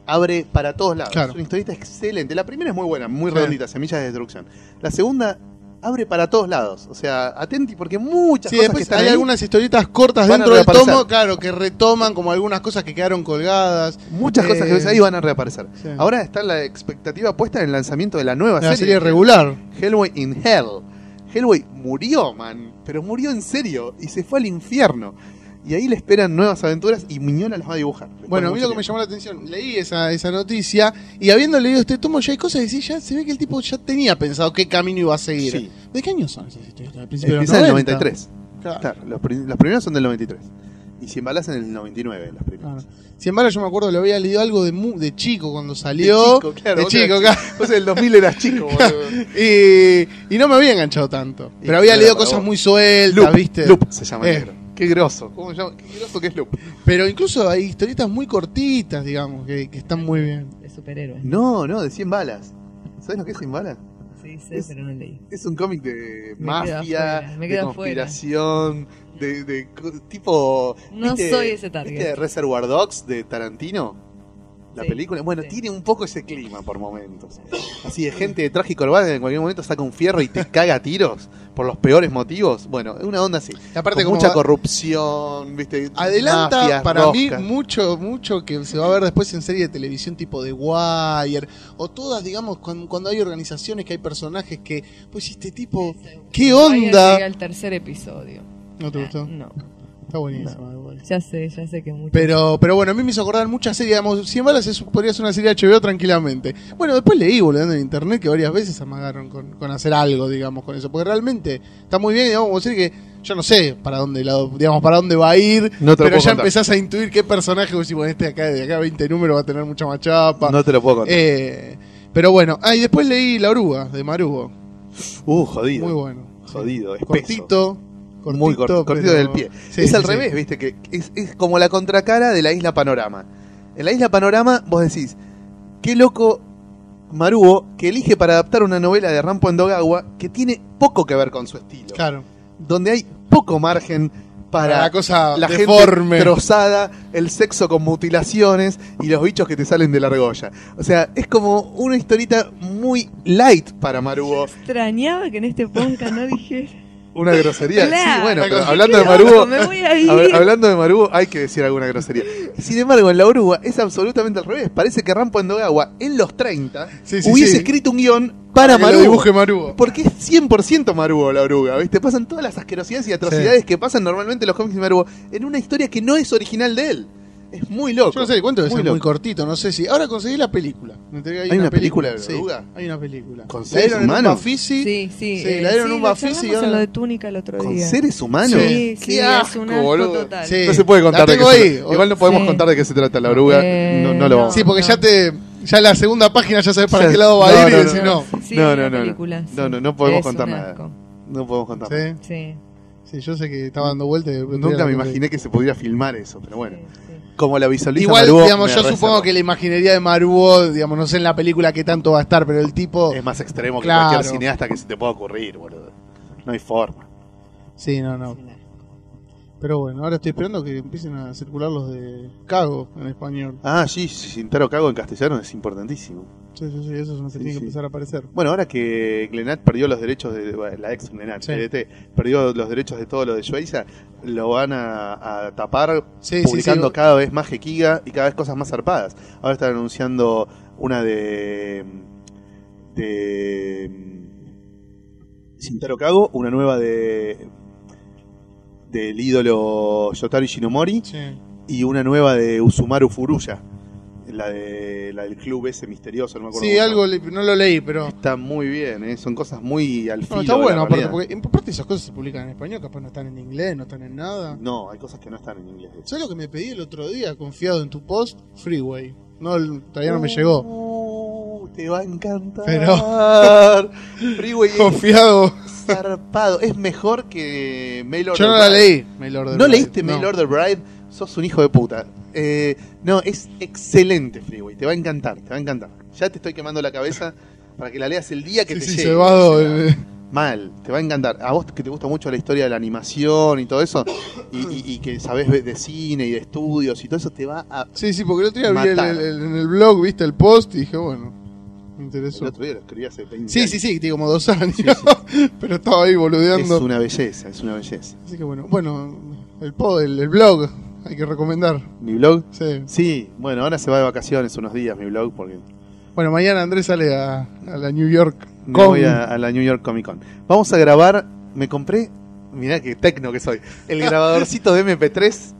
abre para todos lados. Claro. Es una historieta excelente. La primera es muy buena, muy Sí. redondita, Semillas de Destrucción. La segunda abre para todos lados. O sea, atenti porque muchas Sí, cosas que después están hay ahí algunas historietas cortas dentro del tomo, claro, que retoman como algunas cosas que quedaron colgadas. Muchas cosas que Eh, ves ahí van a reaparecer. sí. Ahora está la expectativa puesta en el lanzamiento de la nueva La serie. serie regular. Hellboy in Hell. Hellboy murió, man. Pero murió en serio. Y se fue al infierno. Y ahí le esperan nuevas aventuras y Miñola las va a dibujar. Bueno, a mí lo que me llamó la atención, leí esa, esa noticia y habiendo leído este tomo ya hay cosas que sí, ya se ve que el tipo ya tenía pensado qué camino iba a seguir. Sí. ¿De qué años son esas historias? ¿Del principio de los Empieza en el 90? 93. Claro. Claro, los, prim- los primeros son del 93. Y 100 balas en el 99, las primeras. Claro. Embargo, yo me acuerdo, lo había leído algo de, mu- de chico cuando salió. De chico, claro. De chico, claro. Vos en el 2000 eras chico, boludo. Y, y no me había enganchado tanto. Pero había leído cosas vos. muy sueltas, Loop, ¿viste? Loop se llama el Eh. negro. Qué grosso. ¿Cómo se llama? Qué grosso que es Loop. Pero incluso hay historietas muy cortitas, digamos, que, que están muy bien. De superhéroes. No, no, de 100 balas. ¿Sabes lo que es 100 balas? Sí, sé, Es- pero no leí. Es un cómic de Me mafia, de conspiración, de, de tipo... No soy ese target. ¿Viste Reservoir Dogs de Tarantino? La Sí, película. Bueno, sí. tiene un poco ese clima por momentos. Así de gente de traje y corbata que en cualquier momento saca un fierro y te caga a tiros por los peores motivos. Bueno, es una onda así. Y aparte, Con mucha va- corrupción, ¿viste? Adelanta Mafias, para mí mucho, mucho que se va a ver después en serie de televisión tipo The Wire o todas, digamos, cuando, cuando hay organizaciones que hay personajes que, pues este tipo, ¿qué onda? llegué al tercer episodio. ¿No te gustó? No. Está buenísimo. The Wire. Ya sé, ya sé que mucho. Pero, pero bueno, a mí me hizo acordar muchas series, digamos, 100 balas es- podría ser una serie de HBO tranquilamente. Bueno, después leí, volviendo en internet, que varias veces amagaron con, con hacer algo, digamos, con eso. Porque realmente está muy bien, digamos, como serie que yo no sé para dónde, lado, digamos, para dónde va a ir, No te lo pero puedo ya contar. empezás a intuir qué personaje, vos decís, bueno, este de acá, de acá a 20 números va a tener mucha más chapa. No te lo puedo contar. Eh, pero bueno, ah, y después leí La Oruga, de Marugo. uh, jodido. Muy bueno. Jodido, espeso. Cortito. Cortito Muy cortito, cortito pero- del pie. Sí, es sí, al sí. revés, viste, que es, es como la contracara de la isla Panorama. En la isla Panorama vos decís, qué loco Maruo que elige para adaptar una novela de Rampo Endogawa que tiene poco que ver con su estilo. Claro. Donde hay poco margen para la cosa la deforme. gente trozada, el sexo con mutilaciones y los bichos que te salen de la argolla. O sea, es como una historita muy light para Maruo. Extrañaba que en este podcast no dijera. Una grosería. Claro. Sí, bueno, pero hablando de Maruo, me voy a ir. hab- hablando de Maruo, hay que decir alguna grosería. Sin embargo, en la oruga es absolutamente al revés. Parece que Rampo Endogawa en los 30 Sí, sí, hubiese sí. escrito un guion para Maruo. dibuje Marugo. Porque es 100% Maruo la oruga, ¿viste? Pasan todas las asquerosidades y atrocidades que pasan normalmente en los cómics de Maruo en una historia que no es original de él. Es muy loco. Yo no sé, ¿cuánto debe Muy muy cortito? No sé si. Ahora conseguí la película. Me enteré que ¿Hay una película de Sí, Oruga? hay una película. ¿Con La seres en un humanos? Bafisi. Sí, sí. Sí, eh, la dieron sí, un lo Bafisi ahora- lo de túnica el otro ¿Con día. seres humanos? Sí, sí, Qué es asco, un asco total. Sí. No se puede contar de qué se trata. Igual no podemos Sí. contar de qué se trata la oruga. Eh, no, no lo vamos a Sí, porque No. ya te. Ya la segunda página ya sabes para qué lado va a no, ir no, y decir no. Sí, No, hay no, no, no. película, sí. No, no, no podemos Es contar nada. No podemos contar nada. Sí. Sí. Sí, yo sé que estaba dando vueltas. Nunca me imaginé que se pudiera filmar eso, pero bueno. Como la visualiza Igual, Maruo, digamos, yo reservo. supongo que la imaginería de Maruo, digamos, no sé en la película qué tanto va a estar, pero el tipo. Es más extremo que Claro. cualquier cineasta que se te pueda ocurrir, boludo. No hay forma. Sí, no, no. Pero bueno, ahora estoy esperando que empiecen a circular los de Cago en español. Ah, sí, sí, Sintaro Cago en castellano es importantísimo. Sí, sí, sí, eso es Sí, tiene que empezar a aparecer. Bueno, ahora que Glenat perdió los derechos de bueno, la ex Glenat, Sí. Perdió los derechos de todo lo de Schweizer, lo van a, a tapar publicando cada vez más Gekiga y cada vez cosas más zarpadas. Ahora están anunciando una de de Shintaro Kago, una nueva de del ídolo Yotaro Shinomori y una nueva de Usumaru Furuya, la de la del club ese misterioso, no me acuerdo. Sí, algo le- no lo leí, pero. Está muy bien, ¿eh? son cosas muy al filo No, está la bueno, aparte, porque en parte esas cosas se publican en español, capaz no están en inglés, no están en nada. No, hay cosas que no están en inglés. ¿Sabes lo que me pedí el otro día, confiado en tu post? Freeway. No, todavía no me llegó. Uh, te va a encantar. Pero- Freeway es Confiado. zarpado. Es mejor que Mail Order Yo no la Bride. leí. Mail Order ¿No Bride. leíste No. Mail Order Bride? Sos un hijo de puta. Eh, no, es excelente Freeway. Te va a encantar, te va a encantar. Ya te estoy quemando la cabeza para que la leas el día que Sí, te sí, llegue. cebado. Eh, Mal, te va a encantar. A vos que te gusta mucho la historia de la animación y todo eso, y, y- y que sabés de cine y de estudios y todo eso, te va a. Sí, sí, porque el otro día vi el- el- el- en el blog, viste el post y dije, bueno, me El interesó. otro día lo escribí hace 20 Sí, años. sí, sí, tiene como dos años. Sí, pero estaba ahí Es boludeando. una belleza, es una belleza. Así que bueno, bueno, el, pod, el, el blog, hay que recomendar. ¿Mi blog? Sí. Sí, bueno, ahora se va de vacaciones unos días mi blog porque Bueno, mañana Andrés sale a, a la New York me Con. voy a, a la New York Comic Con. Vamos a grabar, me compré, mirá qué tecno que soy, el grabadorcito de MP3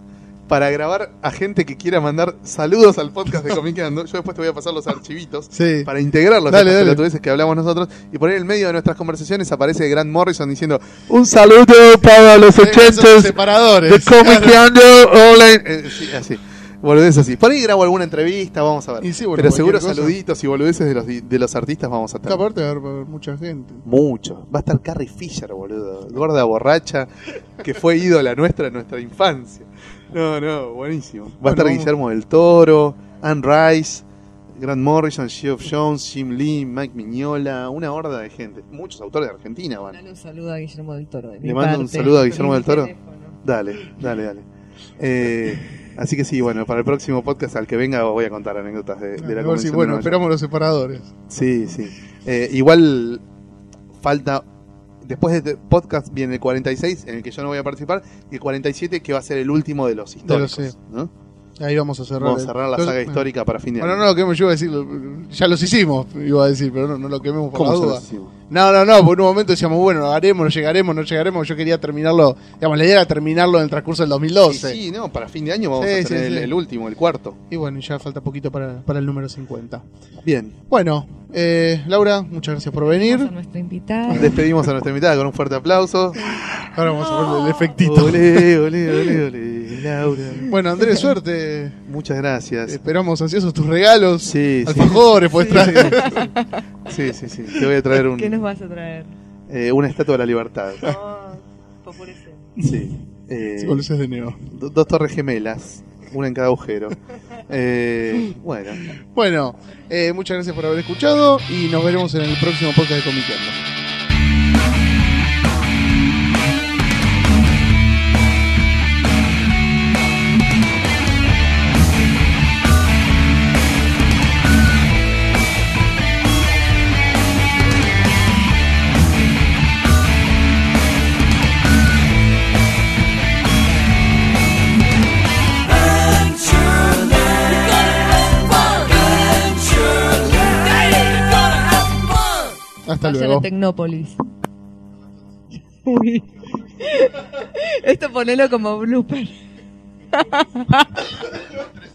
para grabar a gente que quiera mandar saludos al podcast de Comiqueando. Yo después te voy a pasar los archivitos. Sí. para integrarlos Dale, a dale. pelotudeces que hablamos nosotros y por ahí en el medio de nuestras conversaciones aparece Grant Morrison diciendo un saludo para los Esos ochentas separadores. de Comiqueando Online Eh, sí, así boludeces así por ahí grabo alguna entrevista vamos a ver sí, bueno, pero seguro cosa. saluditos y boludeces de los, de los artistas vamos a tener Aparte va a haber mucha gente. mucho va a estar Carrie Fisher boludo gorda borracha que fue ídola nuestra en nuestra infancia no no buenísimo va a estar vamos. Guillermo del Toro Anne Rice Grant Morrison, Geoff Jones, Jim Lee, Mike Miñola, una horda de gente. Muchos autores de Argentina van. Dale un saludo a Guillermo del Toro. de Le mando un saludo a Guillermo del Toro. Dale, dale, dale. Eh, así que sí, bueno, para el próximo podcast al que venga voy a contar anécdotas de, de la convención de bueno, esperamos los separadores. Sí, sí. Eh, igual falta. Después de este podcast viene el 46, en el que yo no voy a participar, y el 47, que va a ser el último de los históricos. sí. ¿no? Ahí vamos a cerrar. Vamos a el- cerrar la saga histórica para fin de Bueno, año. no lo quememos, yo iba a decir, lo- ya los hicimos, iba a decir, pero no, no lo quememos por ¿Cómo la duda. No, no, no, por un momento decíamos, bueno, lo haremos, no llegaremos, no llegaremos. Yo quería terminarlo, digamos, la idea era terminarlo en el transcurso del Y 2012. sí, no, para fin de año vamos Sí, a sí, tener el, sí. el último, el cuarto. Y bueno, ya falta poquito para, para el número 50. Bien, Bueno, eh, Laura, muchas gracias por Vamos a venir. nuestra invitada. despedimos a nuestra invitada con un fuerte aplauso. Ahora vamos a ponerle el efectito. Olé, olé, olé, olé, Laura. Bueno, Andrés, suerte. Muchas gracias. Esperamos ansiosos tus regalos. Sí, sí. Alfajores, puedes traer. Sí, sí, sí. Te voy a traer un, ¿Qué nos vas a traer? eh, una estatua de la libertad. Oh, favorecer. Sí. Eh, Sí, de neo. do- dos torres gemelas, una en cada agujero. Eh, bueno, Bueno, eh, muchas gracias por haber escuchado y nos veremos en el próximo podcast de Comiqueando. Hasta Vayan luego. a Tecnópolis. Uy. Esto ponelo como blooper.